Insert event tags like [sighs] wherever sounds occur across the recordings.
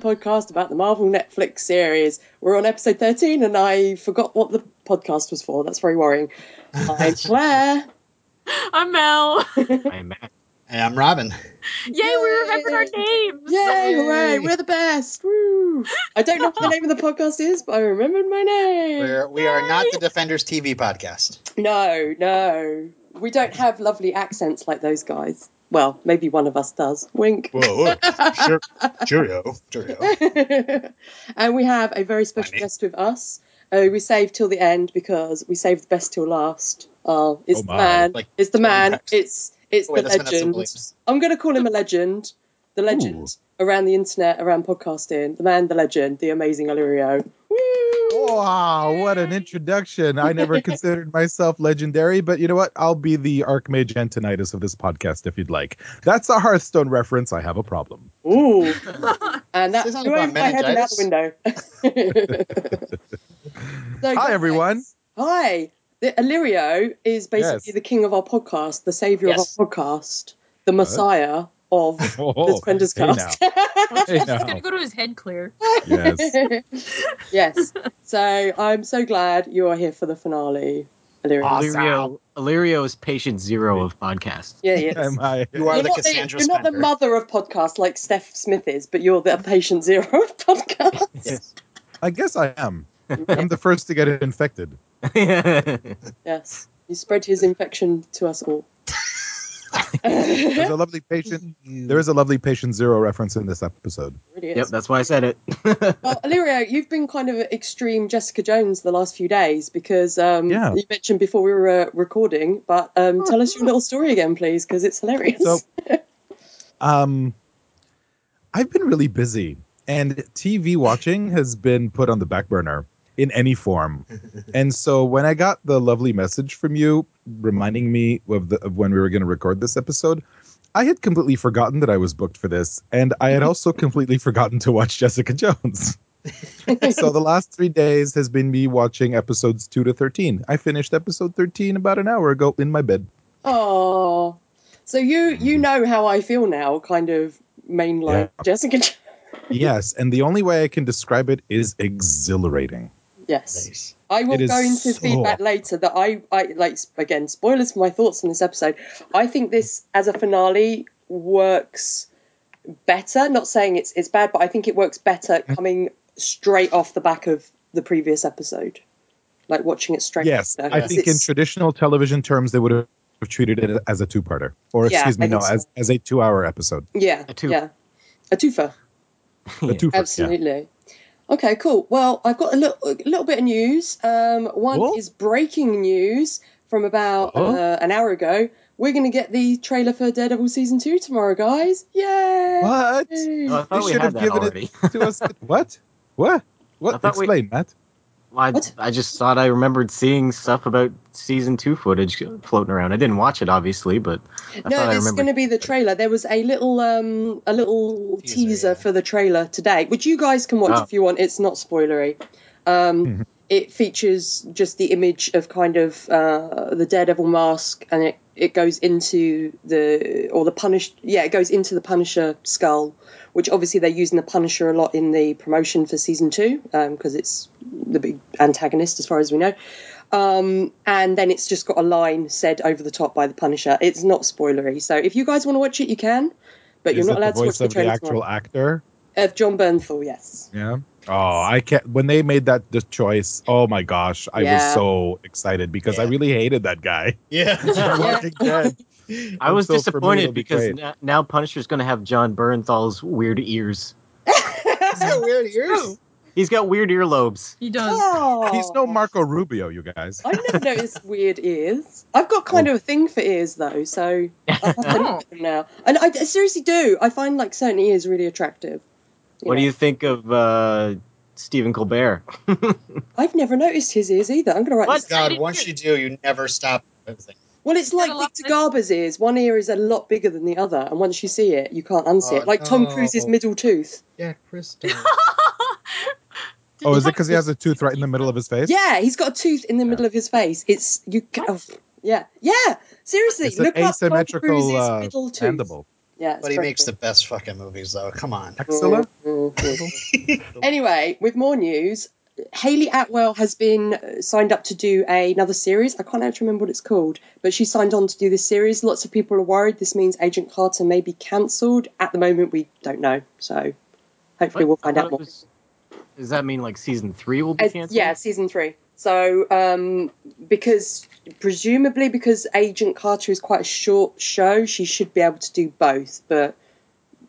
Defenders Cast, the fan podcast about the Marvel Netflix series. We're on episode 13 and I forgot what the podcast was for. That's very worrying. I'm [laughs] Claire. I'm Mel. [laughs] I'm Matt. Hey, I'm Robin. Yay, we remembered our names. Yay, hooray, we're the best. Woo. I don't know what the name of the podcast is, but I remembered my name. We're, we are not the Defenders TV podcast. No, no. We don't have lovely accents like those guys. Well, maybe one of us does. Wink. Whoa, sure, [laughs] cheerio, cheerio. [laughs] and we have a very special guest with us. Uh, we saved till the end because we saved the best till last. Oh, it's Oh the man. Like it's the man. Rex. It's it's Oh, wait, the legend. I'm going to call him a legend. The legend around the internet, around podcasting. The man, the legend, the amazing Alirio. Wow, what an introduction. I never [laughs] considered myself legendary, but you know what? I'll be the Archmage Antonidas of this podcast if you'd like. That's a Hearthstone reference. I have a problem. Ooh. [laughs] and that This isn't threw about my head out the window. [laughs] So, Hi, everyone. Hi. The Alirio is basically Yes. the king of our podcast, the savior Yes. of our podcast, the messiah of [laughs] Oh, the Defenders hey cast. Hey It's now. gonna go to his head clear. Yes. [laughs] yes. So I'm so glad you are here for the finale, Alirio. Awesome. Alirio, Alirio is patient zero of podcasts. Yeah, yes. Am I? You are You're, the not the, you're not the mother of podcasts like Steph Smith is, but you're the patient zero of podcasts. Yes. I guess I am. I'm the first to get infected. [laughs] yes. You spread his infection to us all. There's a lovely [laughs] patient. There is a lovely patient zero reference in this episode. Really yep, that's why I said it. [laughs] Well, Alirio, you've been kind of extreme Jessica Jones the last few days because um, Yeah. you mentioned before we were uh, recording, but um, tell us your little story again, please, because it's hilarious. So- [laughs] Um, I've been really busy, and TV watching has been put on the back burner in any form. [laughs] and so when I got the lovely message from you reminding me of, the, of when we were going to record this episode, I had completely forgotten that I was booked for this, and I had mm-hmm. also completely forgotten to watch Jessica Jones. [laughs] so the last three days has been me watching episodes two to thirteen. I finished episode thirteen about an hour ago in my bed. oh, so you you mm-hmm. know how I feel now, kind of mainline Yeah. Jessica. Jo- [laughs] Yes, and the only way I can describe it is exhilarating. Yes. Nice. I will go into so- feedback later that I, I like again spoilers for my thoughts on this episode. I think this as a finale works better. Not saying it's it's bad, but I think it works better coming straight off the back of the previous episode. Like watching it straight. Yes, after. I think in traditional television terms, they would have treated it as a two-parter, or Yeah, excuse me, no, so. as, as a two-hour episode. yeah, A two- yeah, a twofer. A two Absolutely. Okay, cool. Well, I've got a little, a little bit of news. Um, one Cool. is breaking news from about Oh. uh, an hour ago. We're going to get the trailer for Daredevil season two tomorrow, guys. Yay! What? Yay. Oh, I thought They we should had have that given already. it to us. [laughs] What? What? I What? thought we- Explain, Matt. I, What? I just thought I remembered seeing stuff about season two footage floating around. I didn't watch it, obviously, but I no, thought I this is remembered. going to be the trailer. There was a little, um, a little Teaser, teaser, yeah. for the trailer today, which you guys can watch Oh. if you want. It's not spoilery. Um, Mhm. It features just the image of kind of uh, the Daredevil mask, and it it goes into the or the Punish. Yeah, it goes into the Punisher skull, which obviously they're using the Punisher a lot in the promotion for season two because it's the big antagonist as far as we know. Um, and then it's just got a line said over the top by the Punisher. It's not spoilery, so if you guys want to watch it, you can, but Is you're not allowed the to watch the the actual tomorrow. actor? Of Jon Bernthal, yes. Yeah. Oh, I can't. When they made that the choice, oh my gosh, I Yeah. was so excited because I really hated that guy. [laughs] Yeah. [laughs] Walking [laughs] I was so disappointed be because great. n- now Punisher's going to have Jon Bernthal's weird ears. He's got weird ears. He's got weird earlobes. He does. Oh. He's no Marco Rubio, you guys. I never noticed weird ears. I've got kind oh. of a thing for ears though, so I have to look at them now. And I seriously do. I find like certain ears really attractive. What do you think of uh, Stephen Colbert? [laughs] I've never noticed his ears either. I'm gonna write What? this. God, once you do, you never stop. Well, it's like Victor of- Garber's ears. One ear is a lot bigger than the other, and once you see it, you can't unsee Oh, it. Like Tom. Cruise's middle tooth. Yeah, Chris. [laughs] Oh, is it because he has a tooth right in the middle of his face? Yeah, he's got a tooth in the middle of his face. It's you. ca- Oh, yeah, yeah. Seriously, It's an look up Tom asymmetrical Cruise's uh, middle tooth. mandible. Yeah, But he makes good. the best fucking movies, though. Come on. Excellent. Mm, mm, mm. anyway, with more news, Hayley Atwell has been uh, signed up to do another series. I can't actually remember what it's called, but she signed on to do this series. Lots of people are worried this means Agent Carter may be cancelled. At the moment, we don't know. So hopefully, we'll find out more. was- does that mean like season three will be Uh, canceled? yeah, season three. So, um, because presumably because Agent Carter is quite a short show, she should be able to do both, but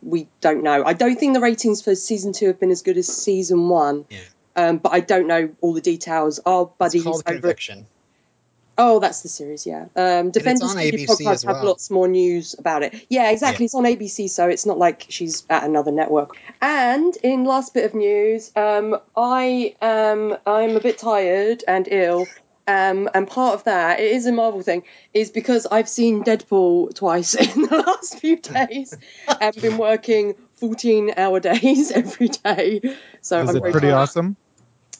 we don't know. I don't think the ratings for season two have been as good as season one. Yeah. Um, but I don't know all the details. Our buddies over. Conviction. Oh, that's the series, yeah. Um, Defenders on Media ABC podcast as have lots more news about it. Yeah, exactly. Yeah. It's on ABC, so it's not like she's at another network. And in last bit of news, um, I am I'm a bit tired and ill. Um, and part of that, it is a Marvel thing, is because I've seen Deadpool twice [laughs] in the last few days and been working 14 hour [laughs] days every day. So Is I'm it pretty tired. awesome?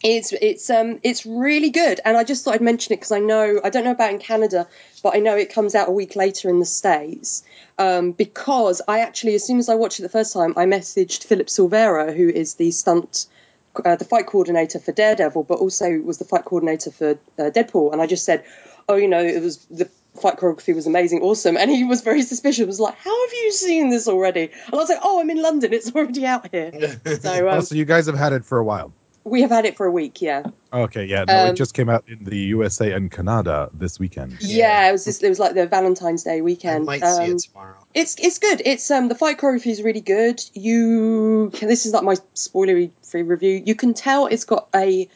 It's it's um it's really good, and I just thought I'd mention it because I know I don't know about in Canada, but I know it comes out a week later in the states. Um, because I actually, as soon as I watched it the first time, I messaged Philip Silvera, who is the stunt, uh, the fight coordinator for Daredevil, but also was the fight coordinator for uh, Deadpool, and I just said, oh, you know, it was the fight choreography was amazing, awesome, and he was very suspicious. Was like, how have you seen this already? And I was like, oh, I'm in London, it's already out here. [laughs] So Oh, um, so you guys have had it for a while. We have had it for a week, yeah. Okay, yeah. No, Um, it just came out in the USA and Canada this weekend. Yeah, it was just, it was like the Valentine's Day I weekend. might see Um, it tomorrow. It's it's good. It's um the fight choreography is really good. You can, this is like my spoilery free review. You can tell it's got a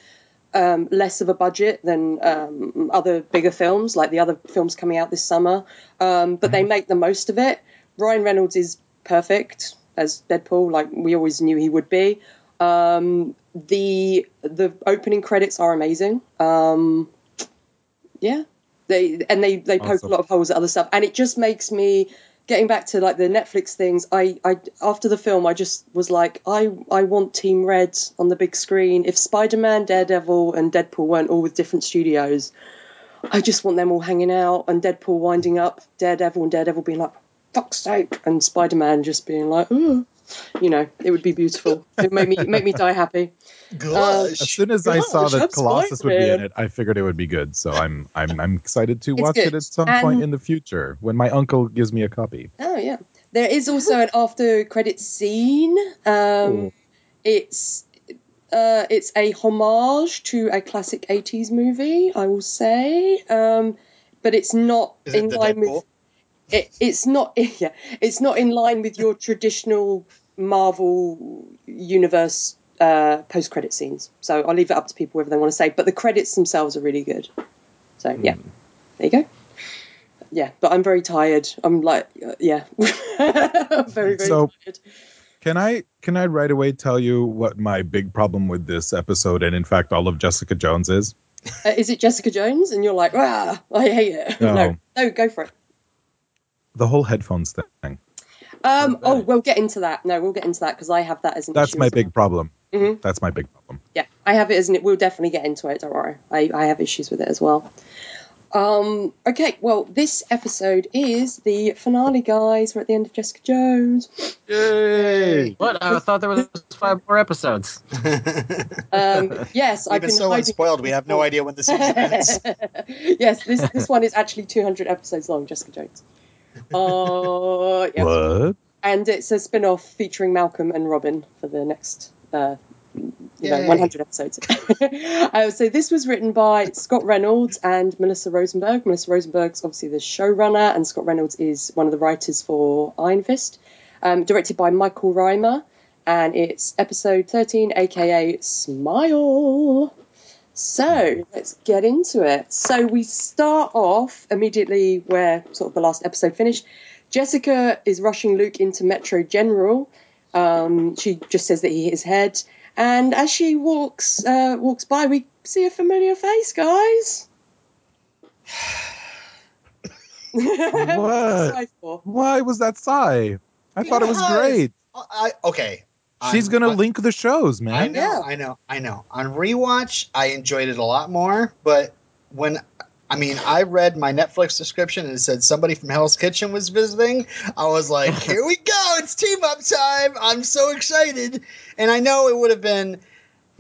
um, less of a budget than um, other bigger films, like the other films coming out this summer. Um, but they make the most of it. Ryan Reynolds is perfect as Deadpool, like we always knew he would be. Um, the the opening credits are amazing. Um, yeah, they and they they poke Awesome. a lot of holes at other stuff, and it just makes me getting back to like the Netflix things. I I after the film, I just was like, I I want Team Red on the big screen. If Spider Man, Daredevil, and Deadpool weren't all with different studios, I just want them all hanging out and Deadpool winding up Daredevil and Daredevil being like, fuck's sake, and Spider Man just being like, ooh. You know, it would be beautiful. It would make me make me die happy. Gosh. As soon as I saw Gosh, that that's Colossus would be in it, I figured it would be good. So I'm I'm I'm excited to It's watch good. it at some And- point in the future when my uncle gives me a copy. Oh yeah. There is also an after credit scene. Um, Cool. It's uh, it's a homage to a classic '80s movie, I will say, um, but it's not Is in the line Deadpool? with. It, it's not. [laughs] Yeah, it's not in line with your traditional Marvel universe uh, post credit scenes. So I'll leave it up to people whether they want to say. But the credits themselves are really good. So yeah, there you go. Yeah, but I'm very tired. I'm like, uh, yeah, [laughs] very very So- tired. Can I can I right away tell you what my big problem with this episode and in fact all of Jessica Jones is? Uh, is it Jessica Jones? And you're like, ah, I hate it. [laughs] No. no, no, go for it. The whole headphones thing. Um, oh, we'll get into that. No, we'll get into that because I have that as an That's issue my as big well. problem. Mhm. That's my big problem. Yeah, I have it as an. We'll definitely get into it. Don't worry. I, I have issues with it as well. Um, okay, well, this episode is the finale, guys. We're at the end of Jessica Jones. Yay! What? I thought there was five more episodes. [laughs] Um, yes, I've We've been been so hiding unspoiled, we have no idea when this [laughs] season ends. yes, this this one is actually 200 episodes long, Jessica Jones. Oh, yeah. What? and it's a spin-off featuring Malcolm and Robin for the next uh, you know, Yay. 100 episodes. [laughs] uh, so this was written by Scott Reynolds and Melissa Rosenberg. Melissa Rosenberg's obviously the showrunner, and Scott Reynolds is one of the writers for Iron Fist. Um, directed by Michael Rymer, and it's episode 13, aka Smile. So let's get into it. So we start off immediately where sort of the last episode finished. Jessica is rushing Luke into Metro General. Um, she just says that he hit his head, and as she walks uh, walks by, we see a familiar face, guys. What? [laughs] Why was that sigh? I thought it was great. I, okay. She's gonna on- link the shows, man. I know, Yeah. I know, I know. On rewatch, I enjoyed it a lot more, but when I mean, I read my Netflix description and it said somebody from Hell's Kitchen was visiting. I was like, [laughs] here we go. It's team up time. I'm so excited. And I know it would have been,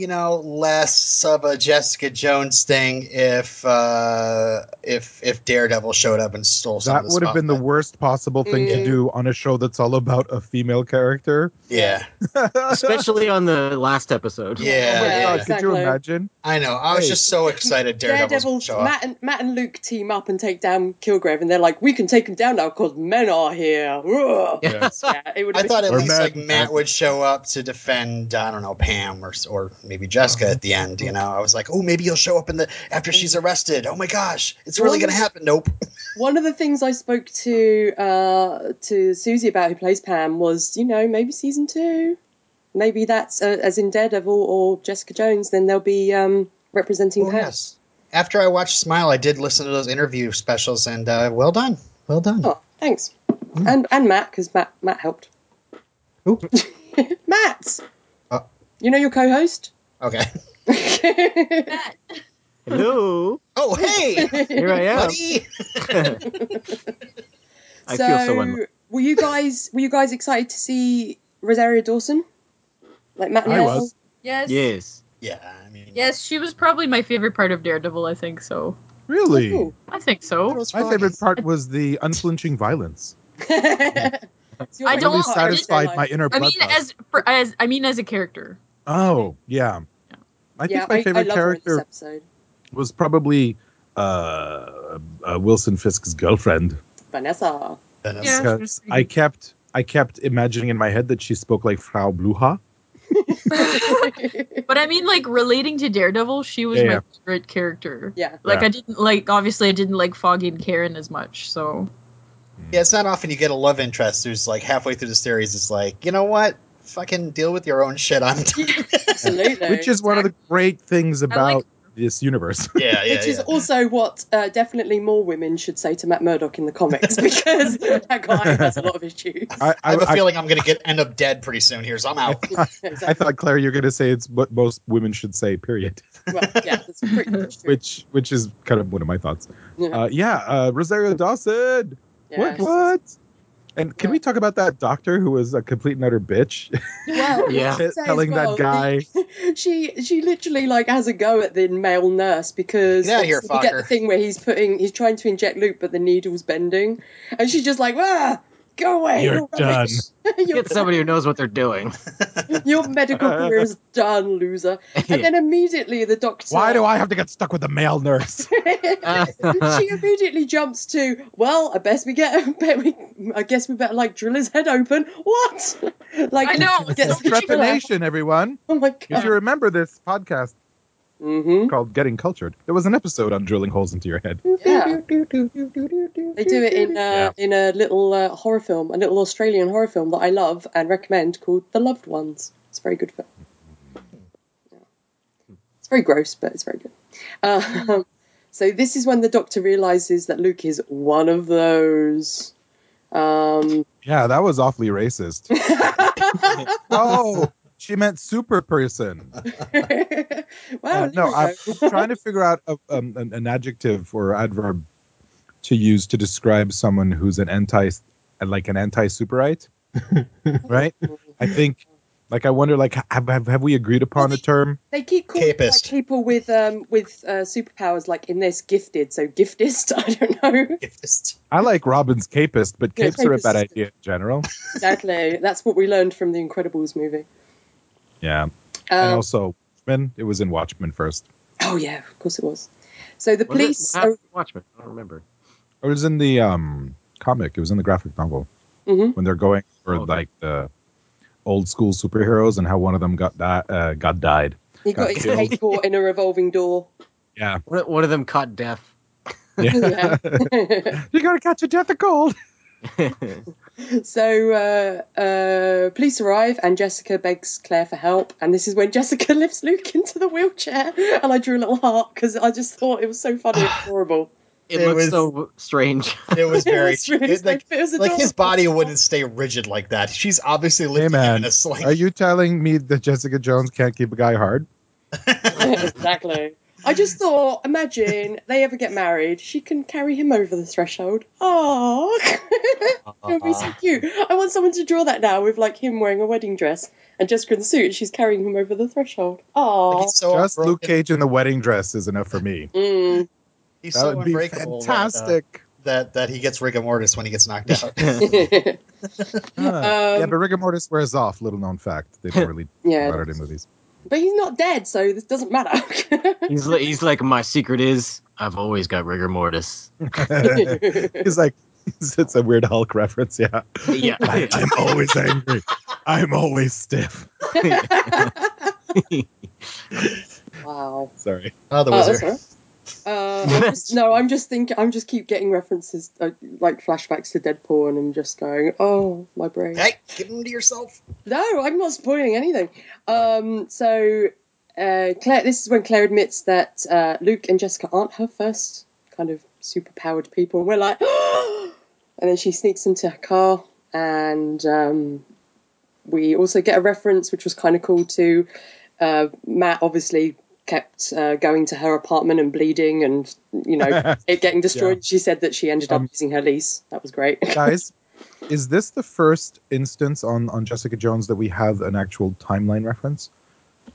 you know, less of a Jessica Jones thing if uh, if if Daredevil showed up and stole some That of the would have been the worst possible thing to Mm. do on a show that's all about a female character. Yeah, Especially on the last episode. yeah, Yeah, yeah. God, could you exactly. imagine? I know. I was Hey. just so excited Daredevil Daredevil, would show up. Matt and Matt and Luke team up and take down Kilgrave, and they're like, "We can take him down now because men are here." Ugh. Yes. Yeah, it would I have thought at Or least Matt- like Matt would show up to defend I don't know Pam or or maybe Jessica at the end. You know, I was like, oh, maybe he'll show up in the after she's arrested. Oh my gosh, it's really gonna happen. Nope. [laughs] One of the things I spoke to uh, to Susie about, who plays Pam, was you know maybe season two, maybe that's uh, as in Daredevil or Jessica Jones. Then they'll be um, representing Oh, Pam. yes. After I watched Smile, I did listen to those interview specials, and uh, well done, well done. Oh, thanks, and and Matt because Matt Matt helped. [laughs] Matt, Uh. you know your co-host. Okay. Matt. [laughs] Hello. Oh hey, Here I am. buddy. [laughs] I feel so un- were you guys were you guys excited to see Rosario Dawson? Like Matt and I Mel? was. Yes. Yes. Yeah, I mean, Yes, she was probably my favorite part of Daredevil. I think so. Really? Ooh. I think so. My favorite part was the unflinching violence. [laughs] I don't- Really satisfied Storyline. my inner I mean, as for, as I mean, as a character. Oh, yeah. I think yeah, my I, I favorite love her in this character was probably uh, uh, Wilson Fisk's girlfriend. Vanessa. Venice. Yeah. I kept I kept imagining in my head that she spoke like Frau Blücher. [laughs] But I mean, like relating to Daredevil, she was Yeah, my yeah. favorite character. yeah. Like Yeah. I didn't like obviously I didn't like Foggy and Karen as much. So Yeah, it's not often you get a love interest who's like halfway through the series is like, you know what? Fucking deal with your own shit. I'm done. [laughs] Absolutely. Which is one of the great things I like about this universe. [laughs] yeah, yeah, Which is yeah. also what uh, definitely more women should say to Matt Murdock in the comics [laughs] because that guy has a lot of issues. I, I have a I, feeling I'm gonna get end up dead pretty soon here, so I'm out. exactly. I thought Claire, you're going to say it's what most women should say. Period. well, yeah, that's pretty much true. Which which is kind of one of my thoughts. Yeah. Uh, yeah, uh, Rosario Dawson. What Yes. what? And can Yeah. we talk about that doctor who was a complete and utter bitch? Well, [laughs] Yeah. I should say as Telling well, that guy. [laughs] she she literally like has a go at the male nurse because Get outta here, obviously get the thing where he's putting he's trying to inject Luke but the needle's bending and she's just like ah go away You're rubbish." [laughs] your, Get somebody who knows what they're doing. [laughs] your medical [laughs] career is done loser and then immediately the doctor Why do I have to get stuck with a male nurse? she immediately jumps to well I best we get bet we I guess we better like drill his head open what like I know, it's gets so the drill. Trepanation, everyone. oh my god. If god you remember this podcast hmm called Getting Cultured, there was an episode on drilling holes into your head. Yeah. They do it in uh, Yeah. in a little uh, horror film, a little Australian horror film that I love and recommend called The Loved Ones. It's a very good film. Yeah. It's very gross, but it's very good. Um, [laughs] so this is when the Doctor realizes that Luke is one of those. Um, Yeah, that was awfully racist. [laughs] [laughs] oh, she meant super person. [laughs] [laughs] well, Uh, no, I'm trying to figure out a, um, an, an adjective or adverb to use to describe someone who's an anti, like an anti-superite, [laughs] right? I think, like, I wonder, like, have have, have we agreed upon a term? They keep calling like, people with um with uh, superpowers like in this gifted, so giftist. I don't know. Just- I like Robin's capist, but Yeah, capes are a bad idea in general. Exactly. That's what we learned from the Incredibles movie. Yeah, and Um, also Watchmen. It was in Watchmen first. oh yeah, of course it was. So the Was police. What happened to Watchmen? I don't remember. It was in the um comic. It was in the graphic novel Mhm. when they're going for Oh, okay. like the old school superheroes and how one of them got di- uh, got died. He got got his killed. head [laughs] caught in a revolving door. Yeah, One one of them caught death. yeah. [laughs] Yeah. [laughs] you gotta catch a death of cold. [laughs] so uh, uh, police arrive and Jessica begs Claire for help, and this is when [laughs] Jessica lifts Luke into the wheelchair, and I drew a little heart because I just thought it was so funny and [sighs] horrible. It, It looks was- so strange. [laughs] It was very It was really it, like, it was like his body wouldn't stay rigid like that. She's obviously Hey lifting man, in a sling. are you telling me that Jessica Jones can't keep a guy hard? exactly. I just thought, imagine they ever get married, she can carry him over the threshold. Oh, it would be so cute. I want someone to draw that now with like him wearing a wedding dress and Jessica in the suit, and she's carrying him over the threshold. Like, Oh, so Just Luke Cage in the wedding dress is enough for me. mm. He's That so would be unbreakable that, uh, fantastic. that that he gets rigor mortis when he gets knocked out. [laughs] [laughs] Yeah, Um, but rigor mortis wears off. Little known fact. They don't [laughs] really yeah, talk about it in movies. But he's not dead, so this doesn't matter. [laughs] He's like, he's like, my secret is I've always got rigor mortis. [laughs] He's like, [laughs] it's a weird Hulk reference. Yeah, Yeah. I, I'm always angry. I'm always stiff. wow. Sorry. Oh, the Oh, wizard. that's all right. Uh, I'm [laughs] just, no, I'm just thinking. I'm just keep getting references, uh, like flashbacks to Deadpool, and I'm just going, "Oh, my brain." Hey, give them to yourself. No, I'm not spoiling anything. Um, so, uh, Claire, this is when Claire admits that uh, Luke and Jessica aren't her first kind of superpowered people. And we're like, [gasps] and then she sneaks into her car, and um, we also get a reference, which was kind of cool to uh, Matt. Obviously, kept uh, going to her apartment and bleeding, and you know, [laughs] it getting destroyed. She said that she ended up Um, using her lease. That was great. [laughs] Guys, is this the first instance on, on Jessica Jones that we have an actual timeline reference?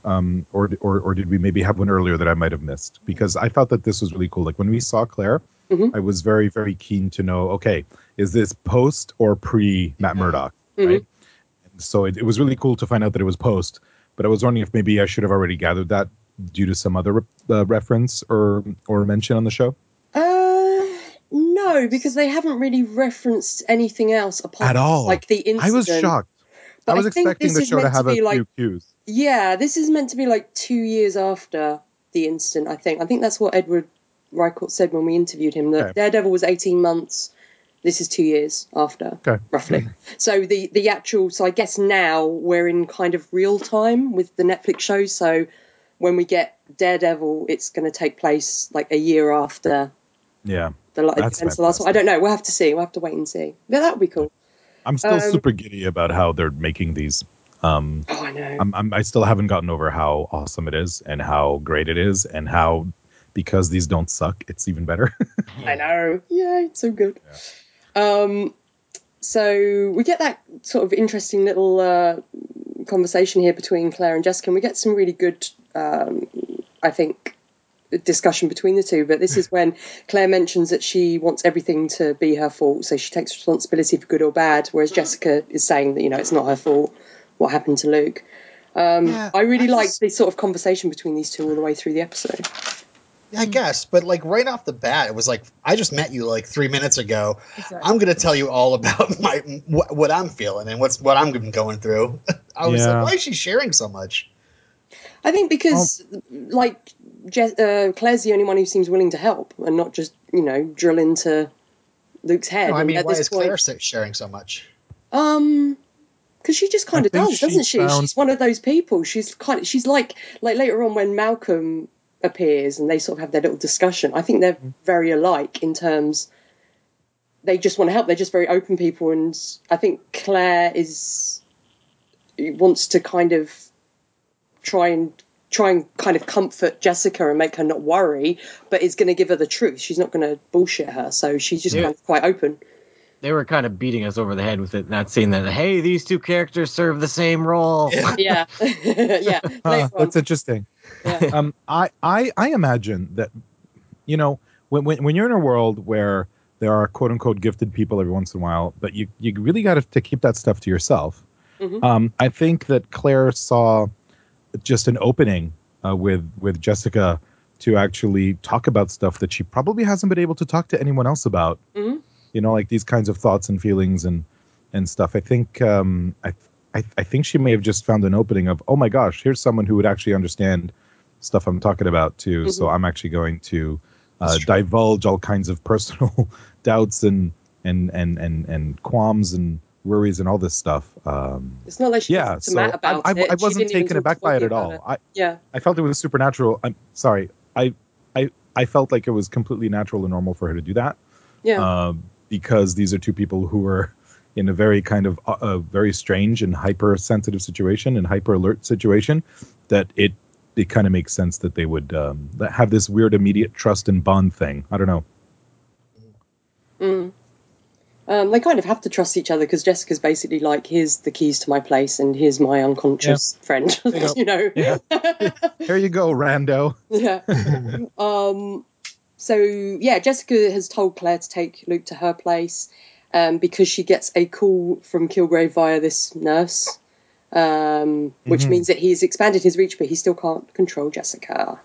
Um, or, or or did we maybe have one earlier that I might have missed? Because I thought that this was really cool. Like when we saw Claire, Mhm. I was very very keen to know. Okay, is this post or pre Matt Mhm. Murdock? Mhm. Right. So it, it was really cool to find out that it was post. But I was wondering if maybe I should have already gathered that due to some other uh, reference or or mention on the show. Uh, no, because they haven't really referenced anything else apart At from, all. like the incident. I was shocked. But I was think expecting the show to have be a like, few cues. Yeah, this is meant to be like two years after the incident. I think. I think that's what Edward Ricourt said when we interviewed him. That Okay. Daredevil was eighteen months. This is two years after, Okay. roughly. so the the actual. So I guess now we're in kind of real time with the Netflix show. So when we get Daredevil, it's going to take place like a year after Yeah. the, That's the last one. I don't know. We'll have to see. We'll have to wait and see. Yeah, that would be cool. I'm still Um, super giddy about how they're making these. Um, Oh, I know. I'm, I'm, I still haven't gotten over how awesome it is and how great it is and how because these don't suck, it's even better. [laughs] I know. Yeah, it's so good. Um, so we get that sort of interesting little uh, conversation here between Claire and Jessica, and we get some really good, um, I think, discussion between the two. But this is when Claire mentions that she wants everything to be her fault, so she takes responsibility for good or bad, whereas Jessica is saying that you know it's not her fault what happened to Luke. Um, Yeah, I really I liked just- this sort of conversation between these two all the way through the episode. I guess, but like right off the bat, it was like I just met you like three minutes ago. Exactly. I'm gonna tell you all about [laughs] my what, what I'm feeling and what's what I'm going through. [laughs] I was Yeah. like, why is she sharing so much? I think because, like, Je- uh, Claire's the only one who seems willing to help and not just, you know, drill into Luke's head. No, I And mean, at why this is point, Claire sa- sharing so much? Um, because she just kind of think does, doesn't she she? found- She's one of those people. She's kind. Of, she's like like later on when Malcolm appears and they sort of have their little discussion. I think they're mm-hmm. very alike in terms. They just want to help. They're just very open people, and I think Claire is wants to kind of try and try and kind of comfort Jessica and make her not worry, but is going to give her the truth. She's not going to bullshit her, so she's just Yeah. kind of quite open. They were kind of beating us over the head with it, not seeing that, hey, these two characters serve the same role. Yeah. [laughs] Yeah, [laughs] yeah. Huh, Later on. that's interesting. Yeah. [laughs] Um, I, I, I imagine that, you know, when, when, when you're in a world where there are quote unquote gifted people every once in a while, but you, you really got to keep that stuff to yourself. Mhm. Um, I think that Claire saw just an opening uh, with with Jessica to actually talk about stuff that she probably hasn't been able to talk to anyone else about. Mhm. You know, like these kinds of thoughts and feelings and and stuff. I think um, I, I I think she may have just found an opening of oh my gosh, here's someone who would actually understand stuff I'm talking about too. So I'm actually going to uh, divulge all kinds of personal [laughs] doubts and and and and and qualms and worries and all this stuff. Um, It's not like she yeah, so I, about I, it. I wasn't taken aback by it at all. it. I, Yeah, I felt it was supernatural. I'm sorry. I I I felt like it was completely natural and normal for her to do that. yeah, Um, because these are two people who were in a very kind of uh, a very strange and hypersensitive situation and hyper alert situation that it it kind of makes sense that they would um, that have this weird immediate trust and bond thing. I don't know. Mm. Um, they kind of have to trust each other because Jessica's basically like, here's the keys to my place and here's my unconscious friend. [laughs] you go. you know? Yeah. [laughs] Here you go, Rando. yeah. [laughs] um, so yeah, Jessica has told Claire to take Luke to her place um, because she gets a call from Kilgrave via this nurse, um, which Mhm. means that he's expanded his reach, but he still can't control Jessica.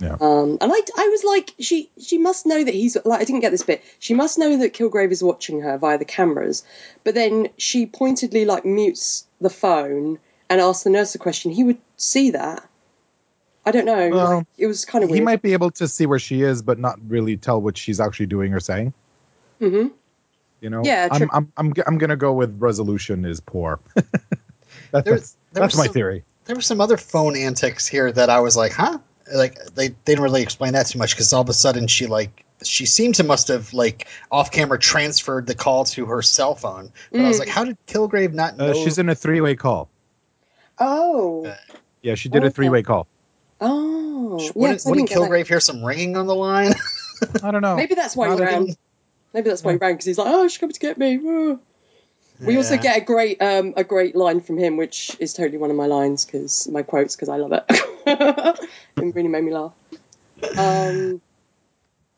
Yeah. Um, and I, I was like, she, she must know that he's like, I didn't get this bit. She must know that Kilgrave is watching her via the cameras, but then she pointedly like mutes the phone and asks the nurse a question. He would see that. I don't know. Well, like, it was kind of weird. He might be able to see where she is, but not really tell what she's actually doing or saying. Mm-hmm. You know, Yeah, I'm. I'm I'm, g- I'm gonna go with resolution is poor. [laughs] That- There- that's there that's was my some- theory. There were some other phone antics here that I was like, huh? Like they, they didn't really explain that too much because all of a sudden she like she seemed to must have like off camera transferred the call to her cell phone. But I was Mm. like, how did Kilgrave not know? Uh, she's in a three way call. Oh. Uh, Yeah, she did a three way call. Oh. Yeah, wouldn't 'cause I wouldn't didn't get that. Kilgrave hear some ringing on the line? [laughs] I don't know. Maybe that's why he Not ran. even- Maybe that's why he ran because he's like, "Oh, she's coming to get me." Woo. We also get a great um, a great line from him, which is totally one of my lines because my quotes because I love it. [laughs] it really made me laugh. Um,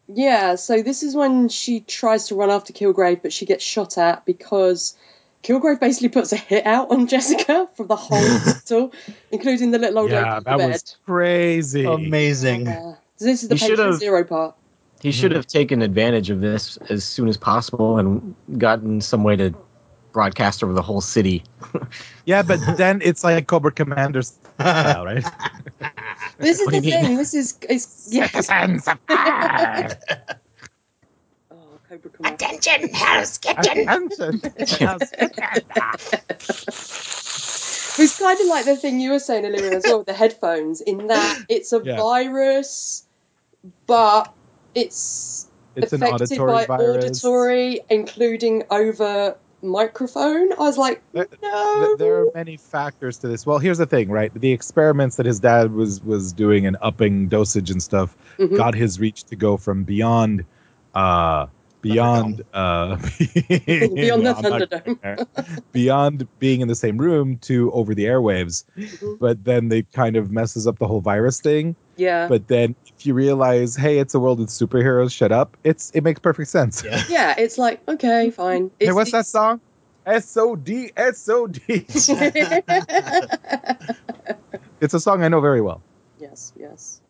yeah, so this is when she tries to run after Kilgrave, but she gets shot at because Kilgrave basically puts a hit out on Jessica [laughs] for the whole hospital, including the little old lady yeah, in that bed. was crazy. amazing. Uh, this is the He patient should've- zero part. He should have taken advantage of this as soon as possible and gotten some way to broadcast over the whole city. [laughs] Yeah, but then it's like Cobra Commander style, right? This is What the do you mean? thing. This is it's yeah. Citizens of Earth, [laughs] Cobra Commander. Attention, Hell's Kitchen. attention. It's kind of like the thing you were saying, Alirio, as well, with the headphones, in that it's a Yeah. virus, but it's, It's an affected auditory by virus. auditory, including over microphone. I was like, There- no. Th- there are many factors to this. Well, here's the thing, right? The experiments that his dad was was doing and upping dosage and stuff Mhm. got his reach to go from beyond uh beyond uh [laughs] Beyond the not there. [laughs] beyond being in the same room to over the airwaves Mhm. but then they kind of messes up the whole virus thing Yeah. but then if you realize hey it's a world with superheroes shut up it's it makes perfect sense Yeah. [laughs] yeah, it's like, okay, fine. It's hey what's that song s-o-d s-o-d it's a song i know very well Yes, yes.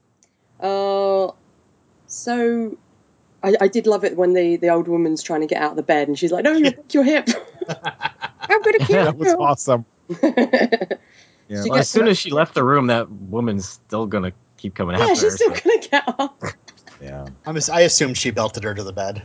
Uh, so I, I did love it when the, the old woman's trying to get out of the bed and she's like, "No, you break your hip. I'm gonna kill that was you." awesome [laughs] yeah Well, as soon as she left the room, that woman's still gonna keep coming yeah, after she's her. still so- gonna get up. yeah I'm just, I assumed she belted her to the bed,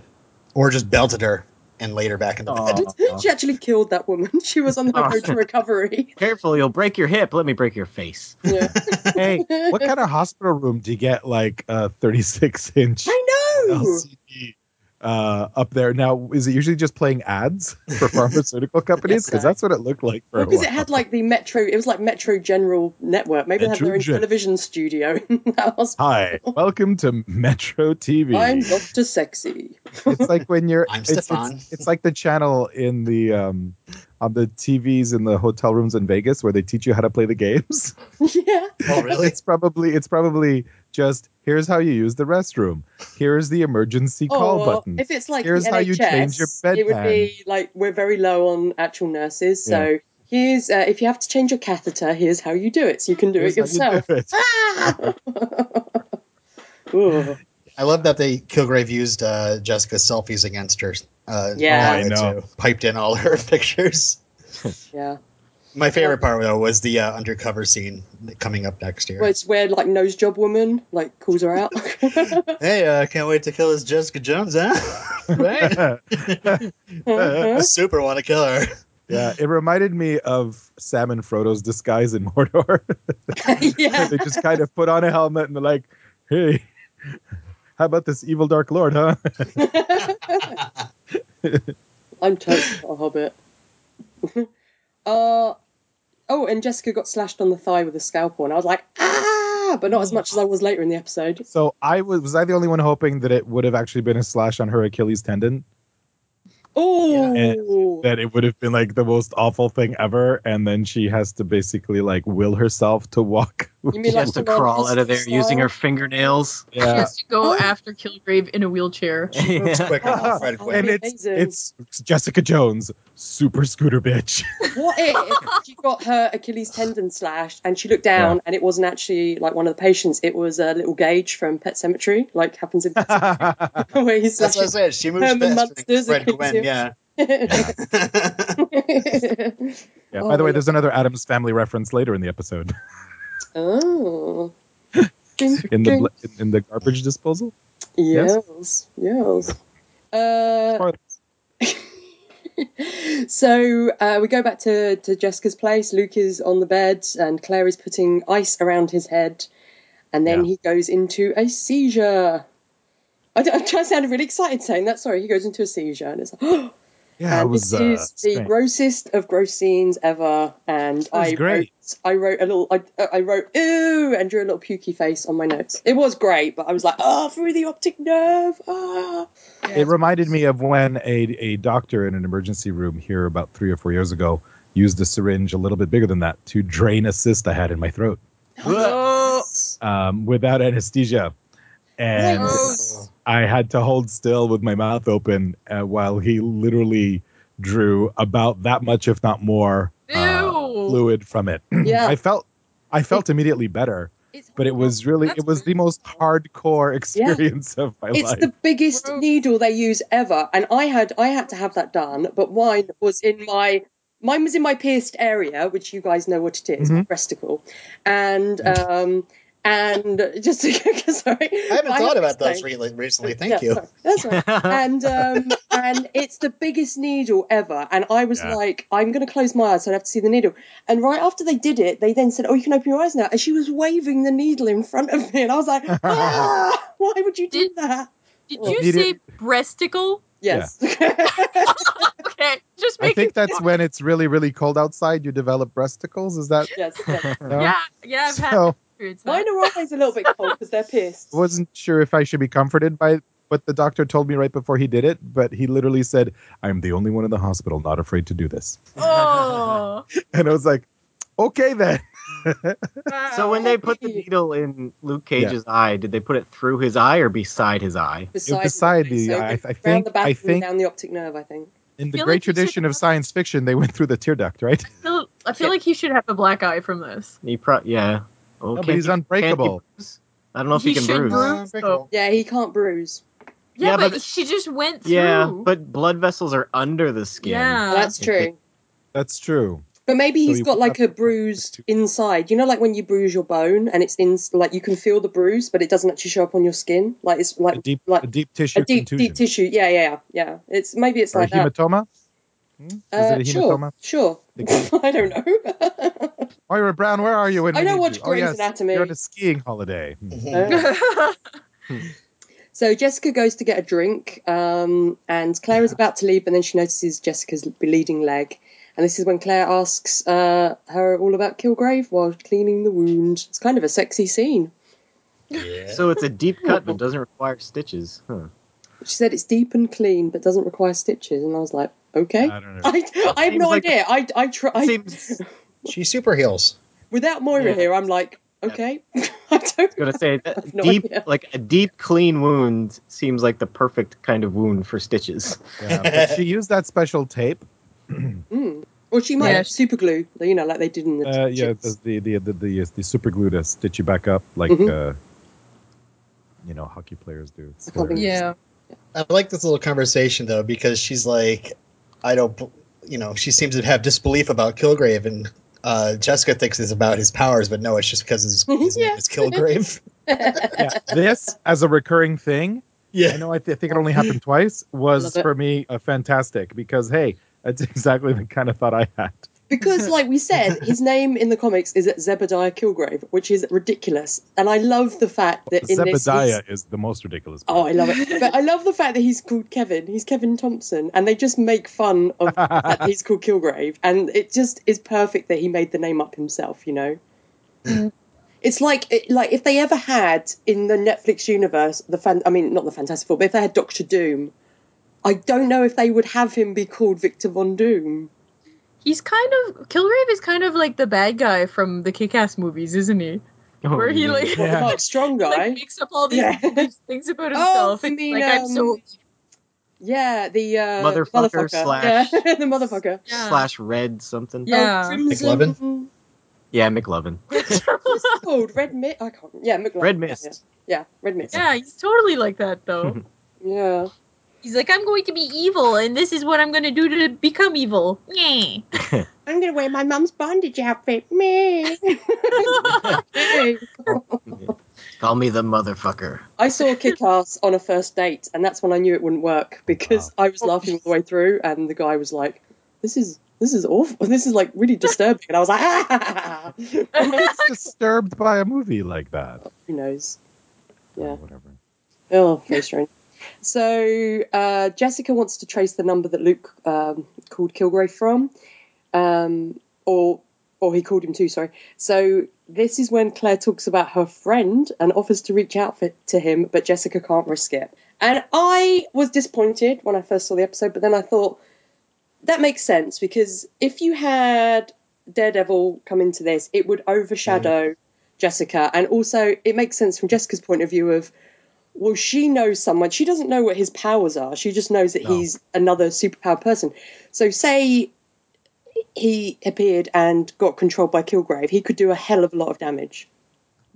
or just belted her and laid her back in the bed. She actually killed that woman. She was on the [laughs] Oh. road to recovery. [laughs] Careful, you'll break your hip. Let me break your face. Yeah. hey what kind of hospital room do you get like a 36 inch I know. LCD uh, up there. Now, is it usually just playing ads for pharmaceutical [laughs] companies? Because that's what it looked like for Because while. it had like the Metro, it was like Metro General Network. Maybe they had their own Gen- television studio [laughs] in that. Hi, welcome to Metro TV. I'm Doctor Sexy. it's like when you're. [laughs] I'm it's, it's, Stefan. it's like the channel in the um on the TVs in the hotel rooms in Vegas where they teach you how to play the games. yeah. Oh, really? it's probably it's probably just here's how you use the restroom. Here's the emergency call Or button. If it's like Here's the how NHS, you change your it would be like we're very low on actual nurses, so here's uh, if you have to change your catheter, here's how you do it. So you can do Here's it how you yourself. do it. Ah! [laughs] Ooh. I love that they Kilgrave used uh, Jessica's selfies against her. Uh, Yeah. Oh, I know. too. Piped in all her [laughs] pictures. yeah. My favorite part though was the uh, undercover scene coming up next year. Well, it's where like nose job woman like calls her out. [laughs] Hey, uh, can't wait to kill this Jessica Jones, huh? [laughs] right? [laughs] Super want to kill her. Yeah, it reminded me of Sam and Frodo's disguise in Mordor. yeah. they just kind of put on a helmet and they're like, "Hey, how about this evil Dark Lord, huh?" I'm totally not a hobbit. uh oh, and Jessica got slashed on the thigh with a scalpel, and I was like, ah! but not as much as I was later in the episode. So I was was I the only one hoping that it would have actually been a slash on her Achilles tendon? Oh, That it would have been like the most awful thing ever, and then she has to basically like will herself to walk. You mean She like has to crawl out of there style? using her fingernails. She has to go after Kilgrave in a wheelchair. Moves [laughs] Yeah. quicker than Fred Oh, and it's Amazing. it's Jessica Jones, super scooter bitch. [laughs] What if she got her Achilles tendon slashed and she looked down and it wasn't actually like one of the patients? It was a little Gage from Pet Sematary, like happens in Pet Sematary, [laughs] where he's That's what I said. She moves Herman faster than Munster's Fred Achilles Gwynne. heel. Yeah. Yeah. Oh, By the way, yeah. there's another Addams family reference later in the episode oh. [laughs] In the in the garbage disposal. Yes, yes. Uh, [laughs] so uh, we go back to, to Jessica's place. Luke is on the bed, and Claire is putting ice around his head, and then Yeah. he goes into a seizure. I, trying to sound really excited saying that. Sorry, he goes into a seizure, and it's like, [gasps] Yeah, it was. this uh, is the strange. grossest of gross scenes ever. And I great. I wrote a little, I, I wrote ooh, and drew a little pukey face on my notes. It was great, but I was like, oh, through the optic nerve, ah. It reminded me of when a, a doctor in an emergency room here about three or four years ago used a syringe a little bit bigger than that to drain a cyst I had in my throat [gasps] um, without anesthesia. And Gross. I had to hold still with my mouth open uh, while he literally drew about that much, if not more. Fluid from it. [clears throat] Yeah. I felt I felt immediately better, but it was really That's it was the most hardcore experience of my It's life. It's the biggest Gross. needle they use ever, and I had I had to have that done, but mine was in my mine was in my pierced area, which you guys know what it is, my breasticle, and um and just [laughs] sorry, I haven't thought about those explain. re- recently. Thank Yeah, you. sorry. That's right. [laughs] and um, and it's the biggest needle ever. And I was Yeah. like, I'm going to close my eyes, so I have to see the needle. And right after they did it, they then said, "Oh, you can open your eyes now." And she was waving the needle in front of me, and I was like, [laughs] ah, "Why would you do Did- that?" Did you Need say breasticle? Yes. Okay, just I making think that's when it's really really cold outside. You develop breasticles. Is that? yes. yes. No? Yeah, yeah, I've So experience that. Mine are always a little bit cold because they're pierced. I [laughs] wasn't sure if I should be comforted by what the doctor told me right before he did it, but he literally said, "I'm the only one in the hospital not afraid to do this," Oh. [laughs] and I was like, "Okay then." Uh, so when they put the needle in Luke Cage's eye, did they put it through his eye or beside his eye? beside, beside the, the- so I- I think- the I think- down the optic nerve. I think. In the great like tradition of have- science fiction, they went through the tear duct, right? I feel, I feel like he should have a black eye from this. He pro- yeah. Oh, No, but he's unbreakable. he? I don't know if he, He can bruise. bruise. Unbreakable. Yeah, he can't bruise. Yeah, Yeah, but, but- she just went through. Yeah, but blood vessels are under the skin. Yeah. That's true. That's true. But maybe So he's you got like a have- bruised inside. You know, like when you bruise your bone and it's in, like you can feel the bruise, but it doesn't actually show up on your skin. Like it's like A deep, like a deep tissue a deep, contusion. deep tissue. Yeah, yeah, yeah. It's maybe it's or a hematoma. that. Hematoma. Hmm? Is Uh, it a sure, hematoma? sure. [laughs] I don't know. [laughs] Moira Brown, where are you? When I don't need watch you? Grey's oh, yes, Anatomy. You're on a skiing holiday. Hmm. Uh, [laughs] so Jessica goes to get a drink, um, and Claire is about to leave, and then she notices Jessica's bleeding leg. And this is when Claire asks uh, her all about Kilgrave while cleaning the wound. It's kind of a sexy scene. Yeah. So it's a deep cut but doesn't require stitches. Huh. She said it's deep and clean, but doesn't require stitches. And I was like, okay. I don't know. I, I have no like- idea. I, I try. I, Seems [laughs] She's super heels. without Moira Yeah. here, I'm like, okay. [laughs] I don't. gonna say that no deep, idea. like a deep, clean wound seems like the perfect kind of wound for stitches. Yeah, [laughs] but she used that special tape. [clears throat] Mm. Or she might Yeah. have super glue, you know, like they did in the. Uh, yeah, the the the the, the, the super glue to stitch you back up, like Mhm. uh, you know, hockey players do. I can't think- yeah. I like this little conversation though because she's like, I don't, you know, she seems to have disbelief about Kilgrave, and uh, Jessica thinks it's about his powers, but no, it's just because his, [laughs] his Yeah. name is Kilgrave. [laughs] yeah, this as a recurring thing. I know. I, th- I think it only happened twice. [laughs] Was for me a fantastic because hey, that's exactly the kind of thought I had. Because, [laughs] like we said, his name in the comics is Zebediah Kilgrave, which is ridiculous. And I love the fact that in this. Zebediah he's- is the most ridiculous. Oh. I love it. But I love the fact that he's called Kevin. He's Kevin Thompson. And they just make fun of [laughs] that he's called Kilgrave. And it just is perfect that he made the name up himself, you know? Mm. It's like it, like if they ever had in the Netflix universe the fan. I mean, not the Fantastic Four, but if they had Doctor Doom, I don't know if they would have him be called Victor Von Doom. He's kind of Kilgrave is kind of like the bad guy from the Kick-Ass movies, isn't he? Oh, Where he like, What, the Yeah. Mark Strong [laughs] like guy. makes up all these, Yeah. [laughs] things about Oh, himself. you It's mean, like I'm so um, yeah, the uh, Motherfucker slash- yeah, [laughs] the motherfucker. yeah. slash red something. Yeah. Oh, McLovin? Yeah, McLovin. What's it called? Red Mist. I can't. Yeah, McLovin. Red Mist. Yeah, yeah Red Mist. yeah, he's totally like that though. Yeah. He's like, I'm going to be evil, and this is what I'm going to do to become evil. Yeah. [laughs] I'm gonna wear my mum's bondage outfit. Me. [laughs] Call me the motherfucker. I saw Kick Ass on a first date, and that's when I knew it wouldn't work because I was laughing all the way through, and the guy was like, "This is this is awful. [laughs] This is like really disturbing." And I was like, "Ah!" Who's disturbed by a movie like that? Who knows? Yeah. whatever. Oh, very strange. So uh, Jessica wants to trace the number that Luke um, called Kilgrave from, um, or or he called him too. Sorry. So this is when Claire talks about her friend and offers to reach out for, to him, but Jessica can't risk it. And I was disappointed when I first saw the episode, but then I thought that makes sense because if you had Daredevil come into this, it would overshadow Jessica, and also it makes sense from Jessica's point of view of well, she knows someone. She doesn't know what his powers are. She just knows that No. he's another superpowered person. So, say he appeared and got controlled by Kilgrave, he could do a hell of a lot of damage.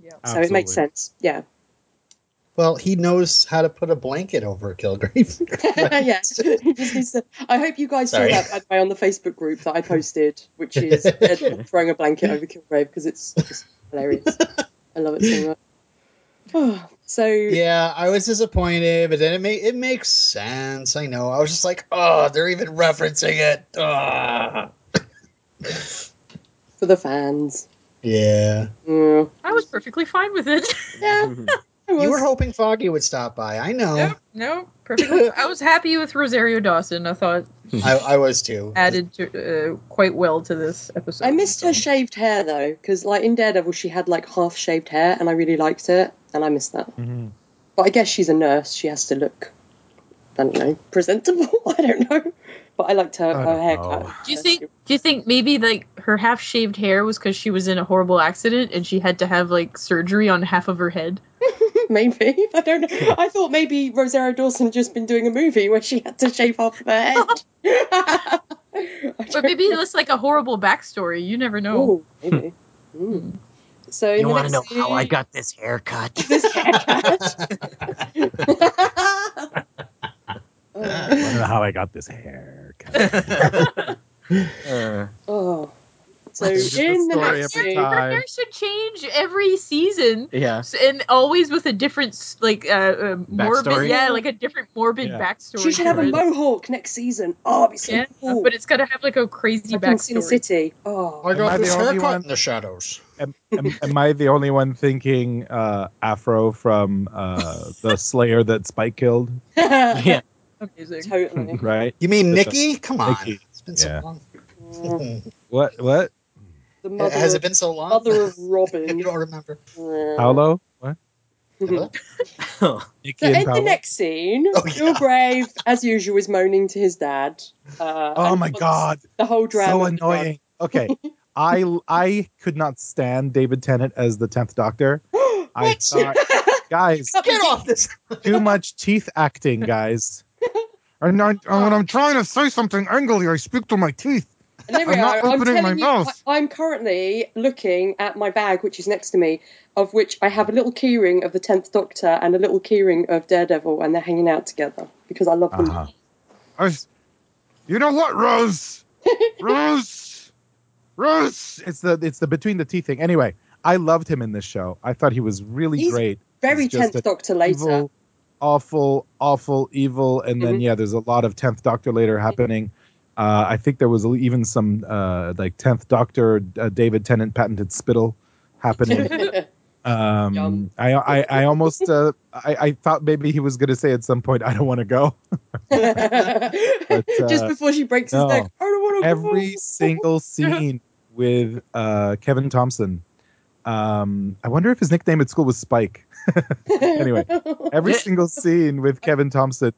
Yeah. So it makes sense. Yeah. Well, he knows how to put a blanket over Kilgrave. [laughs] [laughs] yeah. He just needs to. I hope you guys Sorry. saw that by the way on the Facebook group that I posted, which is Ed uh, [laughs] throwing a blanket over Kilgrave because it's just hilarious. I love it so much. [sighs] Oh, so yeah, I was disappointed, but then it ma- it makes sense. I know. I was just like, oh, they're even referencing it. Ah. for the fans. Yeah. Mm. I was perfectly fine with it. Yeah. [laughs] I was. You were hoping Foggy would stop by. I know. Nope. no, perfectly. [laughs] I was happy with Rosario Dawson. I thought [laughs] I, I was too. added to, uh, quite well to this episode. I missed her shaved hair though, because like in Daredevil she had like half shaved hair, and I really liked it, and I missed that. Mhm. But I guess she's a nurse; she has to look, I don't know, presentable. [laughs] I don't know, but I liked her, I her haircut. know. Do you think? Do you think maybe like her half shaved hair was because she was in a horrible accident and she had to have like surgery on half of her head? [laughs] maybe [laughs] I don't know. I thought maybe Rosario Dawson just been doing a movie where she had to shave off her head. [laughs] But maybe know. it was like a horrible backstory. You never know. Ooh, maybe. Mm. So in You the want to next know how I got this haircut? this haircut. I don't know how I got this hair. Uh, [laughs] [laughs] oh. So It's just a in the story next every scene, Her hair should change every season. yeah. And always with a different, like, uh, uh, morbid, Backstory? yeah, like a different morbid Yeah. backstory. she should to have a it. mohawk next season. Oh, be so Yeah, cool. but it's got to have like a crazy like in Sin backstory. City. Oh, I Am got I the this only haircut one? in the shadows. am, am, am I the only one thinking uh, Afro from uh, the Slayer that Spike killed? [laughs] Yeah. Amazing. totally. [laughs] Right? You mean That's Nikki? Come on. Nikki. It's been Yeah. so long. Mm, [laughs] What? What? the mother, Has it of, been so long? mother of [laughs] you don't remember. Paolo? What? So Nikki and in the next scene, Oh, yeah. Kilgrave, as usual, is moaning to his dad. Uh, Oh my god. The whole drama. So with the annoying. Okay. I I could not stand David Tennant as the tenth Doctor. [gasps] I What? thought, guys, Get off this. too much teeth acting, guys. And I, when I'm trying to say something angrily, I speak to my teeth. There we I'm not are. I'm my you, mouth. I'm currently looking at my bag, which is next to me, of which I have a little keyring of the Tenth Doctor and a little keyring of Daredevil, and they're hanging out together because I love them. Uh-huh. I you know what, Rose? [laughs] Rose, Rose. It's the it's the between the teeth thing. Anyway, I loved him in this show. I thought he was really He's great. Very Tenth Doctor later. Awful, awful, evil, and then Mhm. yeah, there's a lot of tenth Doctor later happening. Uh, I think there was even some uh, like tenth Doctor uh, David Tennant patented spittle happening. [laughs] Um, I, I, I almost, uh, I, I thought maybe he was going to say at some point, I don't want to go. [laughs] Just uh, before she breaks his neck. I don't want to Every single scene with uh, Kevin Thompson Um, I wonder if his nickname at school was Spike. [laughs] Anyway, Every single scene with Kevin Thompson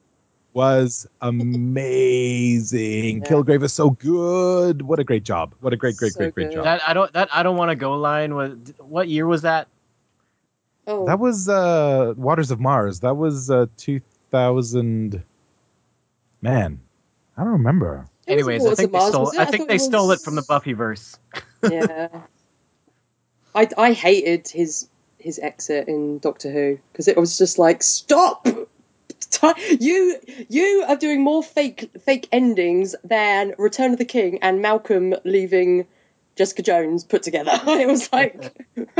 was amazing. Yeah. Kilgrave is so good. What a great job. What a great, great, So great, great good. job. That I don't that I don't want to go line was what year was that? oh, That was uh Waters of Mars. That was uh 2000 Man, I don't remember. Anyways, I think they Mars, stole it? I I think thought they it stole it from the Buffyverse. yeah. [laughs] I I hated his his exit in Doctor Who because it was just like stop. [laughs] You you are doing more fake fake endings than Return of the King and Malcolm leaving Jessica Jones put together. [laughs] it was like [laughs]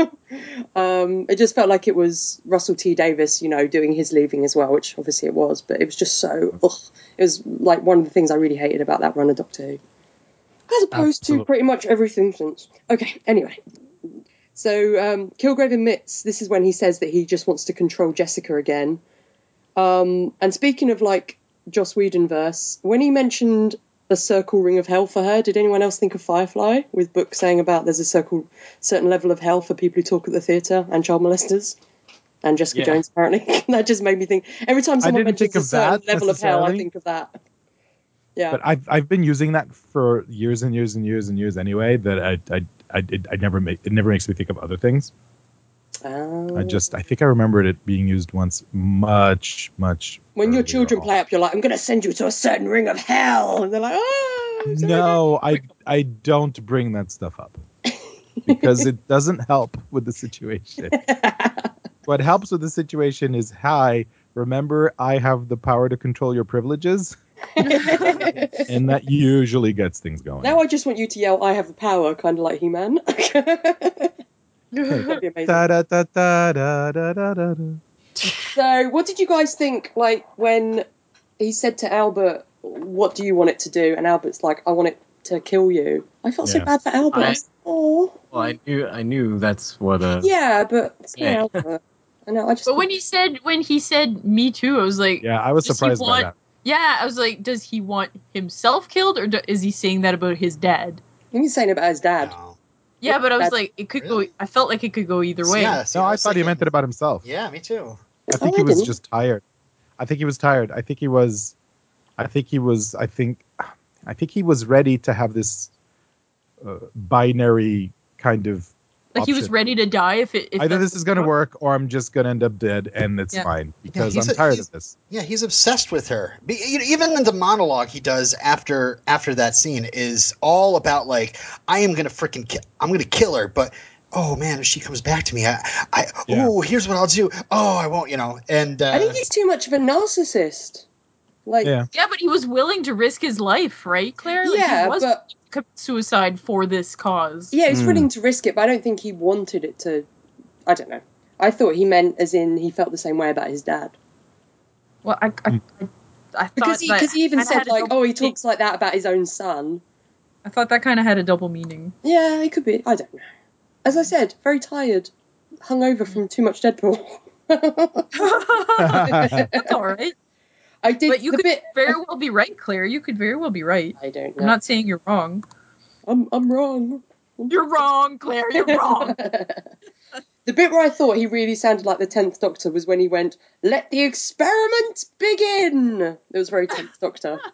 um, it just felt like it was Russell T Davies, you know, doing his leaving as well, which obviously it was, but it was just so. Ugh. It was like one of the things I really hated about that run of Doctor Who as opposed to pretty much everything since. Okay, anyway. So um, Kilgrave admits this is when he says that he just wants to control Jessica again. Um, and speaking of like Joss Whedon verse, when he mentioned the circle ring of hell for her, did anyone else think of Firefly with Book saying about there's a circle certain level of hell for people who talk at the theatre and child molesters? And Jessica Yeah. Jones apparently. [laughs] that just made me think every time someone mentions a certain level of hell, I think of that. Yeah. But I've I've been using that for years and years and years and years anyway. That I I I, it, I never make it never makes me think of other things. Oh. I just I think I remembered it being used once much much. when your children on. play up, you're like, I'm going to send you to a certain ring of hell. And they're like, oh, No, I I don't bring that stuff up [laughs] because it doesn't help with the situation. [laughs] what helps with the situation is hi. Remember, I have the power to control your privileges, Dad." [laughs] and that usually gets things going. Now I just want you to yell, "I have the power," kind of like He Man. [laughs] so, what did you guys think? Like when he said to Albert, "What do you want it to do?" and Albert's like, "I want it to kill you." I felt yeah. so bad for Albert. I, oh. Well, I knew, I knew that's what. Uh, yeah, but yeah. Albert. I know. I just. But when he said, when he said "Me too," I was like, "Yeah, I was surprised by that." Yeah, I was like, does he want himself killed or do, is he saying that about his dad? He's saying about his dad. No. Yeah, but I was That's- like, it could Really? go. I felt like it could go either way. Yeah, see, No, I was thought he thinking- meant it about himself. Yeah, me too. I think Oh, he I was didn't. just tired. I think he was tired. I think he was. I think he was. I think. I think he was ready to have this uh, binary kind of. Like he was ready to die if it. If Either this is going to work, or I'm just going to end up dead, and it's Yeah. fine because he's I'm a- tired he's- of this. Yeah, he's obsessed with her. Be- you know, Even in the monologue he does after after that scene is all about like I am gonna freaking ki- I'm gonna kill her, but oh man, if she comes back to me, I, I Yeah. oh here's what I'll do. Oh, I won't, you know. And uh, I think he's too much of a narcissist. Like, Yeah. Yeah, but he was willing to risk his life, right, Claire? Like, yeah, he was but commit suicide for this cause. yeah, he's Hmm. willing to risk it, but I don't think he wanted it to. I don't know. I thought he meant as in he felt the same way about his dad Well, I, I, I, I because he that because he even said like, oh, he meaning. talks like that about his own son. I thought that kind of had a double meaning. Yeah, it could be. I don't know. As I said, very tired, hungover from too much Deadpool. [laughs] That's all right. I did But you could bit. very well be right, Claire. You could very well be right. I don't know. I'm not saying you're wrong. I'm I'm wrong. You're wrong, Claire. You're wrong. [laughs] [laughs] the bit where I thought he really sounded like the tenth Doctor was when he went, "Let the experiment begin." It was very tenth Doctor. [laughs]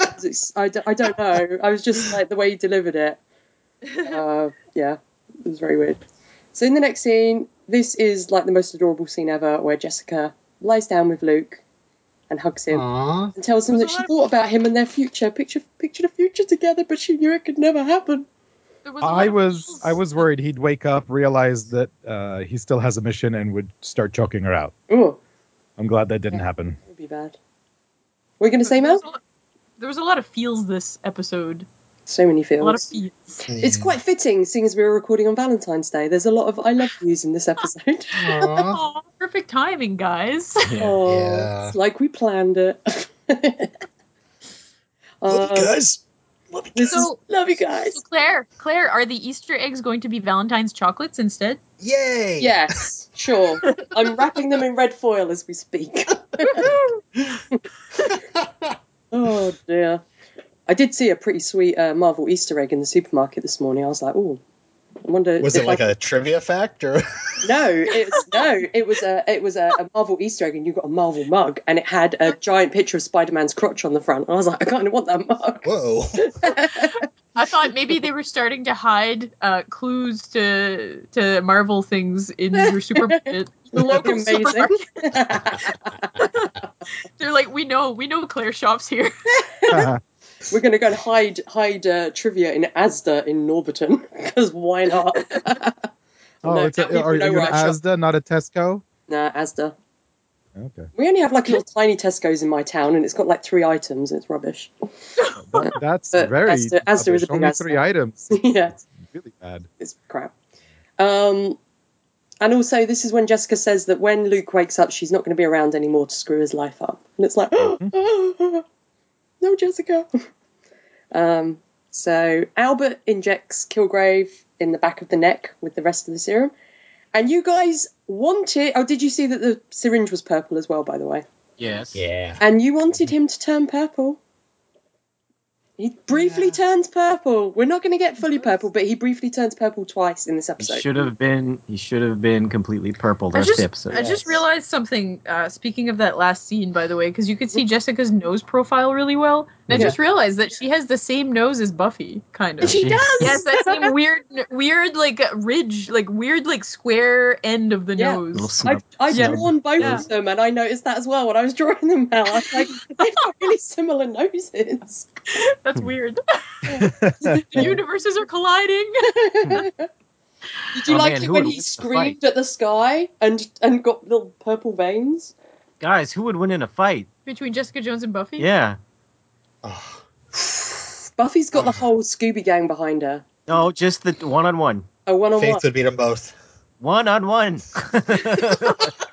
It's- I, d- I don't know. I was just like the way he delivered it. Uh, yeah, it was very weird. So in the next scene, this is like the most adorable scene ever, where Jessica lies down with Luke and hugs him Aw. and tells him There's that she thought about him and their future, picture picture the future together, but she knew it could never happen. Was I was I was worried he'd wake up, realize that uh, he still has a mission, and would start choking her out. Oh, I'm glad that didn't Yeah. happen. that would be bad. What are you going to say, there Mel? was, lot, there was a lot of feels this episode. So many A lot of feels. feels. It's quite fitting, seeing as we were recording on Valentine's Day. There's a lot of I love yous in this [laughs] episode. [laughs] Aw. Aw, perfect timing, guys. oh, Yeah. it's like we planned it. [laughs] Love you um, guys. Love you guys. So- love you So guys. Claire, Claire, are the Easter eggs going to be Valentine's chocolates instead? Yay! Yes, sure. I'm wrapping them in red foil as we speak. Oh dear. I did see a pretty sweet uh, Marvel Easter egg in the supermarket this morning. I was like, oh, I wonder. Was it like I- a trivia fact or? [laughs] No, it was no, it was a it was a, a Marvel Easter egg, and you got a Marvel mug, and it had a giant picture of Spider Man's crotch on the front. And I was like, I kind of want that mug. Whoa! I thought maybe they were starting to hide uh, clues to to Marvel things in your supermarket. [laughs] The local Amazing. supermarket. [laughs] They're like, we know, we know Claire shops here. We're gonna go and hide hide uh, trivia in Asda in Norbiton [laughs] because why not? [laughs] oh, No, it's a, are you in shop. Asda, not a Tesco? Nah, Asda. Okay, We only have like little tiny Tesco's in my town, and it's got like three items, and it's rubbish. [laughs] That- that's But very. Asda- Asda is a big Only Asda. three items. yeah, it's Really bad. it's crap. Um, and also, this is when Jessica says that when Luke wakes up, she's not going to be around anymore to screw his life up. And it's like, [gasps] no, Jessica. Um, so Albert injects Kilgrave in the back of the neck with the rest of the serum. And you guys wanted. Oh, did you see that the syringe was purple as well, by the way? Yes. Yeah. And you wanted him to turn purple. He briefly Yeah. turns purple. We're not going to get fully purple, but he briefly turns purple twice in this episode. He episode. should have been. He should have been completely purple. I just, the episode. I just realized something. Uh, speaking of that last scene, by the way, because you could see Jessica's nose profile really well. And I just realized that she has the same nose as Buffy, kind of. She She- does. Yes, that same [laughs] weird, weird like ridge, like weird like square end of the Yeah. Nose. snub. I've, I've Yeah. drawn both Yeah. of them, and I noticed that as well when I was drawing them out. I was like, [laughs] they've got really similar noses. [laughs] That's weird. [laughs] the universes are colliding. [laughs] Did you Oh, like man, it when he screamed at the sky and and got little purple veins? Guys, who would win in a fight? Between Jessica Jones and Buffy. Yeah. Oh, [sighs] Buffy's got the whole Scooby Gang behind her. No, just the one on one. A one on one. Faith would beat them both. One on one.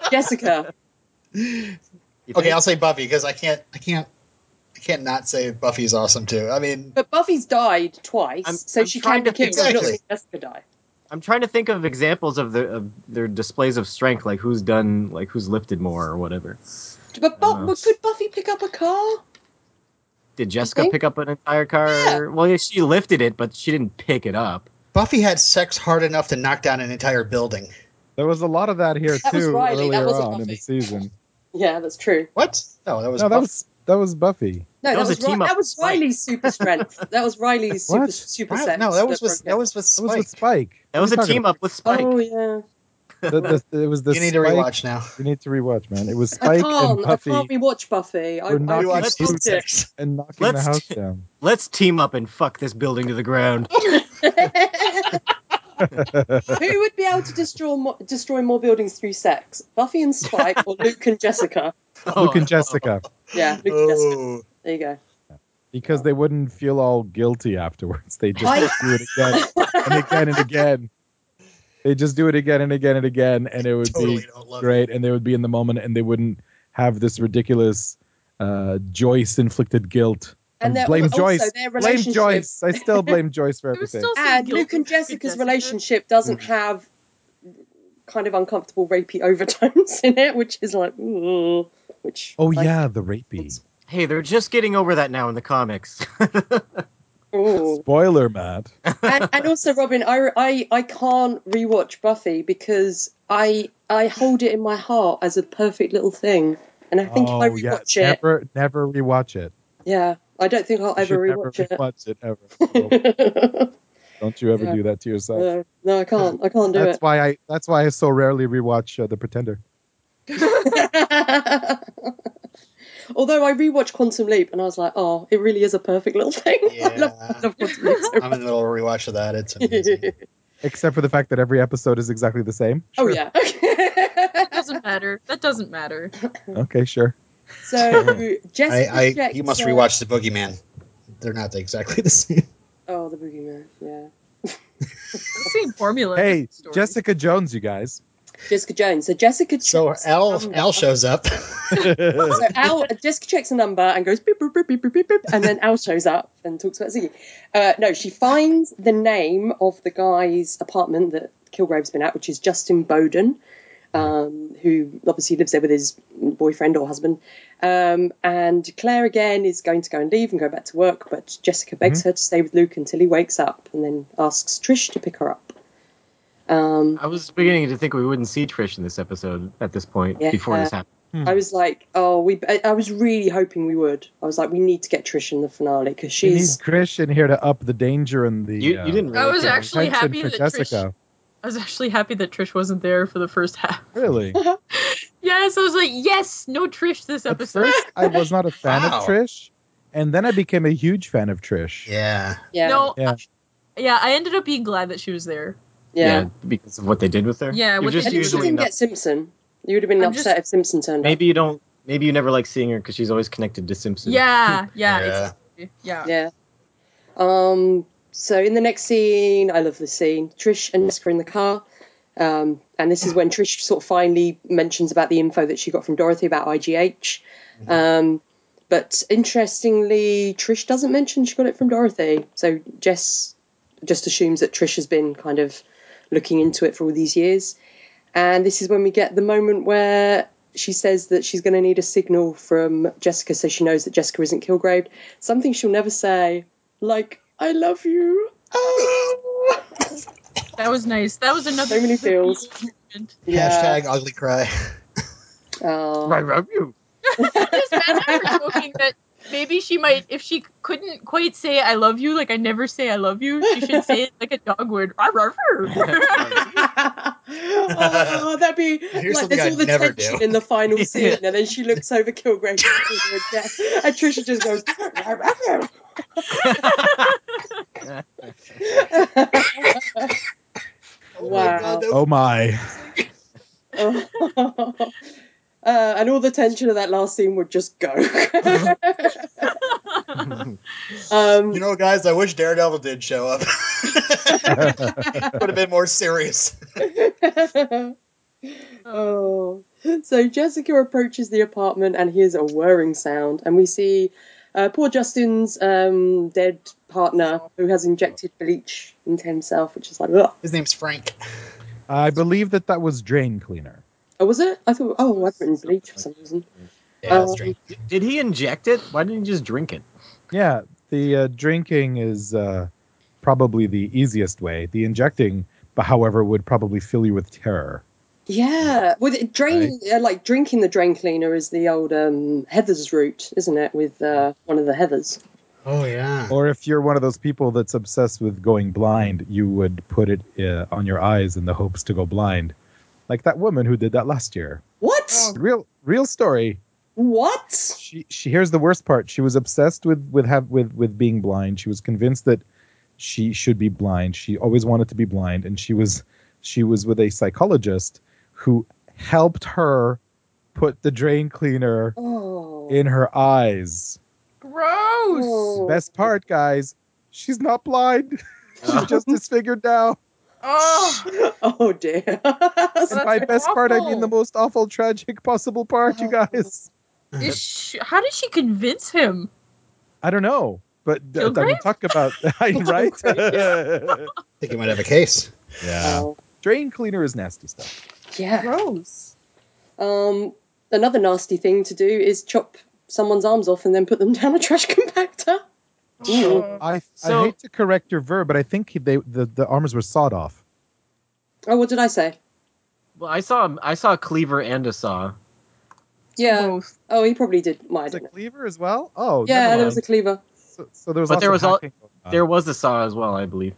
Jessica. [laughs] Okay, I'll say Buffy because I can't. I can't. I can't not say Buffy's awesome too. I mean, But Buffy's died twice, I'm- so I'm she trying can be to killed. think I'm not of- seeing Jessica die. I'm trying to think of examples of the of their displays of strength, like who's done, like who's lifted more or whatever. But, Uh, but could Buffy pick up a car? Did Jessica pick up an entire car? Yeah. Well, yeah, she lifted it, but she didn't pick it up. Buffy had sex hard enough to knock down an entire building. There was a lot of that here That was too Riley, earlier wasn't on in the season. [laughs] Yeah, that's true. What? No, that was. no, that Buffy. was that was Buffy. No, that, That was was, a team [laughs] that was. Riley's super strength. That was Riley's super What? super Right, no, that was with that was with That was Spike. with Spike. That was a What are you team talking up with Spike. Oh yeah. The, the, it was the You need to rewatch now. You need to rewatch, man. It was Spike and can't. I Buffy can't rewatch Buffy. I, We're I not You Buffy watched let's- sex. and knocking the Let's house t- down. Let's team up and fuck this building to the ground. [laughs] Who would be able to destroy more, destroy more buildings through sex? Buffy and Spike or [laughs] Luke and Jessica? Luke and Jessica, Yeah, Luke and Jessica. Oh. There you go. because they wouldn't feel all guilty afterwards. They just I- do it again and again and again. They just do it again and again and again, and it would totally be don't love great. And they would be in the moment, and they wouldn't have this ridiculous uh, Joyce inflicted guilt. And And they're blame also Joyce. their Blame. Joyce. I still blame Joyce for everything. And Luke and Jessica's Jessica. relationship doesn't have kind of uncomfortable rapey overtones [laughs] in it, which is like, ooh, which. Oh like, yeah, the rapey. Hey, they're just getting over that now in the comics. [laughs] ooh. Spoiler, Matt. [laughs] and, and also, Robin, I, I, I can't rewatch Buffy because I I hold it in my heart as a perfect little thing, and I think oh if I yeah, rewatch it, never, never rewatch it. yeah, I don't think I'll You ever should never rewatch it. rewatch it ever. No, [laughs] don't you ever Yeah. do that to yourself. no, no, I can't. I can't do it. That's why I. That's why I so rarely rewatch uh, The Pretender. It. Although I rewatched Quantum Leap and I was like, oh, it really is a perfect little thing. [laughs] I love, I Yeah. love Quantum Leap so I'm in the middle of a rewatch of that. It's amazing. [laughs] Except for the fact that every episode is exactly the same. Oh Sure. yeah. [laughs] That doesn't matter. That doesn't matter. Okay, sure. so Jessica I, I checks, you must uh, rewatch the Boogeyman. They're not exactly the same. Oh, the Boogeyman. Yeah. The same formula. Hey, Jessica Jones, you guys. Jessica Jones. So Jessica. So Al Al shows up. [laughs] [laughs] So Al Jessica checks a number and goes beep beep beep beep beep beep, beep and then Al shows up and talks about Ziggy. Uh, no, she finds the name of the guy's apartment that Kilgrave's been at, which is Justin Bowden, um, who obviously lives there with his boyfriend or husband. Um, and Claire again is going to go and leave and go back to work, but Jessica begs her to stay with Luke until he wakes up, and then asks Trish to pick her up. Um, I was beginning to think we wouldn't see Trish in this episode at this point Yeah. before this happened. Hmm. I was like, oh, we. I, I was really hoping we would. I was like, we need to get Trish in the finale because We need she's. Trish in here to up the danger and the. You, uh, you didn't really I was actually happy that Jessica. Trish. I was actually happy that Trish wasn't there for the first half. Really? [laughs] Yes, I was like, yes, no Trish this At episode. first, I was not a fan Wow. of Trish, and then I became a huge fan of Trish. Yeah. Yeah. No, Yeah. I- yeah, I ended up being glad that she was there. Yeah. Yeah, because of what they did with her. Yeah, You're just usually didn't not, get Simpson. You would have been I'm upset if Simpson turned maybe you don't. Maybe you never like seeing her because she's always connected to Simpson. Yeah, [laughs] yeah, Yeah. It's, yeah. Yeah. Um. So in the next scene, I love this scene. Trish and Jessica in the car. Um, and this is when Trish sort of finally mentions about the info that she got from Dorothy about IGH. Um, but interestingly, Trish doesn't mention she got it from Dorothy. So Jess just assumes that Trish has been kind of looking into it for all these years. And this is when we get the moment where she says that she's going to need a signal from Jessica so she knows that Jessica isn't Kilgrave. Something she'll never say, like, I love you. Oh. [laughs] That was nice. That was another So many feels. moment. Hashtag ugly cry. [laughs] Oh. I love you. [laughs] Just imagine her joking that maybe she might, if she couldn't quite say "I love you," like I never say "I love you," she should say it like a dog would. "I love you." oh, that'd be Here's like something there's all the tension do. in the final [laughs] scene, and then she looks over Kilgrave and death, and Trisha just goes, Oh my Wow. God, Oh my! [laughs] [laughs] uh, and all the tension of that last scene would just go. [laughs] um, You know, guys, I wish Daredevil did show up. [laughs] Would have been more serious. [laughs] oh. So Jessica approaches the apartment and hears a whirring sound, and we see uh, poor Justin's um, dead partner who has injected bleach into himself, which is like, ugh. His name's Frank. I believe that that was drain cleaner. Oh, was it? I thought, oh, I've written bleach for some reason. Yeah, that's Um, strange. Did he inject it? Why didn't he just drink it? Yeah, the uh, drinking is uh, probably the easiest way. The injecting, but however, would probably fill you with terror. Yeah, with it, drain, uh, like drinking the drain cleaner is the old um, Heather's route, isn't it? With uh, one of the Heathers. Oh yeah. Or if you're one of those people that's obsessed with going blind, you would put it uh, on your eyes in the hopes to go blind, like that woman who did that last year. What? Oh. Real, real story. What? She, she here's the worst part. She was obsessed with with have with with being blind. She was convinced that she should be blind. She always wanted to be blind, and she was she was with a psychologist who helped her put the drain cleaner Oh. in her eyes. Gross. Oh. Best part, guys, she's not blind. [laughs] she's just [laughs] disfigured now. Oh, [laughs] Oh dear. And [laughs] That's by best part, I mean the most awful, tragic possible part, you guys. is she, how did she convince him? I don't know, but uh, I mean, talk about [laughs] right. I think he might have a case. yeah, Oh, drain cleaner is nasty stuff. yeah. Gross. Um, another nasty thing to do is chop someone's arms off and then put them down a trash compactor. Ooh. I So- I hate to correct your verb, but I think they the, the arms were sawed off. Oh, what did I say? Well, I saw I saw a cleaver and a saw. Yeah. Both. Oh, he probably did. Well, I Was don't it cleaver as well? Oh, Yeah, never there was a cleaver. So, so there was. But there was al- hacking going on. There was a saw as well, I believe.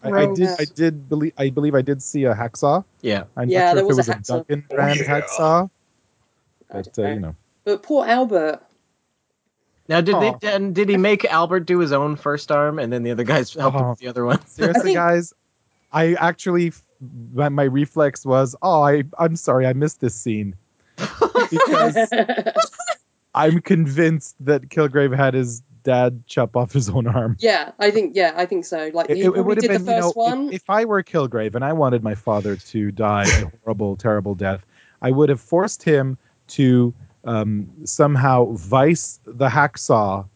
I, I did. I did believe. I believe I did see a hacksaw. Yeah. I'm Yeah, not sure there if was it a was a, hacksaw. Duncan brand Yeah. hacksaw, but don't uh, know. you know. But poor Albert. Now, did Aw. they oh. and did he make Albert do his own first arm, and then the other guys helped him Oh. with the other one? Seriously, think- guys, I actually my, my reflex was, oh, I I'm sorry, I missed this scene because [laughs] I'm convinced that Kilgrave had his dad chop off his own arm. yeah, I think. Yeah, I think so. Like It, he it would have did been, the you know, first one. if, if I were Kilgrave and I wanted my father to die a horrible, terrible death, I would have forced him to um, somehow vice the hacksaw,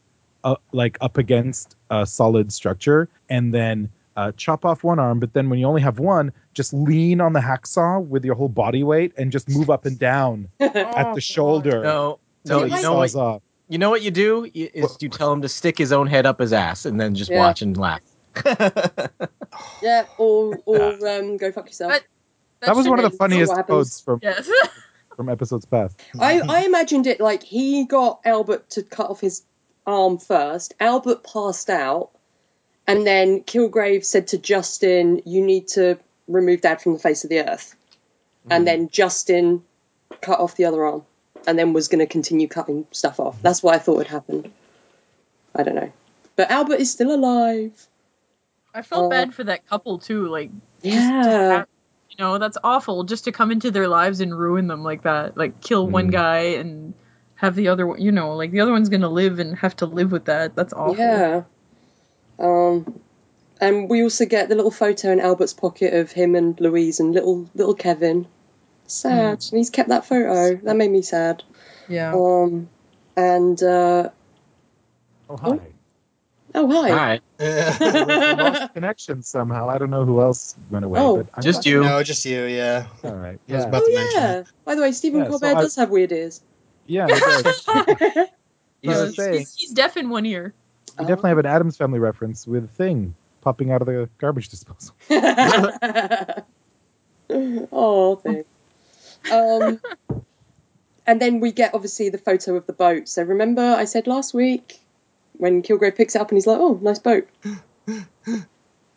uh, like up against a solid structure, and then uh, chop off one arm. But then when you only have one, just lean on the hacksaw with your whole body weight and just move up and down [laughs] at Oh, the shoulder. No, no. You know what? off. You know what you do is you tell him to stick his own head up his ass, and then just Yeah. watch and laugh. Yeah, or [laughs] or um, go fuck yourself. But- That was one of the funniest quotes from Yes. [laughs] from episodes past. I, I imagined it like he got Albert to cut off his arm first. Albert passed out, and then Kilgrave said to Justin, "You need to remove Dad from the face of the earth." And mm-hmm. then Justin cut off the other arm, and then was going to continue cutting stuff off. That's what I thought would happen. I don't know, but Albert is still alive. I felt Oh. bad uh, for that couple too. Like, just to Yeah, have- you know, that's awful. Just to come into their lives and ruin them like that. Like, kill one Mm. guy and have the other one. You know, like the other one's gonna live and have to live with that. That's awful. yeah. Um, and we also get the little photo in Albert's pocket of him and Louise and little little Kevin. Sad. And he's kept that photo. That made me sad. Yeah. Um, and uh, Oh hi. oh hi. Hi. Yeah. lost connection somehow. I don't know who else went away. Oh, but I- Just you. no, just you. Yeah. All right. I was Yeah. about Oh to mention yeah. By the way, Stephen Yeah, so Colbert I- does have weird ears. Yeah. he does. [laughs] [laughs] Yeah, was he's, saying- he's, he's deaf in one ear. We definitely have an Addams Family reference with a Thing popping out of the garbage disposal. [laughs] oh, thing. Um, and then we get obviously the photo of the boat. So remember, I said last week when Kilgrave picks it up and he's like, "Oh, nice boat." [gasps]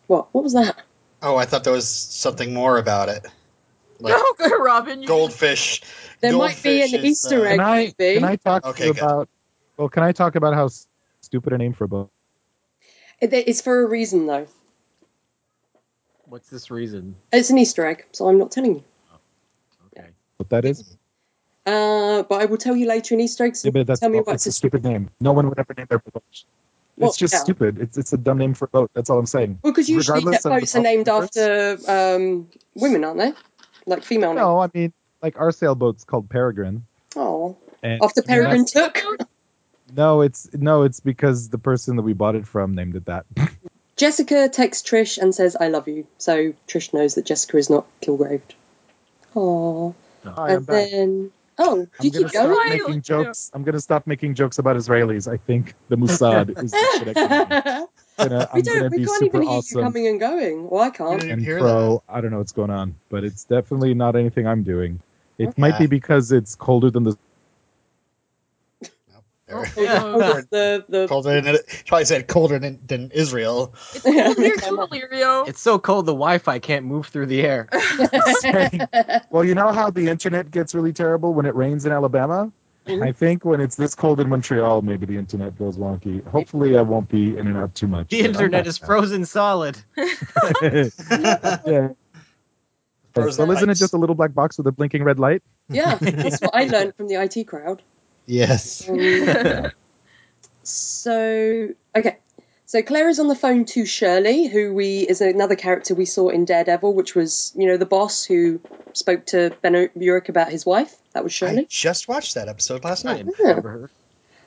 what? What was that? Oh, I thought there was something more about it. Like [laughs] oh, good, Robin. you- goldfish. There might be an Goldfish is, Easter uh, egg. Can I maybe. can I talk Okay, you about? Well, can I talk about how stupid a name for a boat? It- It's for a reason, though. What's this reason? It's an Easter egg, so I'm not telling you. Okay. What that is? Uh, but I will tell you later in Easter eggs. Yeah, but that's tell me what's it's a stupid name. No one would ever name their boat. Well, It's just yeah. stupid. It's it's a dumb name for a boat. That's all I'm saying. Well, because usually regardless that of the boats are named purpose. after um, women, aren't they? Like female names. No, I mean like our sailboat's called Peregrine. Oh, And after I mean, Peregrine Took. [laughs] No, it's no, it's because the person that we bought it from named it that. [laughs] Jessica texts Trish and says, "I love you." So Trish knows that Jessica is not Kilgraved. Oh, Hi, and then oh, do I'm you gonna keep stop going? making jokes. I'm gonna stop making jokes about Israelis. I think the [laughs] Mossad is disconnecting. I'm [laughs] gonna, we I'm don't. gonna We be can't super even hear awesome you coming and going. Well, I can't. And hear pro. I don't know what's going on, but it's definitely not anything I'm doing. It might be because it's colder than the. Oh, [laughs] Yeah. the the colder than probably said colder than, than Israel. It's cold here too, [laughs] Alirio. It's so cold the Wi-Fi can't move through the air. [laughs] Well, you know how the internet gets really terrible when it rains in Alabama. Mhm. I think when it's this cold in Montreal, maybe the internet goes wonky. Hopefully, I won't be in and out too much. The internet is frozen solid. yeah. Frozen So isn't it just a little black box with a blinking red light? yeah, that's what I learned from the IT crowd. Yes. Um, [laughs] so okay, so Claire is on the phone to Shirley, who we is another character we saw in Daredevil, which was you know the boss who spoke to Ben Urich about his wife. That was Shirley. I just watched that episode last night. didn't remember her.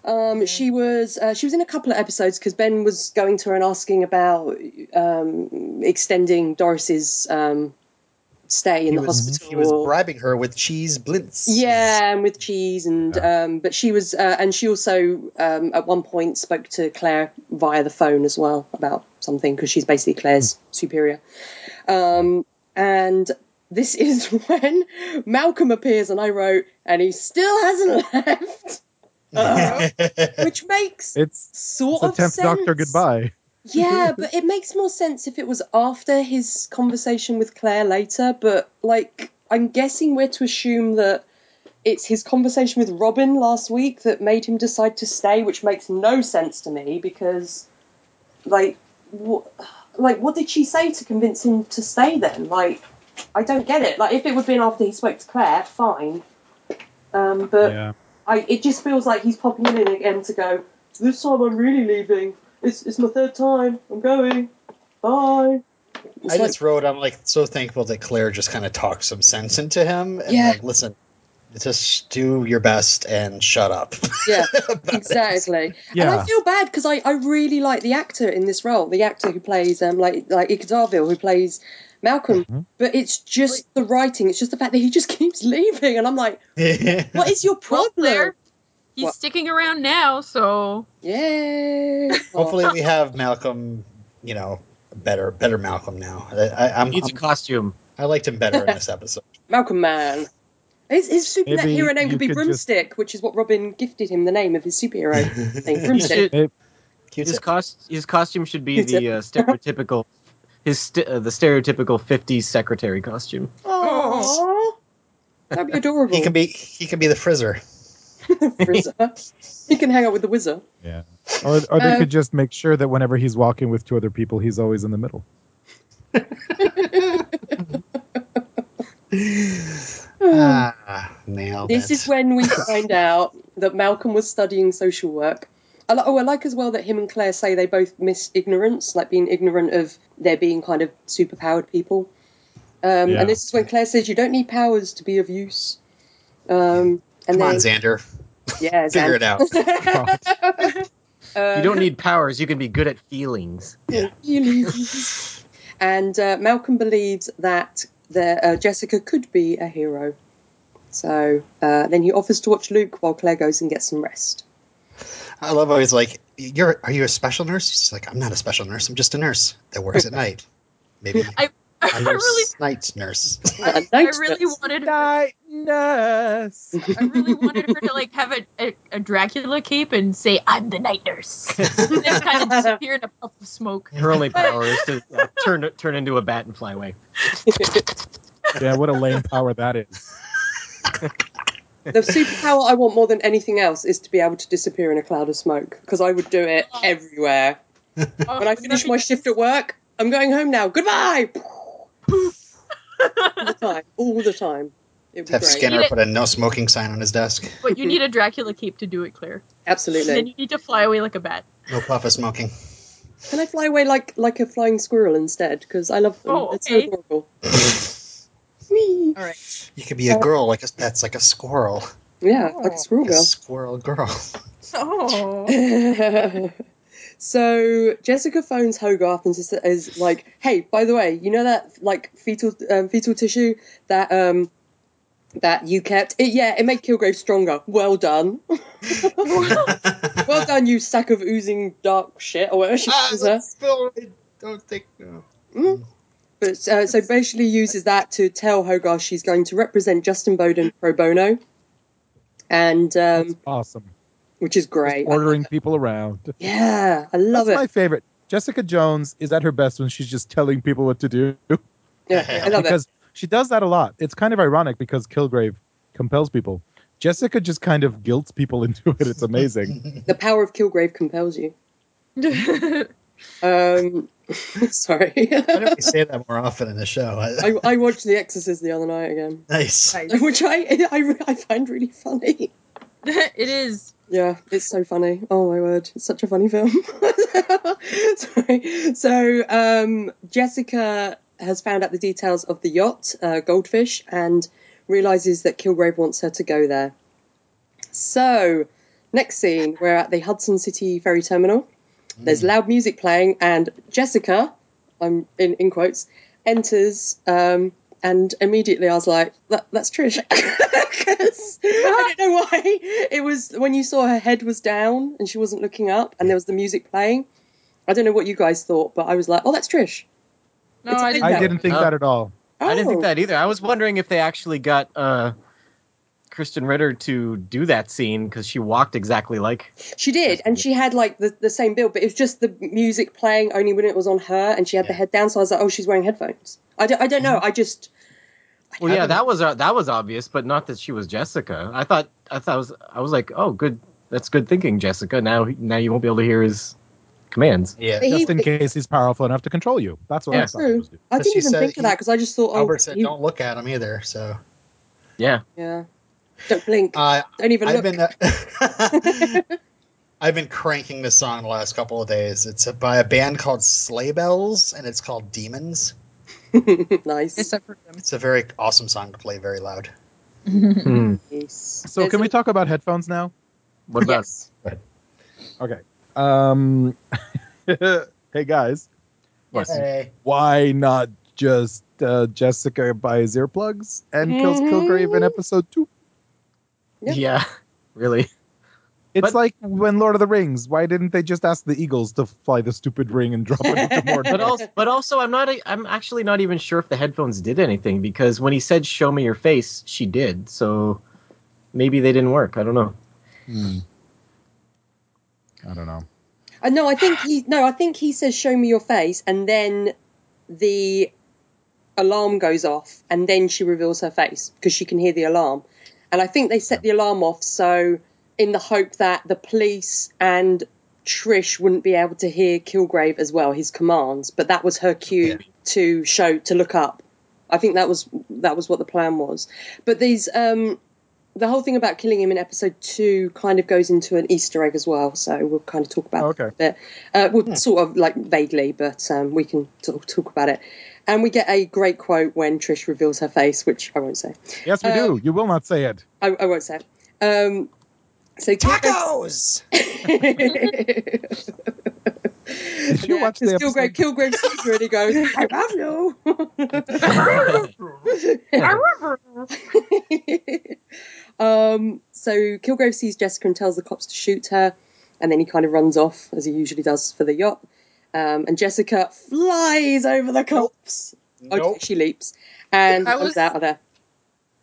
Um, she was uh, she was in a couple of episodes because Ben was going to her and asking about um, extending Doris's um, stay in He the was, hospital. he was bribing her with cheese blintz. Yeah, and with cheese, and um, but she was, uh, and she also um, at one point spoke to Claire via the phone as well about something because she's basically Claire's superior. Um, and this [laughs] is when Malcolm appears, and I wrote, and he still hasn't [laughs] left, Uh, [laughs] which makes It's, sort it's a of tenth sense. Doctor goodbye. Yeah, [laughs] but it makes more sense if it was after his conversation with Claire later. But like, I'm guessing we're to assume that it's his conversation with Robin last week that made him decide to stay, which makes no sense to me because, like, wh- like what did she say to convince him to stay? Then, like, I don't get it. Like, if it would have been after he spoke to Claire, fine. Um, but Yeah. I, it just feels like he's popping in again to go. This time I'm really leaving. It's it's my third time. I'm going. Bye. It's I like, just wrote, I'm like so thankful that Claire just kind of talked some sense into him. And Yeah. like, listen, just do your best and shut up. [laughs] yeah, about it. exactly. And I feel bad because I, I really like the actor in this role, the actor who plays um like like Eka Darville, who plays Malcolm. Mhm. But it's just the writing. It's just the fact that he just [laughs] keeps leaving, and I'm like, [laughs] what is your Well, problem? Claire, he's What? sticking around now, so Yay! [laughs] Hopefully, we have Malcolm, you know, better better Malcolm now. I, I, I'm, Needs a I'm- costume. I liked him better in [laughs] this episode. Malcolm Man. His, his super Maybe hero name you could be could just- Broomstick, which is what Robin gifted him the name of his superhero [laughs] name, He Broomstick. should- his cost his costume should be the uh, stereotypical his st- uh, the stereotypical 50s secretary costume. Aww. That'd be adorable. He can be he can be the frizzer. [laughs] Frizzer. [laughs] he can hang out with the wizard. Yeah. Or, or they Um, could just make sure that whenever he's walking with two other people, he's always in the middle. Ah, nailed This it. is when we find out that Malcolm was studying social work. I li- oh, I like as well that him and Claire say they both miss ignorance, like being ignorant of there being kind of superpowered people. Um, Yeah. And this is when Claire says you don't need powers to be of use. Um, and Come on, then, Xander, yeah, [laughs] figure it out. [laughs] You don't need powers, you can be good at feelings. feelings. [laughs] and uh, Malcolm believes that the, uh, Jessica could be a hero. So uh, then he offers to watch Luke while Claire goes and gets some rest. I love how he's like, "You're are you a special nurse?" She's like, "I'm not a special nurse. I'm just a nurse that works at night. Maybe I, a I nurse, really, night nurse." I, I really wanted, Night nurse. I really wanted her to like have a, a, a Dracula cape and say, "I'm the night nurse," [laughs] and then kind of disappear in a puff of smoke. Her only power is to yeah, turn turn into a bat and fly away. [laughs] yeah, what a lame power that is. The superpower I want more than anything else is to be able to disappear in a cloud of smoke because I would do it oh. everywhere. Oh, When I finish my shift at work, I'm going home now. Goodbye. [laughs] all the time, all the time. It would be Have. Skinner put a no smoking sign on his desk. [laughs] But you need [laughs] a Dracula cape to do it, Claire. And then you need to fly away like a bat. No puff of smoking. Can I fly away like like a flying squirrel instead? Because I love them. Oh, It's so okay. adorable. [laughs] Whee! All right. You could be a girl like a that's like a squirrel. Yeah, like a squirrel Like a girl. squirrel girl. Oh. so Jessica phones Hogarth and just is like, "Hey, by the way, you know that like fetal um, fetal tissue that um that you kept? It, yeah, it made Kilgrave stronger. Well done, [laughs] well done, you sack of oozing dark shit or whatever she Ah, calls her." that's Phil, I don't think. No. Mm. But uh, so basically uses that to tell Hogarth she's going to represent Justin Bowden pro bono, and That's um, awesome. which is great. Ordering people around. Yeah, I love That's it. my favorite. Jessica Jones is at her best when she's just telling people what to do Yeah, I love it. Because she does that a lot. It's kind of ironic because Kilgrave compels people. Jessica just kind of guilts people [laughs] into it. It's amazing. The power of Kilgrave compels you. [laughs] Um, [laughs] sorry. Why don't we say that more often in the show? I, I watched The Exorcist the other night again, nice. which I, I I find really funny. it is. Yeah, it's so funny. Oh my word, it's such a funny film. Sorry. So um, Jessica has found out the details of the yacht, uh, Goldfish, and realizes that Kilgrave wants her to go there. So next scene, we're at the Hudson City ferry terminal. There's loud music playing, and Jessica, I'm in, in quotes, enters. Um, and immediately I was like, that, that's Trish. [laughs] I don't know why. It was when you saw her head was down and she wasn't looking up, and there was the music playing. I don't know what you guys thought, but I was like, oh, that's Trish. No, It's a I big didn't. I didn't think that at all. I didn't think Oh. that either. I was wondering if they actually got uh, Krysten Ritter to do that scene because she walked exactly like. She did, and she had like the, the same build, but it was just the music playing only when it was on her, and she had the head down. So I was like, oh, she's wearing headphones. I don't, I don't know. I just Well, yeah, that was uh, that was obvious, but not that she was Jessica. I thought I thought I was I was like, oh, good, that's good thinking, Jessica. Now now you won't be able to hear his commands. Yeah. He- Just in case he's powerful enough to control you. That's what I Yeah. thought. he was doing. I didn't even think of he- that because I just thought, oh, Albert said, he- "Don't look at him either." So Yeah, yeah, don't blink, uh, don't even I've look. been uh, [laughs] I've been cranking this song the last couple of days. It's by a band called Sleigh Bells, and it's called Demons. [laughs] nice. Yes, I've heard them. It's a very awesome song to play very loud. Hmm. Nice. So There's can a- we talk about headphones now? What about? Yes. Okay. Um, [laughs] hey guys, Yes. Hey, why not just uh, Jessica buys earplugs and kills. Kilgrave in episode two? Yeah. Yeah, really. It's But- like when Lord of the Rings. Why didn't they just ask the eagles to fly the stupid ring and drop it into [laughs] Mordor? But also, but also, I'm not. I'm actually not even sure if the headphones did anything because when he said "Show me your face," she did. So maybe they didn't work. I don't know. Hmm. I don't know. Uh, no, I think he no, I think he says show me your face and then the alarm goes off and then she reveals her face because she can hear the alarm. And I think they set the alarm off so in the hope that the police and Trish wouldn't be able to hear Kilgrave as well, his commands, but that was her cue Yeah. to show to look up. I think that was that was what the plan was. But these um the whole thing about killing him in episode two kind of goes into an Easter egg as well, so we'll kind of talk about Oh, okay. that a bit. Uh, well, sort of like vaguely, but um, we can talk, talk about it. And we get a great quote when Trish reveals her face, which I won't say. Yes, we Um, do. You will not say it. I, I won't say. It. Um, so Tacos. [laughs] Did you watch the Kilgrave, episode? Kilgrave sees her and he goes, "I love you." [laughs] [laughs] um, so Kilgrave sees Jessica and tells the cops to shoot her, and then he kind of runs off as he usually does for the yacht. Um, and Jessica flies over the cops. Okay, she leaps and I runs was- out of there.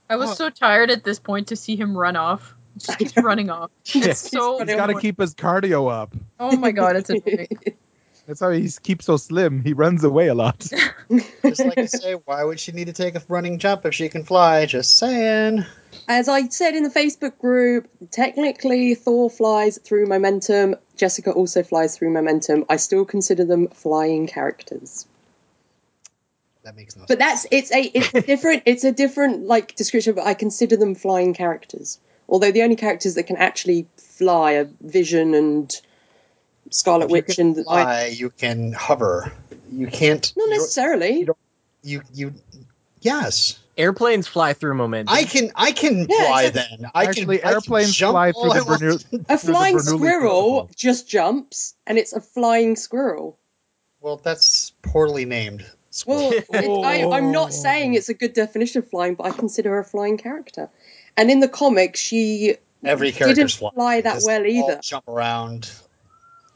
I was so tired at this point to see him run off. He Just keeps running off. [laughs] It's so. He's got to keep his cardio up. Oh my god, it's annoying. [laughs] That's how he keeps so slim. He runs away a lot. [laughs] Just like to say, why would she need to take a running jump if she can fly? Just saying. As I said in the Facebook group, technically Thor flies through momentum. Jessica also flies through momentum. I still consider them flying characters. That makes no sense. But that's it's a it's a different it's a different like description, but I consider them flying characters. Although the only characters that can actually fly are Vision and Scarlet Witch and I, fly, you can hover. You can't. not necessarily. you You you. Yes, Airplanes fly through momentum. I can. I can Yeah, fly. exactly. Then I Actually, can. I can airplanes jump fly all through I the want. Bernoulli. A through the flying Bernoulli squirrel principle. just jumps, and it's a flying squirrel. Well, that's poorly named. Well, Squirrel. it, I, I'm not saying it's a good definition of flying, but I consider her a flying character. And in the comics, she Every didn't character's fly, fly that because well they all either. Jump around.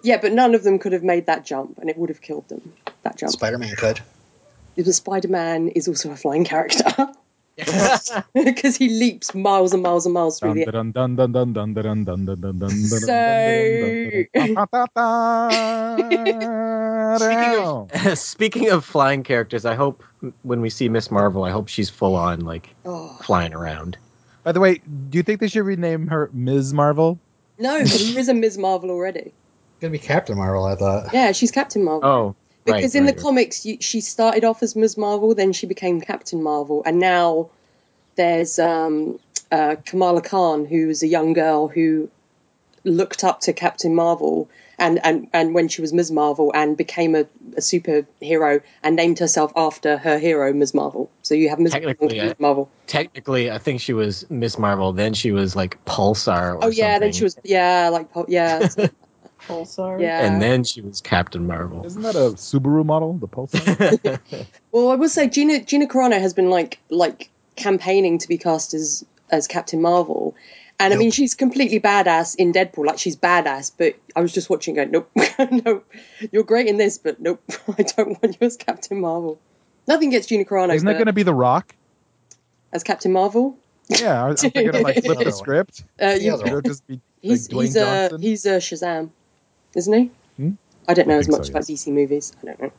Yeah, but none of them could have made that jump, and it would have killed them. That jump. Spider Man could. The Spider Man is also a flying character. Because he leaps miles and miles and miles through the So speaking, of, speaking of flying characters, I hope when we see Miss Marvel, I hope she's full on like oh. flying around. By the way, do you think they should rename her Ms. Marvel? No, there is a Ms. Marvel already. Gonna be Captain Marvel, I thought. Yeah, she's Captain Marvel. Oh, right, because in right, the right. comics, you, she started off as Ms. Marvel, then she became Captain Marvel, and now there's um, uh, Kamala Khan, who is a young girl who looked up to Captain Marvel, and, and, and when she was Ms. Marvel, and became a, a superhero, and named herself after her hero, Ms. Marvel. So you have Ms. Marvel, Technically, I- Ms. Marvel. Technically, I think she was Miss Marvel. Then she was like Pulsar. Or Oh yeah, then she was yeah, like po- yeah, so- [laughs] Pulsar. yeah. and then she was Captain Marvel. Isn't that a Subaru model, the Pulsar? [laughs] Well, I will say Gina Gina Carano has been like like campaigning to be cast as as Captain Marvel, and I mean she's completely badass in Deadpool. Like she's badass, but I was just watching, going, nope, [laughs] nope, you're great in this, but nope, [laughs] I don't want you as Captain Marvel. Nothing gets Gina Carano Isn't that going to be The Rock? as Captain Marvel. Yeah, I'm thinking of like flip the script. Uh, The you- It'll just be he's like Dwayne he's uh, he's uh, Shazam, isn't he? Hmm? I don't know I as much so, about yes. DC movies. I don't know.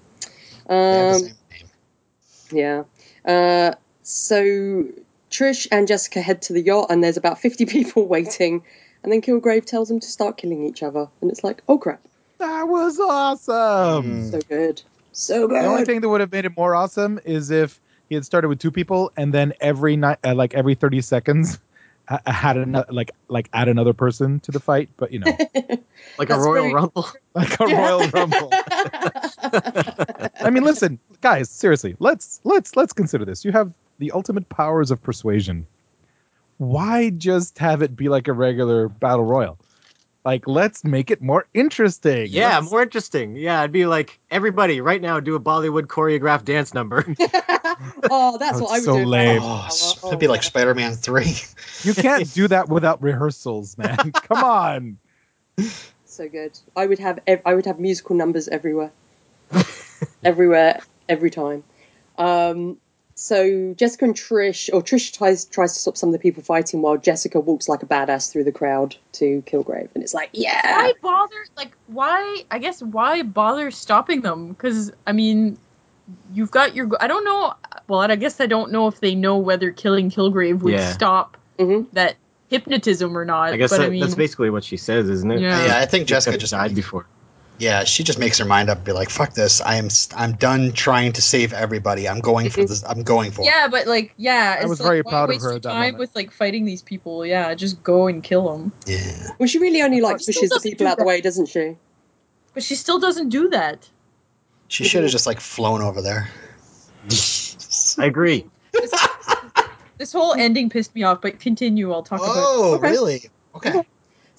They have the Um, same name. Yeah. Uh, so Trish and Jessica head to the yacht, and there's about 50 [laughs] people waiting. And then Kilgrave tells them to start killing each other. And it's like, oh crap. that was awesome. Mm. So good. So good. The only thing that would have made it more awesome is if he had started with two people, and then every night, uh, like every thirty seconds, ha- had another, like like add another person to the fight. But you know, [laughs] [laughs] [laughs] like a Royal very- Rumble. like a Yeah. Royal Rumble. I mean, listen, guys, seriously, let's let's let's consider this. You have the ultimate powers of persuasion. Why just have it be like a regular battle royal? Like, let's make it more interesting. Yeah, Let's- more interesting. Yeah, I'd be like, everybody, right now, do a Bollywood choreographed dance number. [laughs] [laughs] oh, that's Oh, what I would so do. lame. Oh, Oh, it'd be like. Spider-Man Three. [laughs] You can't do that without rehearsals, man. Come on. So good. I would have ev- I would have musical numbers everywhere, everywhere, every time. Um, so Jessica and Trish, or Trish tries tries to stop some of the people fighting, while Jessica walks like a badass through the crowd to Kilgrave, and it's like, yeah, Why bother? Like, why? I guess why bother stopping them? Because I mean, you've got your. I don't know. Well, I guess I don't know if they know whether killing Kilgrave would Yeah. stop Mhm. that hypnotism or not. I guess but that, I mean, that's basically what she says, isn't it? Yeah. Yeah, I think Jessica just died before. Yeah, she just makes her mind up and be like, "Fuck this! I am I'm done trying to save everybody. I'm going for this. I'm going for it." Yeah, but like, yeah, I was like, very proud of her at that time moment. with like fighting these people. Yeah, just go and kill them. Yeah. well, she really only like Still pushes the people out the way, doesn't she? But she still doesn't do that. She should have just like flown over there. I agree. [laughs] This whole ending pissed me off. But continue. I'll talk about. It. Oh, Okay. really? Okay.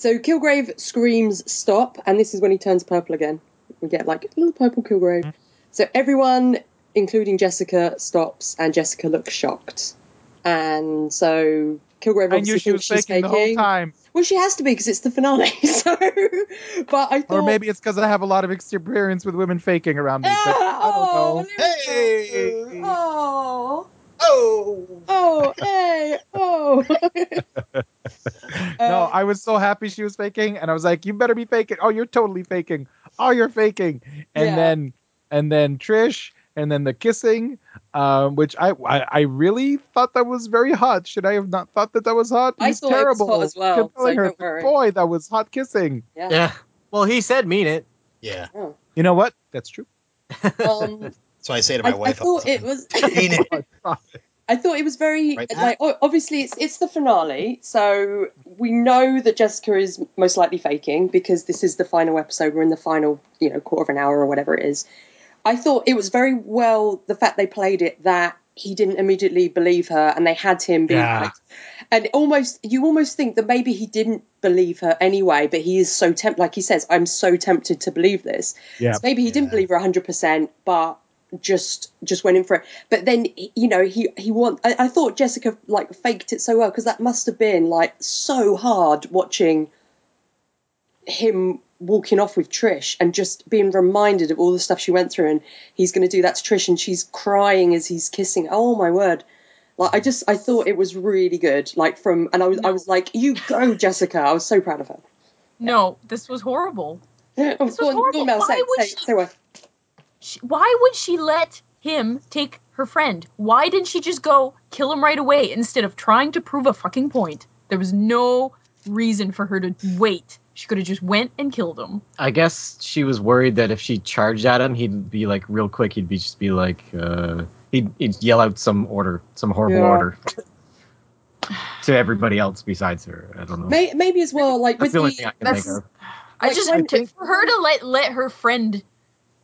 So Kilgrave screams stop, and this is when he turns purple again. We get like a little purple Kilgrave. Mm. So everyone, including Jessica, stops, and Jessica looks shocked. And so Kilgrave I obviously thinks she's faking the whole time. Well, she has to be because it's the finale. [laughs] So, but I thought, Or maybe it's because I have a lot of experience with women faking around me. But ah, I oh, don't know. Hey! oh, Oh. oh, hey, oh. [laughs] no, Uh, I was so happy she was faking, and I was like, "You better be faking! Oh, you're totally faking! Oh, you're faking!" And Yeah. then, and then Trish, and then the kissing, um, which I, I I really thought that was very hot. Should I have not thought that that was hot? I He's thought it was terrible. hot as well, Kept telling so her, boy, that was hot kissing. yeah. Yeah. Well, he said mean it. Yeah. You know what? That's true. Um, So I say to my I, I wife. all thought the it time, was. [laughs] Mean it. [laughs] Oh I thought it was very Right, like o- obviously it's it's the finale, so we know that Jessica is most likely faking because this is the final episode. We're in the final, you know, quarter of an hour or whatever it is. I thought it was very well the fact they played it that he didn't immediately believe her and they had him be Yeah. like, and almost you almost think that maybe he didn't believe her anyway, but he is so tempted, like he says, I'm so tempted to believe this. Yeah. So maybe he didn't believe her 100%, but just just went in for it. But then you know he he want. I, I thought Jessica like faked it so well because that must have been like so hard watching him walking off with Trish and just being reminded of all the stuff she went through and he's going to do that to Trish and she's crying as he's kissing. Oh my word. Like I just I thought it was really good like from and I was I was like you go Jessica I was so proud of her. No, this was horrible. Oh, was on, go horrible. Why would she-? She, why would she let him take her friend? Why didn't she just go kill him right away instead of trying to prove a fucking point? There was no reason for her to wait. She could have just went and killed him. I guess she was worried that if she charged at him, he'd be like real quick. He'd be just be like, uh, he'd, he'd yell out some order, some horrible Yeah. order [laughs] to everybody else besides her. I don't know. May, maybe as well like with That's the only the thing I can that's- think of. I Like, just when- to, for her to let let her friend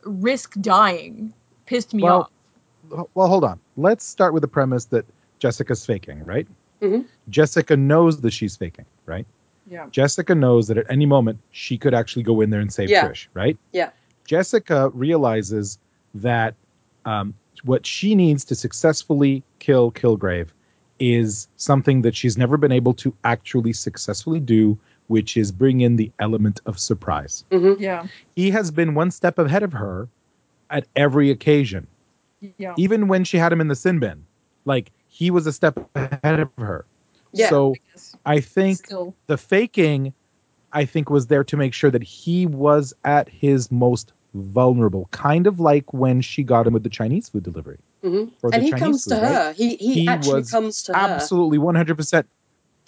risk dying pissed me Well, off. well, hold on. Let's start with the premise that Jessica's faking, right? Mhm. Jessica knows that she's faking, right? Yeah. Jessica knows that at any moment she could actually go in there and save Yeah. Trish, right? Yeah. Jessica realizes that um, what she needs to successfully kill Kilgrave is something that she's never been able to actually successfully do, which is bring in the element of surprise. Yeah. He has been one step ahead of her at every occasion Yeah. even when she had him in the sin bin, like he was a step ahead of her. Yeah. So I think Still. the faking, I think, was there to make sure that he was at his most vulnerable, kind of like when she got him with the Chinese food delivery. Mhm. Or the and he Chinese comes to food, right? her. He he, He actually was comes to her. Absolutely, one hundred percent,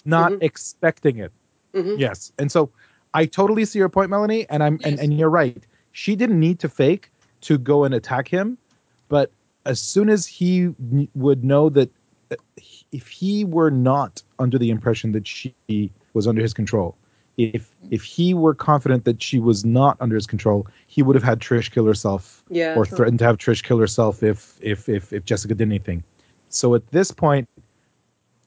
not Mhm. expecting it. Mhm. Yes, and so I totally see your point, Melanie, and I'm and, Yes. and you're right. She didn't need to fake to go and attack him, but as soon as he would know that uh, if he were not under the impression that she was under his control, if if he were confident that she was not under his control, he would have had Trish kill herself Yeah. or threatened to have Trish kill herself if if if if Jessica did anything. So at this point,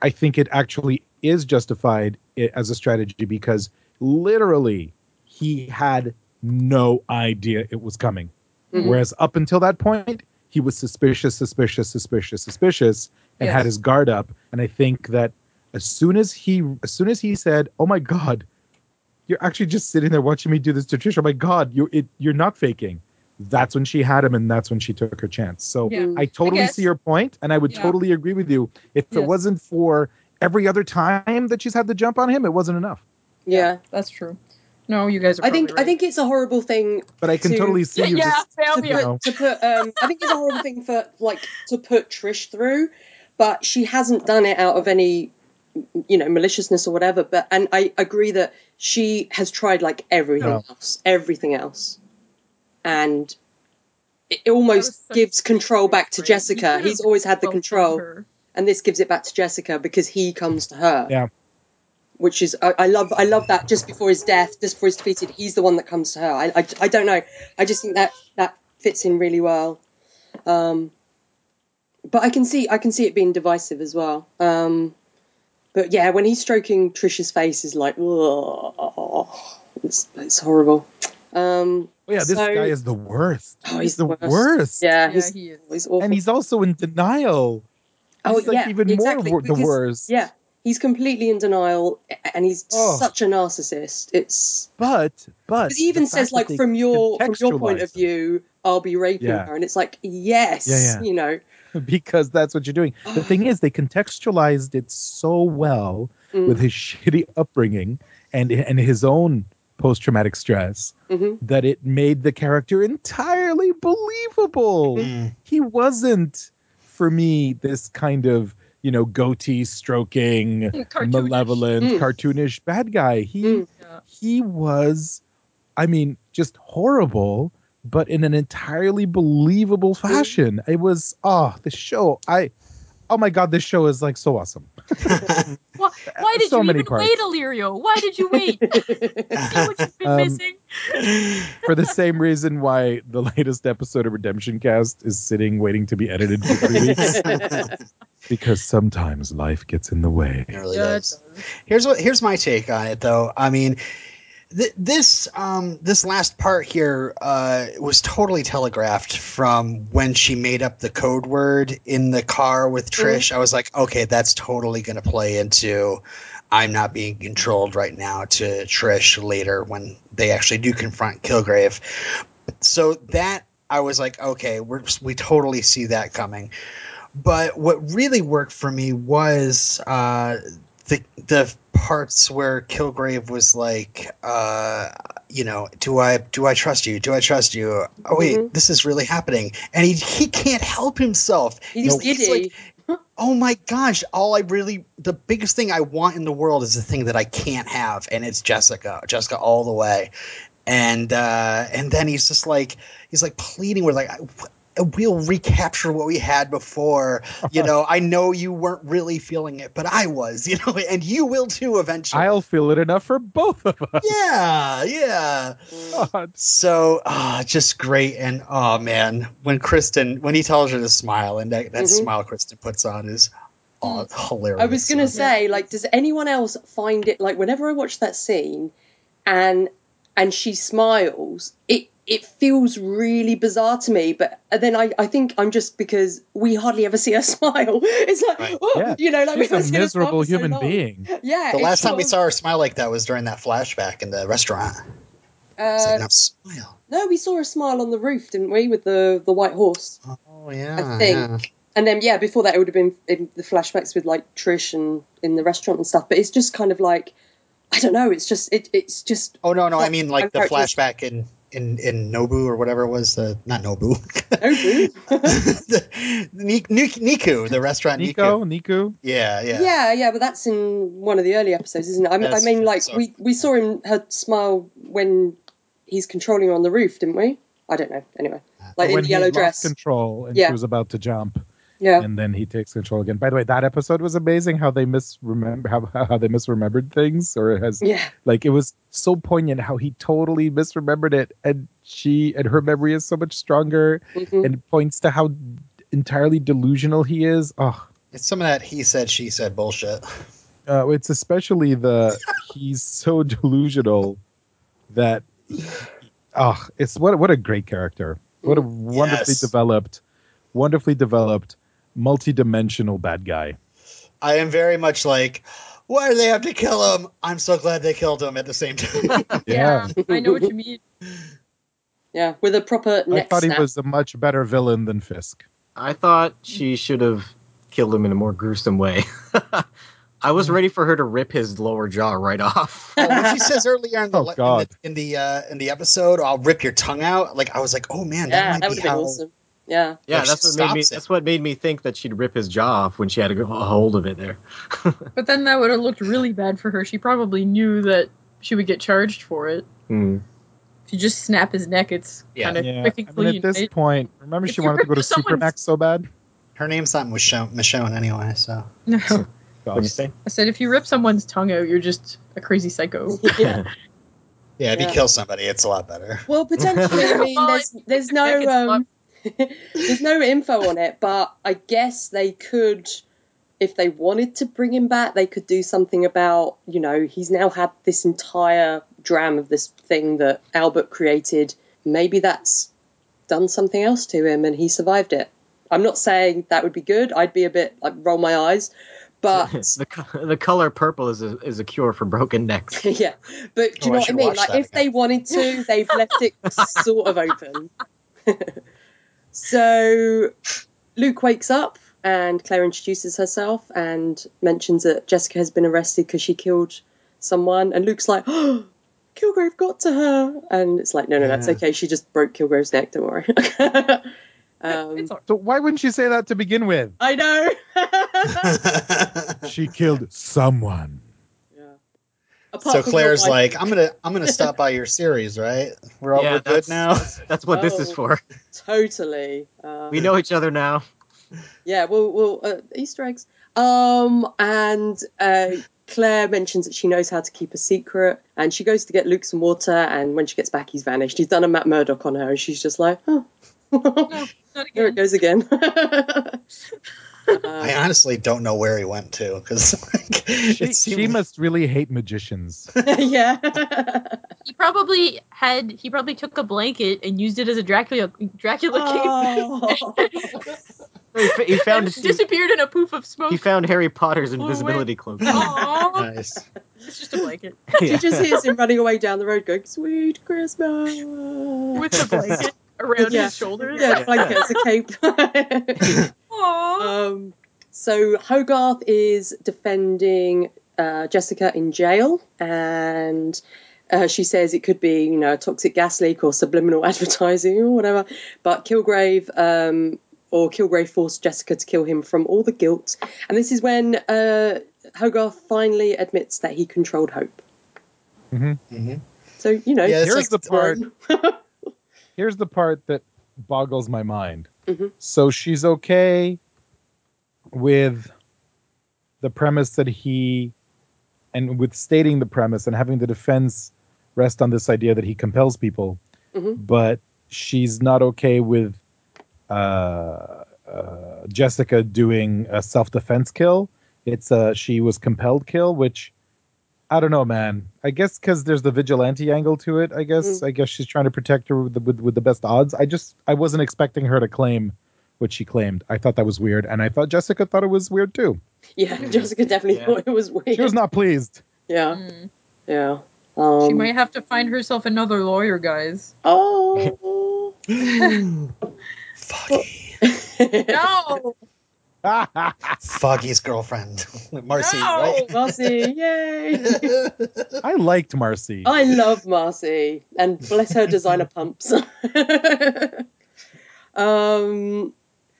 I think it actually is justified as a strategy because literally he had no idea it was coming. Mhm. Whereas up until that point, he was suspicious, suspicious, suspicious, suspicious, and Yes. had his guard up. And I think that as soon as he as soon as he said, "Oh my God, you're actually just sitting there watching me do this to Trish. Oh my god, you it you're not faking. That's when she had him, and that's when she took her chance. So Yeah. I totally guess. see your point, and I would Yeah. totally agree with you. If it wasn't for every other time that she's had the jump on him, it wasn't enough. Yeah. That's true. No, you guys are. I think probably I think it's a horrible thing But I can To- totally see you yeah, just fail to put, to put um I think it's a horrible thing for like to put Trish through, but she hasn't done it out of any you know maliciousness or whatever. But and I agree that she has tried like everything No. else, everything else, and it almost gives control back to. Jessica. He's always had the control, and this gives it back to Jessica because he comes to her. Yeah. Which is I, I love I love that just before his death, just before he's defeated, he's the one that comes to her. I, I, I don't know. I just think that that fits in really well. Um, but I can see I can see it being divisive as well. Um, but yeah, when he's stroking Trisha's face, is like, oh, it's it's horrible. Um, Oh, yeah, this so- guy is the worst. Oh, he's, he's the the worst. worst. yeah, Yeah, he's, he is. he's awful. And he's also in denial. oh He's like yeah, even exactly, more wor- the worst. Yeah, he's completely in denial, and he's Oh. such a narcissist. It's But but he even says like from your from your point of view, I'll be raping Yeah. her, and it's like yes, Yeah, yeah. you know, [laughs] because that's what you're doing. The [sighs] thing is, they contextualized it so well Mm. with his [laughs] shitty upbringing and and his own post traumatic stress Mhm. that it made the character entirely believable. Mm. He wasn't, for me, this kind of you know goatee stroking, Cartoonish. malevolent, Mm. cartoonish bad guy. He Mm. Yeah. he was, I mean, just horrible, but in an entirely believable fashion. It was oh, the show. I oh my god, this show is like so awesome. [laughs] Why, why did So you many even parts. wait, Alirio? Why did you wait? [laughs] See what you've been Um, missing? [laughs] For the same reason why the latest episode of Redemption Cast is sitting waiting to be edited for three weeks. because sometimes life gets in the way. It really Yeah, it does. does. Here's what here's my take on it though. I mean, th- this um this last part here uh was totally telegraphed from when she made up the code word in the car with Trish. I was like, okay, that's totally going to play into I'm not being controlled right now to Trish later when they actually do confront Kilgrave. So that I was like, okay, we're we totally see that coming. But what really worked for me was uh, the the parts where Kilgrave was like, uh, you know, do I do I trust you? Do I trust you? Oh wait, Mhm. this is really happening, and he he can't help himself. he's he's giddy. like, oh my gosh, all I really the biggest thing I want in the world is the thing that I can't have, and it's Jessica, Jessica all the way. And uh, and then he's just like he's like pleading with like. I- We'll recapture what we had before. You [laughs] know, I know you weren't really feeling it, but I was. [laughs] You know, and you will too eventually. I'll feel it enough for both of us. yeah, yeah. [laughs] God. So, ah, just great. And oh man, when Krysten, when he tells her to smile, and that, that Mhm. smile Krysten puts on is oh, hilarious. I was gonna So- say, like, does anyone else find it like whenever I watch that scene, and and she smiles, it it feels really bizarre to me. But then I, I think I'm just because we hardly ever see her [laughs] smile. It's like, Right. oh, Yeah. you know, like She's haven't a seen her smile miserable for so human being. Yeah. the it's last time sort we saw her smile like that was during that flashback in the restaurant. It's uh, like, now smile. no, we saw her smile on the roof, didn't we, with the the white horse? Oh yeah, I think. yeah. And then yeah, before that it would have been in the flashbacks with like Trish and in the restaurant and stuff. But it's just kind of like I don't know. It's just it, it's just Oh no, no, I mean like the I'm sorry, just- flashback in in in Nobu or whatever it was. Uh, not Nobu. Nobu. [laughs] the, Ni- Ni- Niku, the restaurant Nico, Niku. Nico. Yeah, yeah. yeah. yeah, but that's in one of the early episodes, isn't it? I, mean- I mean, like so- we we saw him her smile when he's controlling her on the roof, didn't we? I don't know. Anyway, like in the he yellow lost dress. control and Yeah. she was about to jump, Yeah. and then he takes control again. By the way, that episode was amazing. How they misremember how how they misremembered things, or has Yeah. like it was so poignant how he totally misremembered it, and she and her memory is so much stronger, Mhm. and points to how entirely delusional he is. Oh, It's some of that he said, she said bullshit. uh, it's especially the [laughs] he's so delusional that oh it's what what a great character what a wonderfully Yes. developed wonderfully developed multi-dimensional bad guy I am very much like, Why do they have to kill him? I'm so glad they killed him at the same time. [laughs] Yeah. I know what you mean. Yeah, with a proper I neck thought he was a much better villain than Fisk. I thought she should have killed him in a more gruesome way. [laughs] I was ready for her to rip his lower jaw right off. Oh, when she says earlier in the, [laughs] Oh, in the in the uh, in the episode, "I'll rip your tongue out." Like I was like, "Oh man, that yeah, might that be would have how." awesome. Yeah. Yeah, Like, that's what made me. it. That's what made me think that she'd rip his jaw off when she had a, go- hold of it there. [laughs] But then that would have looked really bad for her. She probably knew that she would get charged for it. Hmm. If you just snap his neck, it's Yeah. kind of Yeah. quick and I mean, at this right? point, remember If she wanted to go to someone's- Supermax so bad? Her name's not Michonne, Michonne anyway, so No. [laughs] What'd you say? I said if you rip someone's tongue out, you're just a crazy psycho. [laughs] yeah. yeah, if Yeah. you kill somebody, it's a lot better. Well, potentially. I mean, there's there's no um, there's no info on it, but I guess they could, if they wanted to bring him back, they could do something about you know he's now had this entire dram of this thing that Albert created. Maybe that's done something else to him, and he survived it. I'm not saying that would be good. I'd be a bit like roll my eyes, but [laughs] the, the color purple is a, is a cure for broken necks. [laughs] yeah, but do you Oh, I know what I mean? Like, if they wanted to, they've left it [laughs] sort of open. So Luke wakes up and Claire introduces herself and mentions that Jessica has been arrested because she killed someone. And Luke's like, oh, Kilgrave got to her. And it's like, no, no, that's okay. She just broke Kilgrave's neck. Don't worry. [laughs] um, So why wouldn't you say that to begin with? I know. [laughs] She killed someone. Yeah. Apart so Claire's like, "I'm gonna I'm gonna stop by your series, right? We're all Yeah, we're good now." That's what this is Oh. for. totally. Uh, We know each other now. Yeah, well, well, uh, Easter eggs. Um, and uh, Claire mentions that she knows how to keep a secret, and she goes to get Luke some water. And when she gets back, he's vanished. He's done a Matt Murdock on her, and she's just like, "Oh, no, not [laughs] there it goes again." [laughs] I Uh, honestly don't know where he went to because [laughs] like, She, seemed she must really hate magicians. [laughs] [laughs] yeah, He probably had. He probably took a blanket and used it as a Dracula Dracula Oh. He, f- he found and disappeared in a poof of smoke. he found Harry Potter's invisibility cloak. Nice. it's just a blanket she just hears him running away down the road, going, "Sweet Christmas." with the blanket around Yeah. his shoulders. yeah, [laughs] blanket as a cape. [laughs] Aw. Um, so Hogarth is defending uh, Jessica in jail, and uh, she says it could be, you know, a toxic gas leak or subliminal [laughs] advertising or whatever. But Kilgrave or Kilgrave forced Jessica to kill him from all the guilt, and this is when uh, Hogarth finally admits that he controlled Hope. Mhm. So you know, Yeah, Here's like the part. Here's the part that boggles my mind. Mhm. So she's okay with the premise that he, and with stating the premise and having the defense rest on this idea that he compels people, Mhm. but she's not okay with uh, uh, Jessica doing a self defense kill. It's a she was compelled kill, which I don't know, man. I guess because there's the vigilante angle to it. I guess Mm. I guess she's trying to protect her with the, with, with the best odds. I just I wasn't expecting her to claim what she claimed. I thought that was weird, and I thought Jessica thought it was weird too. yeah, Jessica definitely Yeah. thought it was weird. She was not pleased. yeah, Mm. yeah. Um, she might have to find herself another lawyer, guys. Oh. [laughs] [laughs] Foggy, [laughs] No, Foggy's girlfriend, [laughs] Marcy, No! right? [laughs] Marcy, yay! [laughs] I liked Marcy. I love Marcy, and bless her designer pumps. um,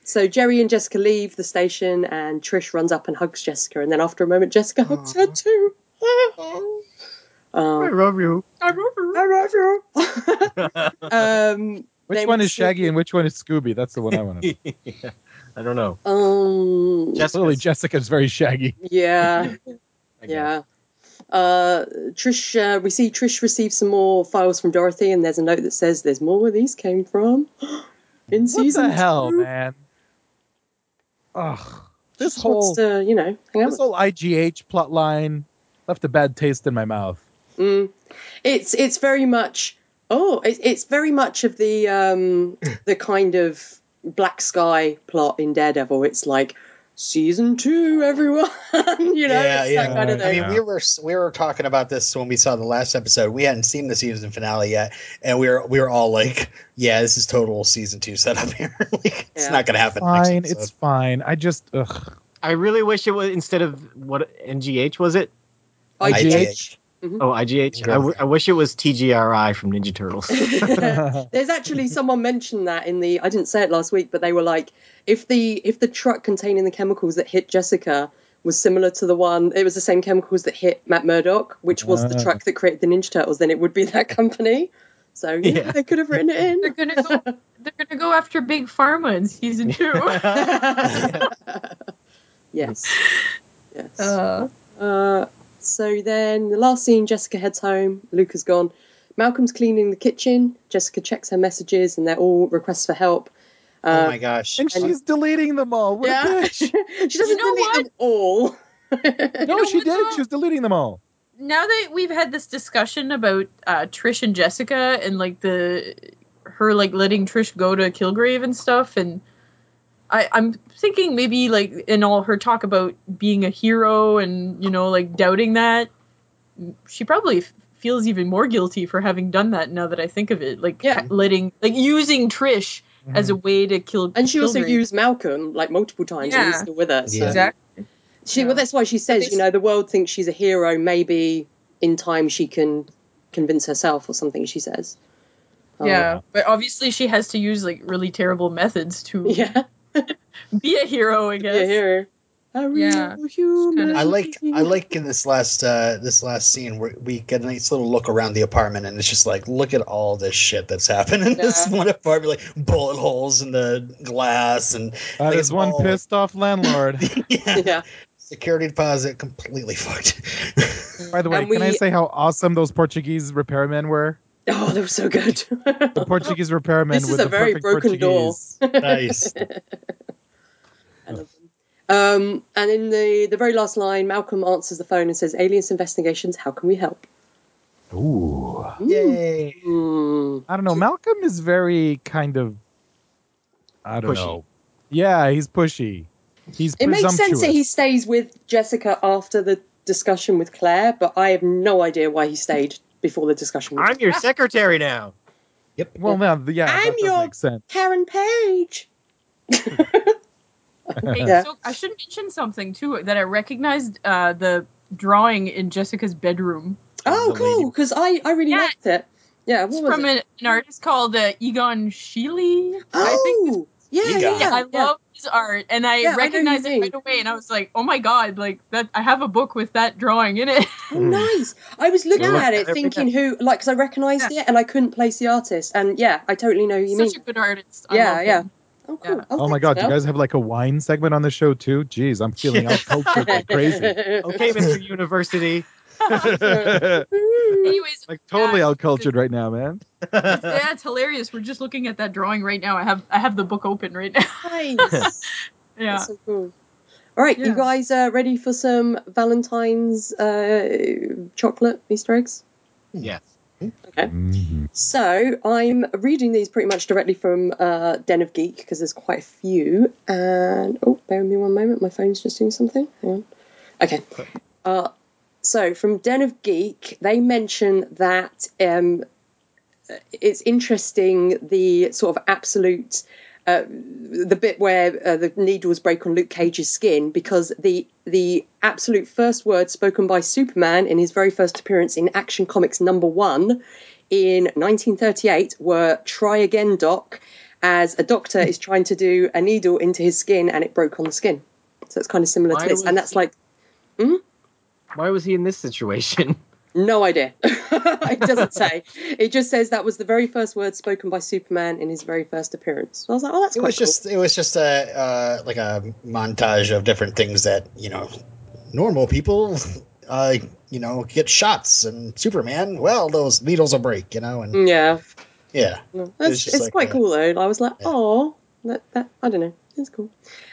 so Jerry and Jessica leave the station, and Trish runs up and hugs Jessica, and then after a moment, Jessica hugs her Aw. too. I um, love you. I love her. I love you. um, which one is see- Shaggy and which one is Scooby? That's the one I want to know. Yeah. I don't know. Um, Jessica's- Clearly, Jessica's very Shaggy. yeah. [laughs] [laughs] Yeah. Uh, Trish, uh, we see Trish receive some more files from Dorothy, and there's a note that says there's more where these came from. [gasps] In What season the hell, two. man? Ugh. This Just whole wants to, you know, hang out. this whole IGH plot line left a bad taste in my mouth. Mm. It's it's very much oh it, it's very much of the um [laughs] the kind of black sky plot in Daredevil. It's like season two, everyone. [laughs] you know, Yeah, it's yeah. that kind of I I mean, we were we were talking about this when we saw the last episode. We hadn't seen the season finale yet, and we were we were all like, "Yeah, this is total season two setup here. [laughs] like, it's Yeah. not going to happen." Fine, next it's fine. I just ugh. I really wish it was instead of what NGH was it? IGH. Oh, IGH. I, w- I wish it was TCRI from Ninja Turtles. [laughs] [laughs] There's actually someone mentioned that in the I didn't say it last week, but they were like, if the if the truck containing the chemicals that hit Jessica was similar to the one, it was the same chemicals that hit Matt Murdock, which was the Ah. truck that created the Ninja Turtles, then it would be that company. So yeah, Yeah. they could have written it They're in. gonna go. They're gonna go after Big Pharma in season two. [laughs] yes. Yes. uh, Uh, so then the last scene, Jessica heads home. Luke has gone. Malcolm's cleaning the kitchen. Jessica checks her messages, and they're all requests for help. oh Uh, my gosh! and she's deleting them all. What a yeah, bitch. [laughs] she doesn't know delete what? them all. [laughs] No, she did. though? She was deleting them all. now that we've had this discussion about uh, Trish and Jessica and like the her like letting Trish go to Kilgrave and stuff, and I, I'm thinking maybe like in all her talk about being a hero and you know like doubting that, she probably f- feels even more guilty for having done that. Now that I think of it, like Yeah. letting like using Trish mm-hmm. as a way to kill. and she also used Malcolm like multiple times, and he's Yeah. still with her. So. Yeah. exactly. She, well, that's why she says, you know, the world thinks she's a hero. Maybe in time she can convince herself or something. She says. Yeah, oh, but obviously she has to use like really terrible methods to [laughs] Yeah. [laughs] be a hero. I Be guess. a hero. A real Yeah. human. I like I like in this last uh this last scene where we get a nice little look around the apartment and it's just like look at all this shit that's happened in this one apartment like bullet holes in the glass and That Like, is one all- pissed off landlord. [laughs] yeah, Yeah. security deposit completely fucked. By the way, And can I say how awesome those Portuguese repairmen were? Oh, they were so good. The Portuguese repairman. This is with a the very perfect broken door. Nice. [laughs] I love them. Um, and in the, the very last line, Malcolm answers the phone and says, Aliens investigations, how can we help? Ooh. Yay. Hmm. I don't know. Malcolm is very kind of. I don't Pushy. know. Yeah, he's pushy. He's It makes sense that he stays with Jessica after the discussion with Claire, but I have no idea why he stayed before the discussion I'm your secretary now. Yep. Well, now, yeah, I'm that your- make sense. Karen Page. [laughs] Hey, Yeah. so I should mention something too that I recognized uh, the drawing in Jessica's bedroom. Oh, cool, because I, I really Yeah. liked it. Yeah, It's was from it? an, an artist called uh, Egon Schiele. I think. Oh, yeah, Egon. yeah, Yeah, I yeah. love his art, and I Yeah, I know who recognized you it right away. And I was like, "Oh my god! Like that! I have a book with that drawing in it." Oh, [laughs] nice. I was looking at it, thinking who, like, because I recognised it and I couldn't place the artist. And yeah, I totally know who you Such mean. a good artist. I Yeah, yeah. him. Oh, cool. Yeah. Oh my god, do you guys have like a wine segment on the show too? Jeez, I'm feeling out [laughs] cultured like crazy. Okay, Mr. University. [laughs] like totally yeah, out cultured right now, man. yeah, it's hilarious. We're just looking at that drawing right now. I have I have the book open right now. [laughs] nice. [laughs] yeah. That's so cool. All right, you guys uh, ready for some Valentine's uh, chocolate Easter eggs? yes. Okay. Mhm. So I'm reading these pretty much directly from uh, Den of Geek because there's quite a few. And oh, bear with me one moment. My phone's just doing something. Hang on. Okay. Uh, so from Den of Geek, they mention that um, it's interesting the sort of absolute. Uh, the bit where uh, the needles break on Luke Cage's skin because the the absolute first words spoken by Superman in his very first appearance in Action Comics number one in 1938 were "Try again, Doc," as a doctor is trying to do a needle into his skin and it broke on the skin. So it's kind of similar to this, and that's like Why was he in this situation? [laughs] no idea. [laughs] it doesn't say. It just says that was the very first word spoken by Superman in his very first appearance. So I was like, oh, that's It quite was just it was just a uh, like a montage of different things that you know normal people [laughs] uh, you know get shots and Superman well those needles will break you know and. Yeah. yeah No, that's, It's it's, like quite a- cool though. I was like, Yeah. oh, that, that I don't know, it's cool.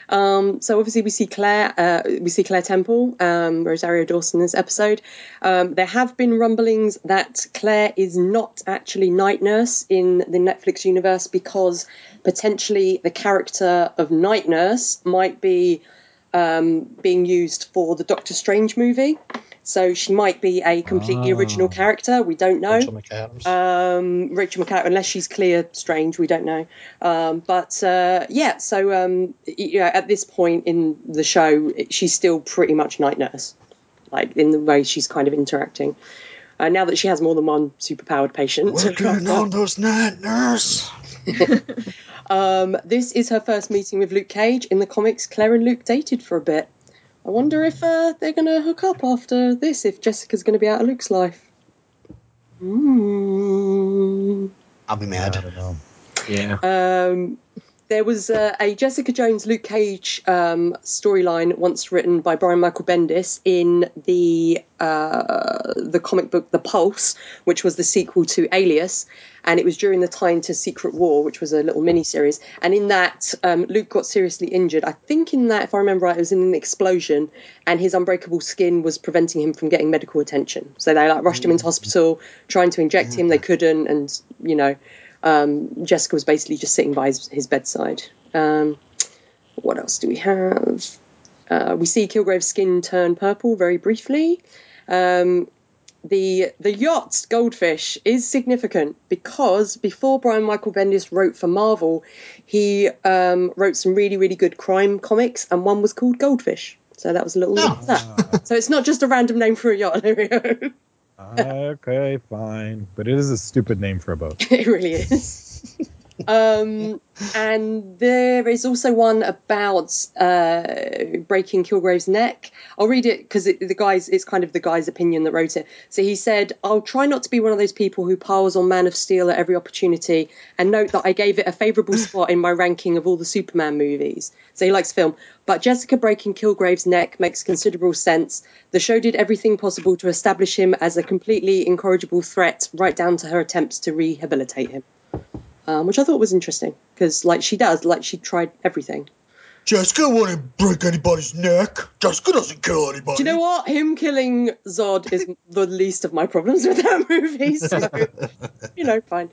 Um, so obviously we see Claire, uh, we see Claire Temple, um, Rosario Dawson in this episode. Um, there have been rumblings that Claire is not actually Night Nurse in the Netflix universe because potentially the character of Night Nurse might be um, being used for the Doctor Strange movie. So she might be a completely Ah. original character. We don't know. Rachel McAdams. Um, Rachel McAdams, unless she's Claire Strange, we don't know. Um, but uh, yeah, so um, you know, at this point in the show, she's still pretty much night nurse, like in the way she's kind of interacting. Uh, now that she has more than one superpowered patient, Working on those night nurse. [laughs] Um, this is her first meeting with Luke Cage. In the comics, Claire and Luke dated for a bit. I wonder if uh, they're going to hook up after this, if Jessica's going to be out of Luke's life. Mm. I'll be I mad. don't know. Yeah. Um, there was uh, a Jessica Jones Luke Cage um, storyline once written by Brian Michael Bendis in the uh, the comic book The Pulse, which was the sequel to Alias, and it was during the time to Secret War, which was a little mini series. And in that, um, Luke got seriously injured. I think in that, if I remember right, it was in an explosion, and his unbreakable skin was preventing him from getting medical attention. So they like rushed him into hospital, trying to inject him. They couldn't, and you know um, Jessica was basically just sitting by his, his bedside. Um, what else do we have? Uh, we see Kilgrave's skin turn purple very briefly. Um, the the yacht Goldfish is significant because before Brian Michael Bendis wrote for Marvel, he um, wrote some really really good crime comics, and one was called Goldfish. So that was a little that. So it's not just a random name for a yacht. [laughs] Okay, fine. But it is a stupid name for a boat. [laughs] it really is. [laughs] um, and there is also one about uh, breaking Kilgrave's neck. I'll read it because it, the guy's it's kind of the guy's opinion that wrote it. So he said, "I'll try not to be one of those people who piles on Man of Steel at every opportunity, and note that I gave it a favourable [laughs] spot in my ranking of all the Superman movies." So he likes film, but Jessica breaking Kilgrave's neck makes considerable sense. The show did everything possible to establish him as a completely incorrigible threat, right down to her attempts to rehabilitate him um, which I thought was interesting because, like, she does, like, she tried everything. Jessica wouldn't break anybody's neck. Jessica doesn't kill anybody. Do you know what? Him killing Zod is [laughs] the least of my problems with that movie. [laughs] So, you know, fine.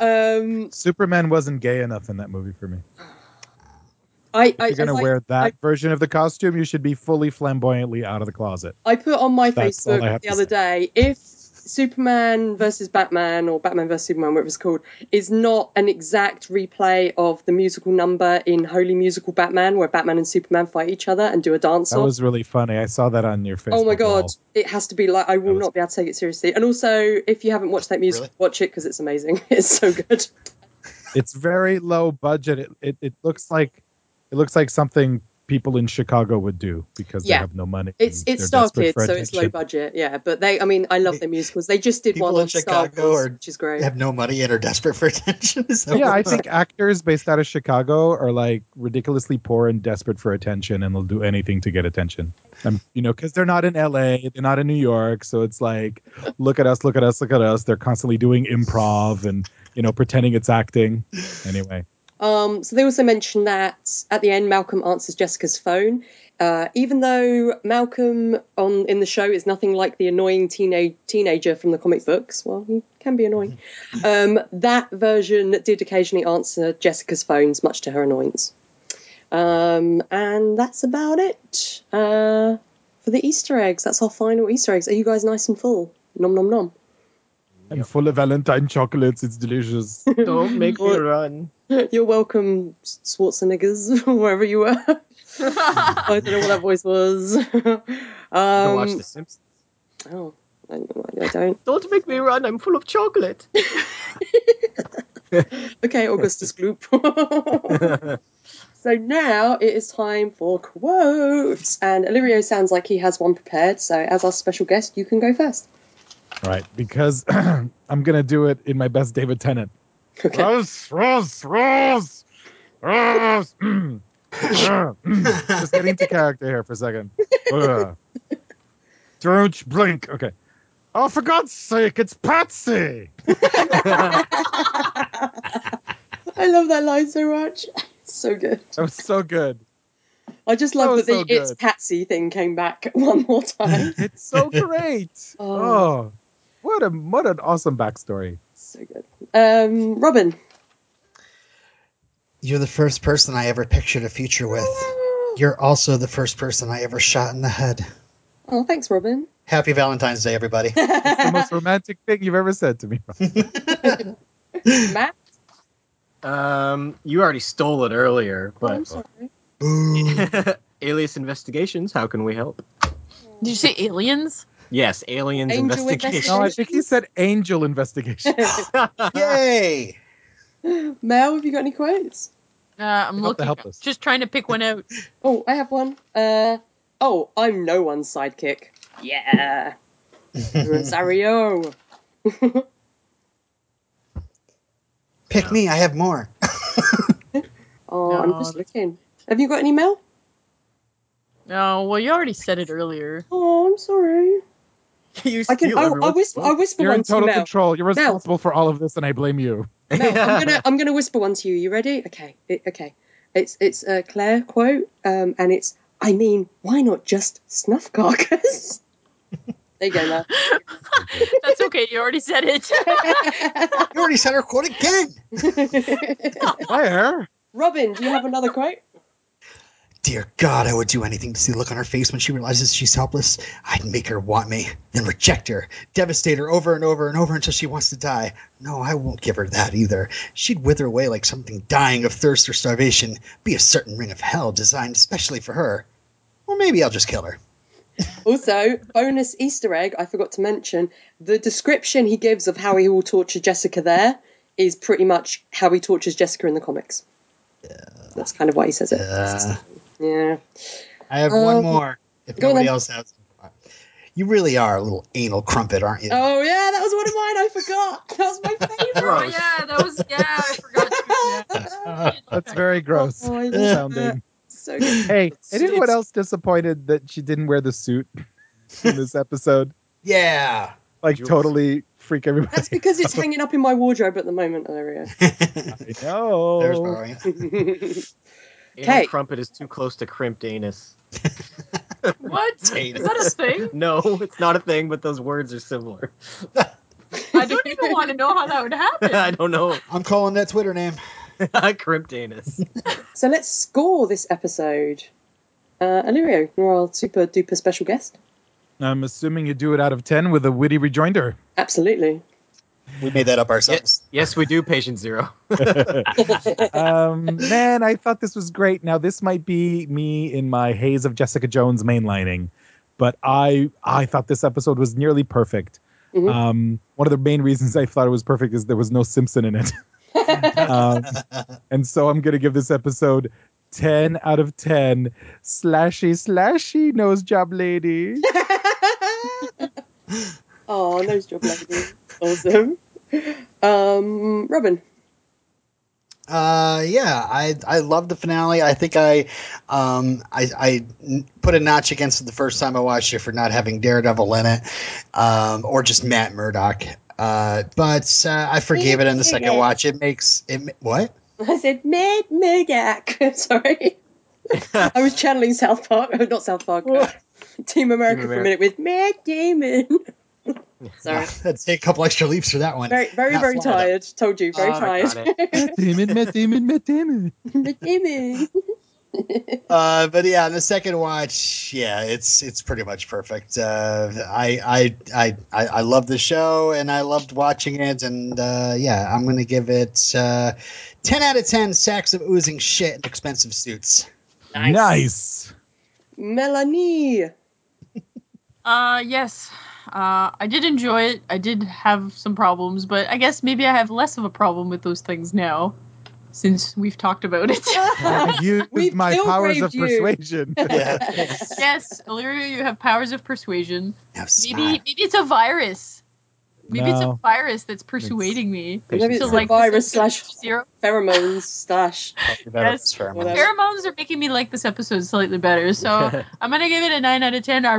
Um, Superman wasn't gay enough in that movie for me. I, If you're gonna as I- wear that I- version of the costume, you should be fully flamboyantly out of the closet. I put on my That's Facebook the other say. day if Superman versus Batman or Batman versus Superman, whatever it's called, is not an exact replay of the musical number in Holy Musical Batman, where Batman and Superman fight each other and do a dance That off. was really funny. I saw that on your Facebook. Oh my god, wall. it has to be like I will was- not be able to take it seriously. And also, if you haven't watched that music, Really? watch it because it's amazing. [laughs] It's so good. It's very low budget. It, it it looks like it looks like something people in Chicago would do because Yeah. they have no money. It's and it started, so it's low budget. Yeah, but they, I mean, I love their musicals. They just did People one in on Star Chicago Wars, are- which is great. have no money and are desperate for [laughs] attention. Is Yeah, I think actors based out of Chicago are like ridiculously poor and desperate for attention, and they'll do anything to get attention. And you know, because they're not in LA, they're not in New York, so it's like, look at us, look at us, look at us. They're constantly doing improv and you know pretending it's acting. Anyway, Um, so they also mentioned that at the end, Malcolm answers Jessica's phone. Uh, even though Malcolm on in the show is nothing like the annoying teenage teenager from the comic books, well, he can be annoying. Um, that version did occasionally answer Jessica's phones, much to her annoyance. Um, and that's about it uh, for the Easter eggs. That's our final Easter eggs. Are you guys nice and full? Nom nom nom. I'm full of Valentine chocolates. It's delicious. Don't make me run. [laughs] You're welcome, Schwarzeneggers, [laughs] wherever you were. [laughs] I don't know what that voice was. Go watch um, The Simpsons. oh, I, I don't. Don't make me run. I'm full of chocolate. Okay, Augustus Gloop. so now it is time for quotes, and Alirio sounds like he has one prepared. So as our special guest, you can go first. right, because [clears throat] I'm gonna do it in my best David Tennant. Okay. Rose, Rose, Rose, Rose. Just getting into character here for a second. Ugh. Don't blink. Okay. Oh, for God's sake, it's Patsy. [laughs] I love that line so much. It's [laughs] so good. That was so good. I just love that the so "It's good. Patsy" thing came back [laughs] one more time. It's so great. Oh. oh, what a what an awesome backstory. So good. Um, Robin. You're the first person I ever pictured a future with. You're also the first person I ever shot in the head. Oh, thanks, Robin. Happy Valentine's Day, everybody. [laughs] the most romantic thing you've ever said to me. [laughs] Matt, Um, you already stole it earlier, oh, I'm but sorry. [laughs] Alias Investigations. How can we help? Did you say aliens? Yes, Aliens Angel Investigations. No, I think he said angel investigation. [laughs] Yay! Mel, have you got any quotes? Uh, I'm Help the looking. Just trying to pick one out. Oh, I have one. Uh, oh, I'm no one's sidekick. Yeah. [laughs] Rosario. [laughs] Pick me, I have more. Oh, I'm No, just looking. Have you got any Mel? Oh, well, you already said it earlier. Oh, I'm sorry. [laughs] you I can. steal I, I whisper. I whisper You're one in to total Mel. control. You're responsible for all of this, and I blame you. Mel, I'm gonna. [laughs] I'm gonna whisper one to you. You ready? Okay. It, okay. It's it's a Claire quote, um, and it's. I mean, why not just snuff carcass? [laughs] there you go, Mel. That's okay. You already said it. You already said her quote again. Claire, Robin, do you have another quote? Dear God, I would do anything to see the look on her face when she realizes she's helpless. I'd make her want me, then reject her, devastate her over and over and over until she wants to die. No, I won't give her that either. She'd wither away like something dying of thirst or starvation, be a certain ring of hell designed especially for her. Or maybe I'll just kill her. Also, bonus Easter egg, I forgot to mention, the description he gives of how he will torture Jessica there is pretty much how he tortures Jessica in the comics. That's kind of why he says it. Uh, Yeah. I have Um, one more. If go nobody then. else has. You really are a little anal crumpet, aren't you? Oh, yeah, that was one of mine. I forgot. That was my [laughs] oh favourite. Gross. yeah, that was yeah. I forgot. To, yeah. [laughs] [laughs] that's very gross Oh, I love sounding. So good. Hey, anyone It's- else disappointed that she didn't wear the suit in this episode? Yeah. Like Jules. totally freak everybody. That's because it's hanging up in my wardrobe at the moment, Aria. I know. There's. Anal Okay. Crumpet is too close to crimped anus. [laughs] What? [laughs] Is Anus. that a thing? No, it's not a thing, but those words are similar. I don't even want to know how that would happen. [laughs] I don't know. I'm calling that Twitter name. crimped anus. so let's score this episode. Uh, Alirio, you're our super duper special guest. I'm assuming you do it out of 10 with a witty rejoinder. Absolutely. We made that up ourselves. Yes, we do, patient zero. [laughs] [laughs] um, man, I thought this was great. Now, this might be me in my haze of Jessica Jones mainlining, but I I thought this episode was nearly perfect. Mhm. Um, one of the main reasons I thought it was perfect is there was no Simpson in it. [laughs] um, and so I'm going to give this episode 10 out of 10 slashy slashy nose job lady. oh, nose job lady. Awesome. Um, Robin. Uh, yeah, I I love the finale. I think I, um, I I put a notch against it the first time I watched it for not having Daredevil in it, um, or just Matt Murdock. Uh, but uh, I forgave it in the second watch. It makes it what? I said Mad Murdoch. [laughs] Sorry. I was channeling South Park, [laughs] not South Park, uh, Team America for a minute with Matt Damon. [laughs] [laughs] Sorry. [laughs] I'd take a couple extra leaps for that one. Very, very, Not very Florida. tired. Told you, very Oh, tired. got Matt Damon, Matt Damon, Matt Damon. Matt Damon. Uh, but yeah, the second watch, yeah, it's it's pretty much perfect. Uh, I, I I I I love the show and I loved watching it, and uh, yeah, I'm gonna give it uh, ten out of ten sacks of oozing shit in expensive suits. Nice. nice. Melanie. [laughs] Uh, yes. Uh, I did enjoy it. I did have some problems, but I guess maybe I have less of a problem with those things now, since we've talked about it. [laughs] I used my powers of you. persuasion. Yeah. [laughs] yes, Alirio, you have powers of persuasion. Maybe maybe it's a virus. Maybe it's a virus that's persuading me. Maybe it's to a like virus slash zero. pheromones slash. [laughs] Yes. Pheromones. Whatever. Pheromones are making me like this episode slightly better, so [laughs] I'm gonna give it a nine out of ten. I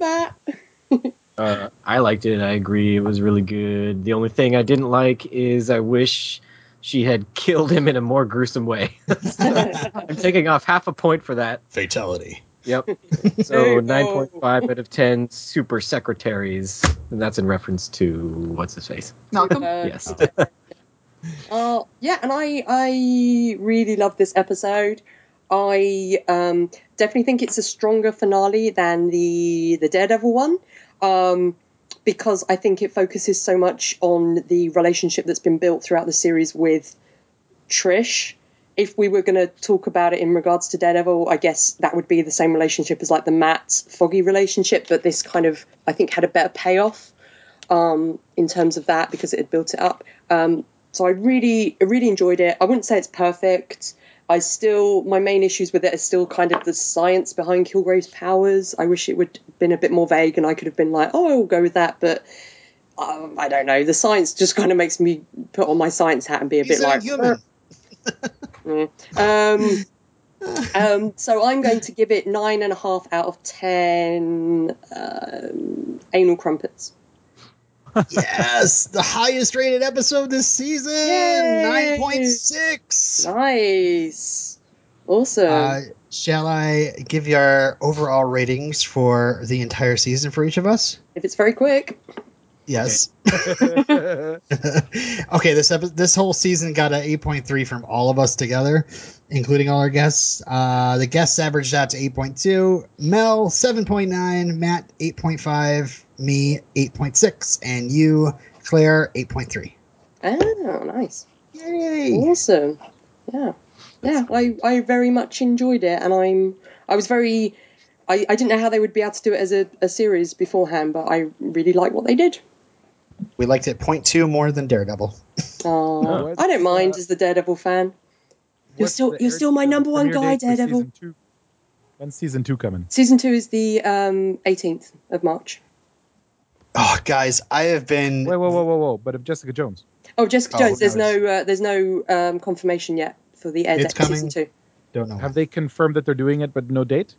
Matt. [laughs] Uh, I liked it. I agree. It was really good. The only thing I didn't like is I wish she had killed him in a more gruesome way. I'm taking off half a point for that. Fatality. Yep. [laughs] So 9.5 out of 10 super secretaries. And that's in reference to what's his face? Malcolm. Uh, Yes. [laughs] Uh, yeah, and I I really love this episode. I um, definitely think it's a stronger finale than the the Daredevil one, um, because I think it focuses so much on the relationship that's been built throughout the series with Trish. If we were going to talk about it in regards to Daredevil, I guess that would be the same relationship as like the Matt Foggy relationship, but this kind of I think had a better payoff um, in terms of that because it had built it up. Um, so I really, I really enjoyed it. I wouldn't say it's perfect. I still, my main issues with it are still kind of the science behind Kilgrave's powers. I wish it would have been a bit more vague and I could have been like, oh, I'll go with that. But um, I don't know. The science just kind of makes me put on my science hat and be a He's bit a like, [laughs] um, um, so I'm going to give it nine and a half out of ten um, anal crumpets. [laughs] yes, the highest rated episode this season. Yay! Nine point six. Nice, awesome. Uh, shall I give you our overall ratings for the entire season for each of us? if it's very quick, Yes. [laughs] okay, this epi- this whole season got an 8.3 from all of us together, including all our guests. Uh, the guests averaged out to 8.2. Mel 7.9, Matt 8.5, me 8.6, and you, Claire 8.3. oh, nice, Yay! awesome, yeah, yeah. I, I very much enjoyed it, and I'm I was very. I, I didn't know how they would be able to do it as a, a series beforehand, but I really like what they did. We liked it 0.2 more than Daredevil. Oh, I don't mind uh, as the Daredevil fan. You're What's still- the you're still my number one premiere guy, date for Daredevil. season two? When's season two coming? Season two is the um, 18th of March. Oh, guys, I have been. Whoa, whoa, whoa, whoa, whoa! But of Jessica Jones. Oh, Jessica Oh, Jones. There's no, no uh, there's no um, confirmation yet for the air It's date for season two. Don't know. Have they confirmed that they're doing it, but no date?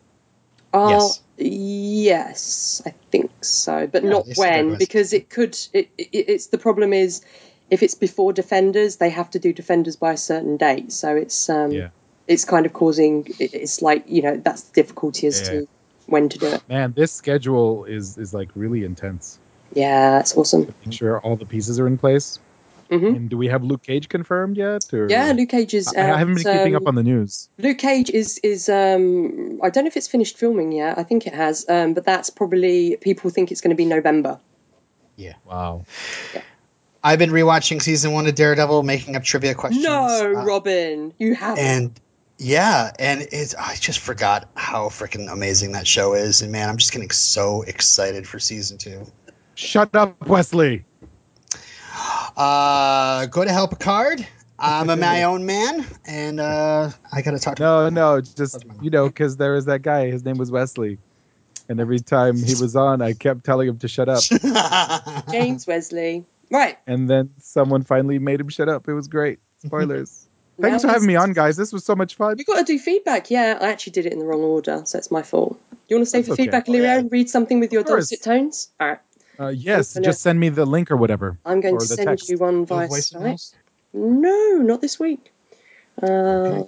Uh, Yes. yes, I think so, but Yeah, not when because it could. It, it, it's the problem is if it's before Defenders, they have to do Defenders by a certain date. So it's um, Yeah. it's kind of causing. It's like you know that's the difficulty as Yeah. to when to do it. Man, this schedule is is like really intense. Yeah, it's awesome. Make sure all the pieces are in place. Hmm And do we have Luke Cage confirmed yet? Or Yeah, Luke Cage is. I, I haven't been out, keeping um, up on the news. Luke Cage is is um I don't know if it's finished filming yet. I think it has, um, but that's probably people think it's going to be November. Yeah. Wow. I've been rewatching season one of Daredevil, making up trivia questions. No, Uh, Robin, you have. and yeah, and it's I just forgot how freaking amazing that show is, and man, I'm just getting so excited for season two. Shut up, Wesley. Uh, go to help a card. I'm a [laughs] my own man, and uh, I gotta talk. To No, no, just you know, because there was that guy. His name was Wesley, and every time he was on, I kept telling him to shut up, [laughs] James Wesley. Right. and then someone finally made him shut up. It was great. Spoilers. now [laughs] Thanks for having me on, guys. This was so much fun. We got to do feedback. Yeah, I actually did it in the wrong order, so it's my fault. You want to stay That's for okay. feedback, Oh, Leo, yeah. and read something with your Of course. dulcet tones? All right. Uh, yes, Open it. just send me the link or whatever. I'm going to send text. you one No via voice Skype. No, not this week. Uh,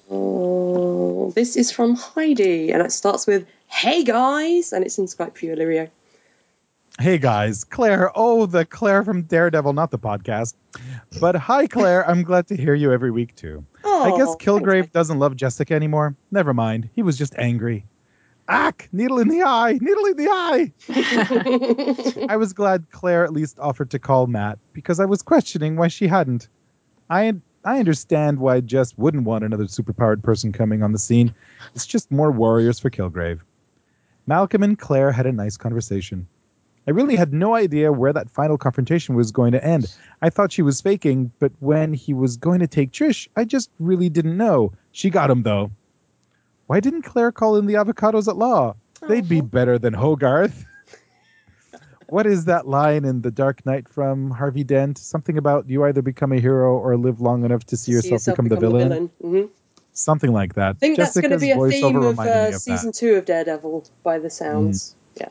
This is from Heidi, and it starts with "Hey guys," and it's in Skype for you, Alirio. Hey guys, Claire. Oh, the Claire from Daredevil, not the podcast. But hi, Claire. I'm glad to hear you every week too. Oh, I guess Kilgrave doesn't love Jessica anymore. Never mind. He was just angry. Ack! Needle in the eye! Needle in the eye! [laughs] I was glad Claire at least offered to call Matt because I was questioning why she hadn't. I I understand why Jess wouldn't want another superpowered person coming on the scene. It's just more warriors for Kilgrave. Malcolm and Claire had a nice conversation. I really had no idea where that final confrontation was going to end. I thought she was faking, but when he was going to take Trish, I just really didn't know. She got him though. Why didn't Claire call in the avocados at law? They'd be better than Hogarth. [laughs] what is that line in The Dark Knight from Harvey Dent? Something about you either become a hero or live long enough to see, yourself, become, the villain. Mhm. Something like that. I think that's going to Jessica's be a voiceover theme of, uh, of that. season two of Daredevil, by the sounds. Yeah.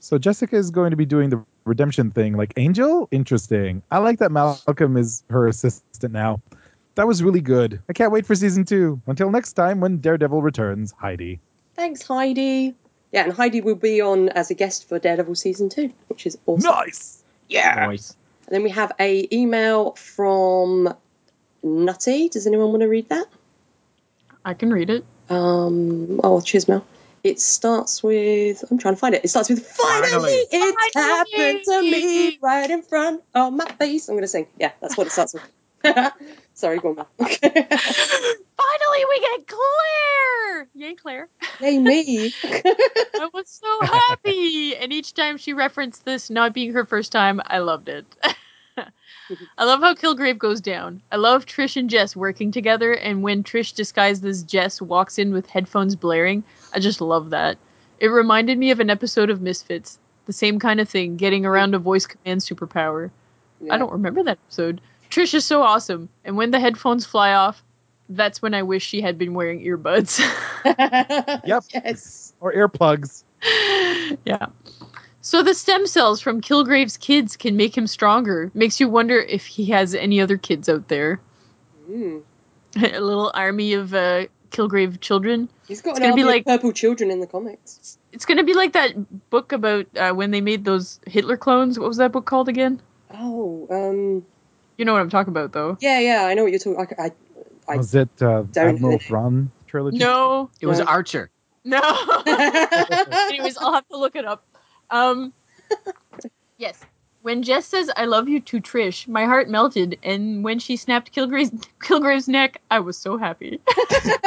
So Jessica is going to be doing the redemption thing like Angel? Interesting. I like that Malcolm is her assistant now. That was really good. I can't wait for season two. Until next time when Daredevil returns, Heidi. Thanks, Heidi. Yeah, and Heidi will be on as a guest for Daredevil season two, which is awesome. Nice. Yeah. Nice. And then we have a email from Nutty. Does anyone want to read that? I can read it. Um, oh, cheers, Mel. It starts with. I'm trying to find it. It starts with finally, Finally. it's Finally. happened to me right in front of my face. I'm going to sing. Yeah, that's what it starts with. [laughs] Sorry, go on. [laughs] Finally, we get Claire! Yay, Claire. Yay, me. [laughs] I was so happy. And each time she referenced this not being her first time, I loved it. I love how Kilgrave goes down. I love Trish and Jess working together, and when Trish disguised as Jess walks in with headphones blaring, I just love that. It reminded me of an episode of Misfits. The same kind of thing, getting around a voice command superpower. I don't remember that episode. Trish is so awesome, and when the headphones fly off, that's when I wish she had been wearing earbuds. [laughs] Yep. Yes. Or earplugs. [laughs] yeah. So the stem cells from Kilgrave's kids can make him stronger. Makes you wonder if he has any other kids out there. Mm. [laughs] A little army of uh, Kilgrave children. He's got It's an gonna army be of like- purple children in the comics. It's gonna be like that book about uh, when they made those Hitler clones. What was that book called again? Oh, um, You know what I'm talking about, though. yeah, yeah, I know what you're talking. I, I, I Was it uh, don't Admiral. Thrawn trilogy? No, It was Yeah. Archer. no. [laughs] [laughs] Anyways, I'll have to look it up. Um, yes. When Jess says "I love you" to Trish, my heart melted, and when she snapped Kilgrave's, Kilgrave's neck, I was so happy.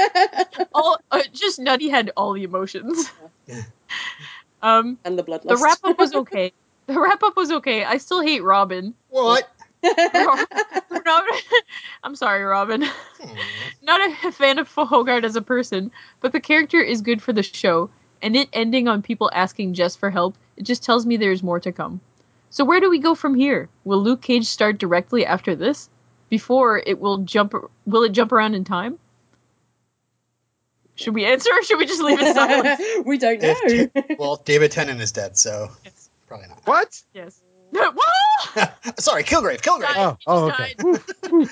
[laughs] all uh, just Nutty had all the emotions. um, and the bloodlust. the wrap up was okay. The wrap up was okay. I still hate Robin. What? [laughs] Robin I'm sorry, Robin. Not a fan of Hogarth as a person, but the character is good for the show, and it ending on people asking Jess for help, it just tells me there's more to come. So where do we go from here? Will Luke Cage start directly after this? Before it will jump will it jump around in time? Should we answer or should we just leave it [laughs] silent? we don't know. If- Well, David Tennant is dead, so Yes. probably not. What? Yes. [laughs] Whoa! [laughs] Sorry, Kilgrave, Kilgrave. Died. Oh, He oh, died.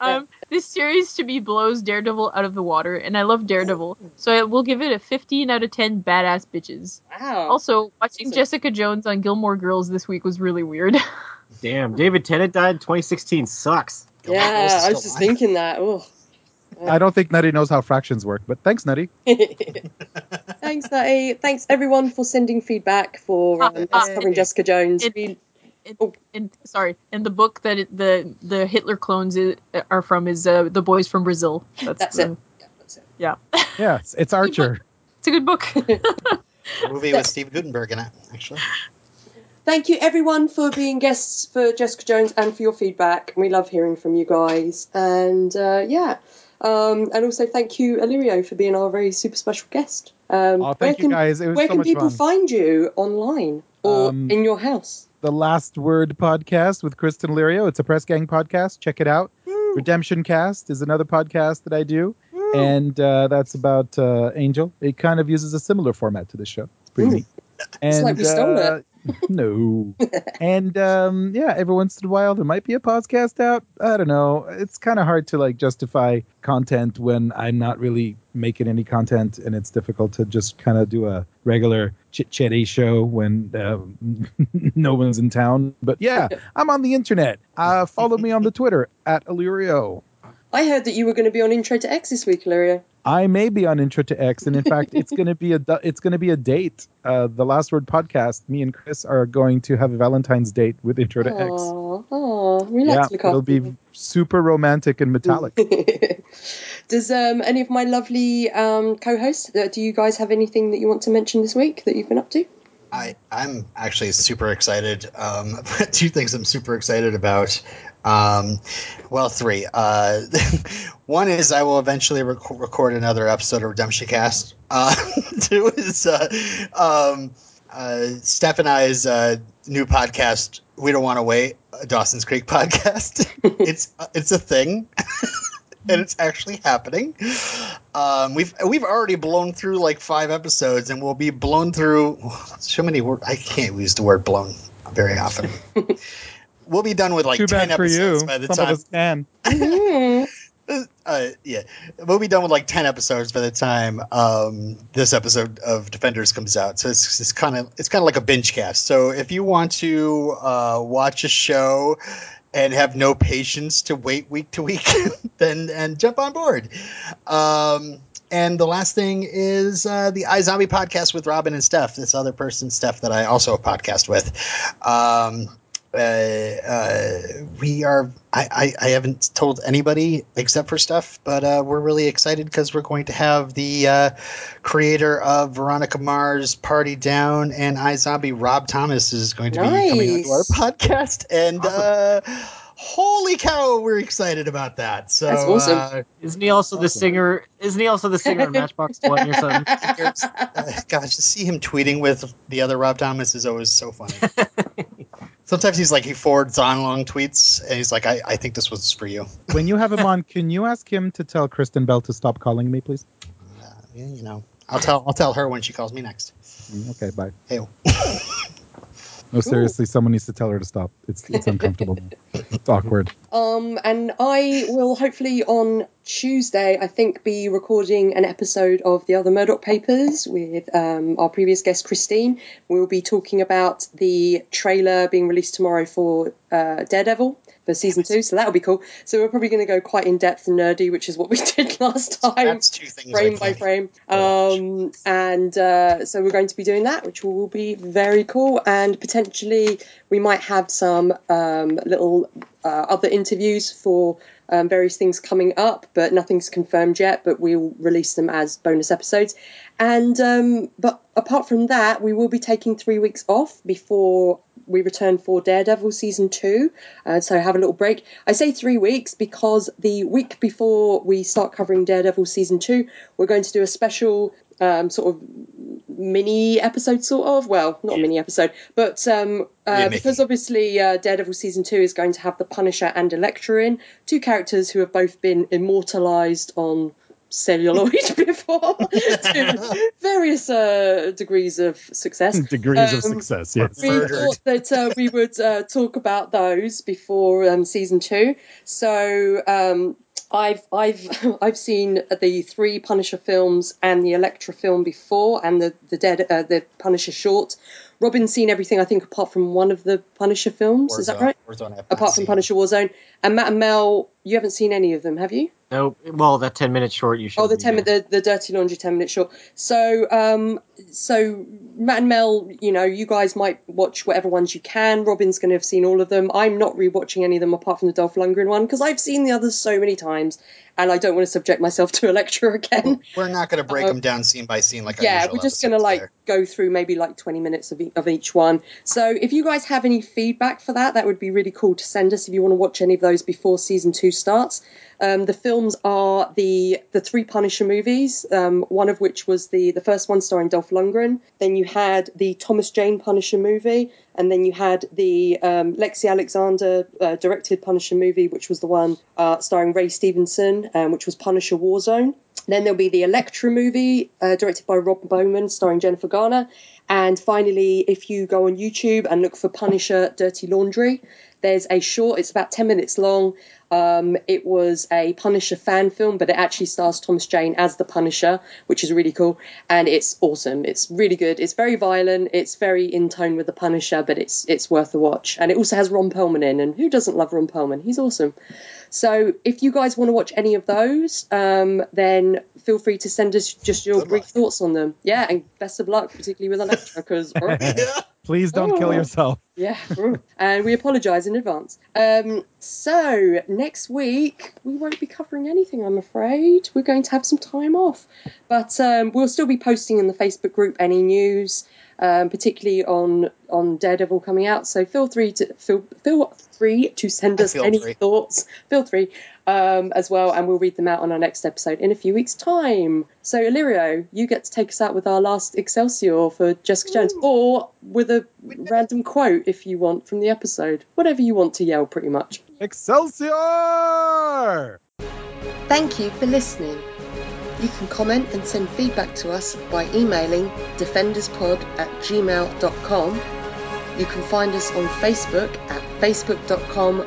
um, this series to me blows Daredevil out of the water, and I love Daredevil, so I will give it a 15 out of 10 badass bitches. wow. Also, watching Awesome. Jessica Jones on Gilmore Girls this week was really weird. [laughs] Damn, David Tennant died in 2016. Sucks. Gilmore yeah, I was just alive. thinking that. Oh. I don't think Nutty knows how fractions work, but thanks, Nutty. [laughs] Thanks, Nutty. Thanks, everyone, for sending feedback for um, us covering Jessica Jones. It- We- and sorry, and the book that it, the the Hitler clones i are from is uh, the boys from Brazil. That's, That's the, it. Yeah, that's it. Yeah, Yeah, it's, it's Archer. it's a good book. [laughs] A movie with Steve Guttenberg in it, actually. Thank you, everyone, for being guests for Jessica Jones and for your feedback. We love hearing from you guys. And uh, yeah. Um, and also, thank you, Alirio, for being our very super special guest. Um, Oh, thank where you can, guys. It was Where so can people fun. find you online or Um, in your house? the Last Word podcast with Kristen Lirio. It's a press gang podcast. Check it out. Redemption Cast is another podcast that I do, and uh, that's about uh, Angel. It kind of uses a similar format to this show. It's pretty Ooh. neat. And, like we stole uh, [laughs] no. and um, yeah, every once in a while there might be a podcast out. I don't know. It's kind of hard to like justify content when I'm not really making any content, and it's difficult to just kind of do a regular chit chatty show when uh, [laughs] no one's in town. But yeah, [laughs] I'm on the internet. Uh, follow me on the Twitter at Alirio. I heard that you were going to be on Intro to X this week, Alirio. I may be on Intro to X, and in fact, it's [laughs] going to be a it's going to be a date. Uh, the Last Word podcast. Me and Chris are going to have a Valentine's date with Intro to X. Aw, aw, Yeah, to it'll be super romantic and metallic. [laughs] Does um, any of my lovely um, co-hosts, uh, do you guys have anything that you want to mention this week that you've been up to? I, I'm actually super excited. Um, [laughs] two things I'm super excited about. Um, well, three. Uh, [laughs] one is I will eventually rec- record another episode of Redemption Cast. Uh, [laughs] two is uh, um, uh, Steph and I's uh, new podcast. We don't want to wait. Dawson's Creek [laughs] podcast. it's it's a thing. And it's actually happening. Um, we've we've already blown through like five episodes, and we'll be blown through [sighs] so many words. I can't use the word blown very often. We'll be done with like Too ten bad for you. episodes by the Some time. of us can. [laughs] Mhm. Uh, yeah, we'll be done with like ten episodes by the time um, this episode of Defenders comes out. So it's it's kind of it's kind of like a binge cast. So if you want to uh, watch a show and have no patience to wait week to week, [laughs] then and jump on board. Um, and the last thing is uh, the iZombie podcast with Robin and Steph, this other person, Steph, that I also podcast with. Um, uh, uh, we are. I, I, I haven't told anybody except for stuff, but uh, we're really excited because we're going to have the uh, creator of Veronica Mars Party Down and iZombie, Rob Thomas, is going to be coming on to our podcast, and uh, holy cow, we're excited about that. So That's awesome. uh, Isn't he also the singer? Isn't he also the singer in [laughs] Matchbox Twenty or something? [laughs] uh, gosh, to see him tweeting with the other Rob Thomas is always so funny. [laughs] Sometimes he's like he forwards on long tweets, and he's like, "I, I think this was for you." [laughs] When you have him on, can you ask him to tell Kristen Bell to stop calling me, please? Uh, yeah, you know, I'll tell I'll tell her when she calls me next. Mm, Okay, bye. Hey, [laughs] No, seriously, someone needs to tell her to stop. It's it's uncomfortable. it's awkward. Um, and I will hopefully on Tuesday, I think, be recording an episode of the other Murdock Papers with um, our previous guest Christine. We'll be talking about the trailer being released tomorrow for uh, Daredevil for season two, so that'll be cool. So we're probably going to go quite in depth and nerdy, which is what we [laughs] did last time that's two things. I frame by frame. Um, and uh, so we're going to be doing that, which will be very cool. And potentially we might have some um, little uh, other interviews for um, various things coming up, but nothing's confirmed yet. But we'll release them as bonus episodes. And um, but apart from that, we will be taking three weeks off before we return for Daredevil season two. Uh, so have a little break. I say three weeks because the week before we start covering Daredevil season two, we're going to do a special um, sort of mini episode, sort of. Well, not a mini episode, but um, uh, Yeah, because obviously uh, Daredevil season two is going to have the Punisher and Elektra in, two characters who have both been immortalized on celluloid [laughs] before [laughs] to various uh, degrees of success [laughs] Degrees of Um, success, yes. we thought that uh, we would uh, talk about those before um, season two. So um, I've I've I've seen the three Punisher films and the Elektra film before, and the the dead uh, the Punisher short. Robin's seen everything, I think, apart from one of the Punisher films. Is that right? Warzone Apart from. Punisher Warzone, and Matt and Mel, you haven't seen any of them, have you? No. Well, that ten minute short you should. Oh, the ten minute, the, the dirty laundry ten minute short. So, um, so Matt and Mel, you know, you guys might watch whatever ones you can. Robin's going to have seen all of them. I'm not rewatching any of them apart from the Dolph Lundgren one because I've seen the others so many times, and I don't want to subject myself to a [laughs] lecture again. We're not going to break Uh, them down scene by scene like yeah, usual we're just going to like there. go through maybe like 20 minutes of, e- of each one. So if you guys have any feedback for that, that would be really cool to send us if you want to watch any of those before season two starts. Um, the films are the the three Punisher movies, um, one of which was the the first one starring Dolph Lundgren. Then you had the Thomas Jane Punisher movie, and then you had the um, Lexi Alexander uh, directed Punisher movie, which was the one uh, starring Ray Stevenson, um, which was Punisher Warzone. Then there'll be the Elektra movie, uh, directed by Rob Bowman, starring Jennifer Garner. And finally, if you go on YouTube and look for Punisher Dirty Laundry, there's a short, it's about 10 minutes long. Um, it was a Punisher fan film, but it actually stars Thomas Jane as the Punisher, which is really cool. And it's awesome. It's really good. It's very violent. It's very in tone with the Punisher, but it's it's worth a watch. And it also has Ron Perlman in, and who doesn't love Ron Perlman? He's awesome. So if you guys want to watch any of those, um, then feel free to send us just your Good brief luck. thoughts on them. Yeah, and best of luck, particularly with Elektra, because [laughs] [laughs] Please don't kill Oh. yourself. [laughs] yeah, and we apologise in advance. Um, so next week we won't be covering anything, I'm afraid. We're going to have some time off, but um, we'll still be posting in the Facebook group any news, um, particularly on on Daredevil coming out. So feel free to feel feel free to send us any free. thoughts. Feel free um, as well, and we'll read them out on our next episode in a few weeks' time. So Alirio, you get to take us out with our last Excelsior for Jessica Jones, or with a random quote if you want from the episode. Whatever you want to yell, pretty much. Excelsior! Thank you for listening. You can comment and send feedback to us by emailing defenderspod at gmail.com. You can find us on Facebook at facebook.com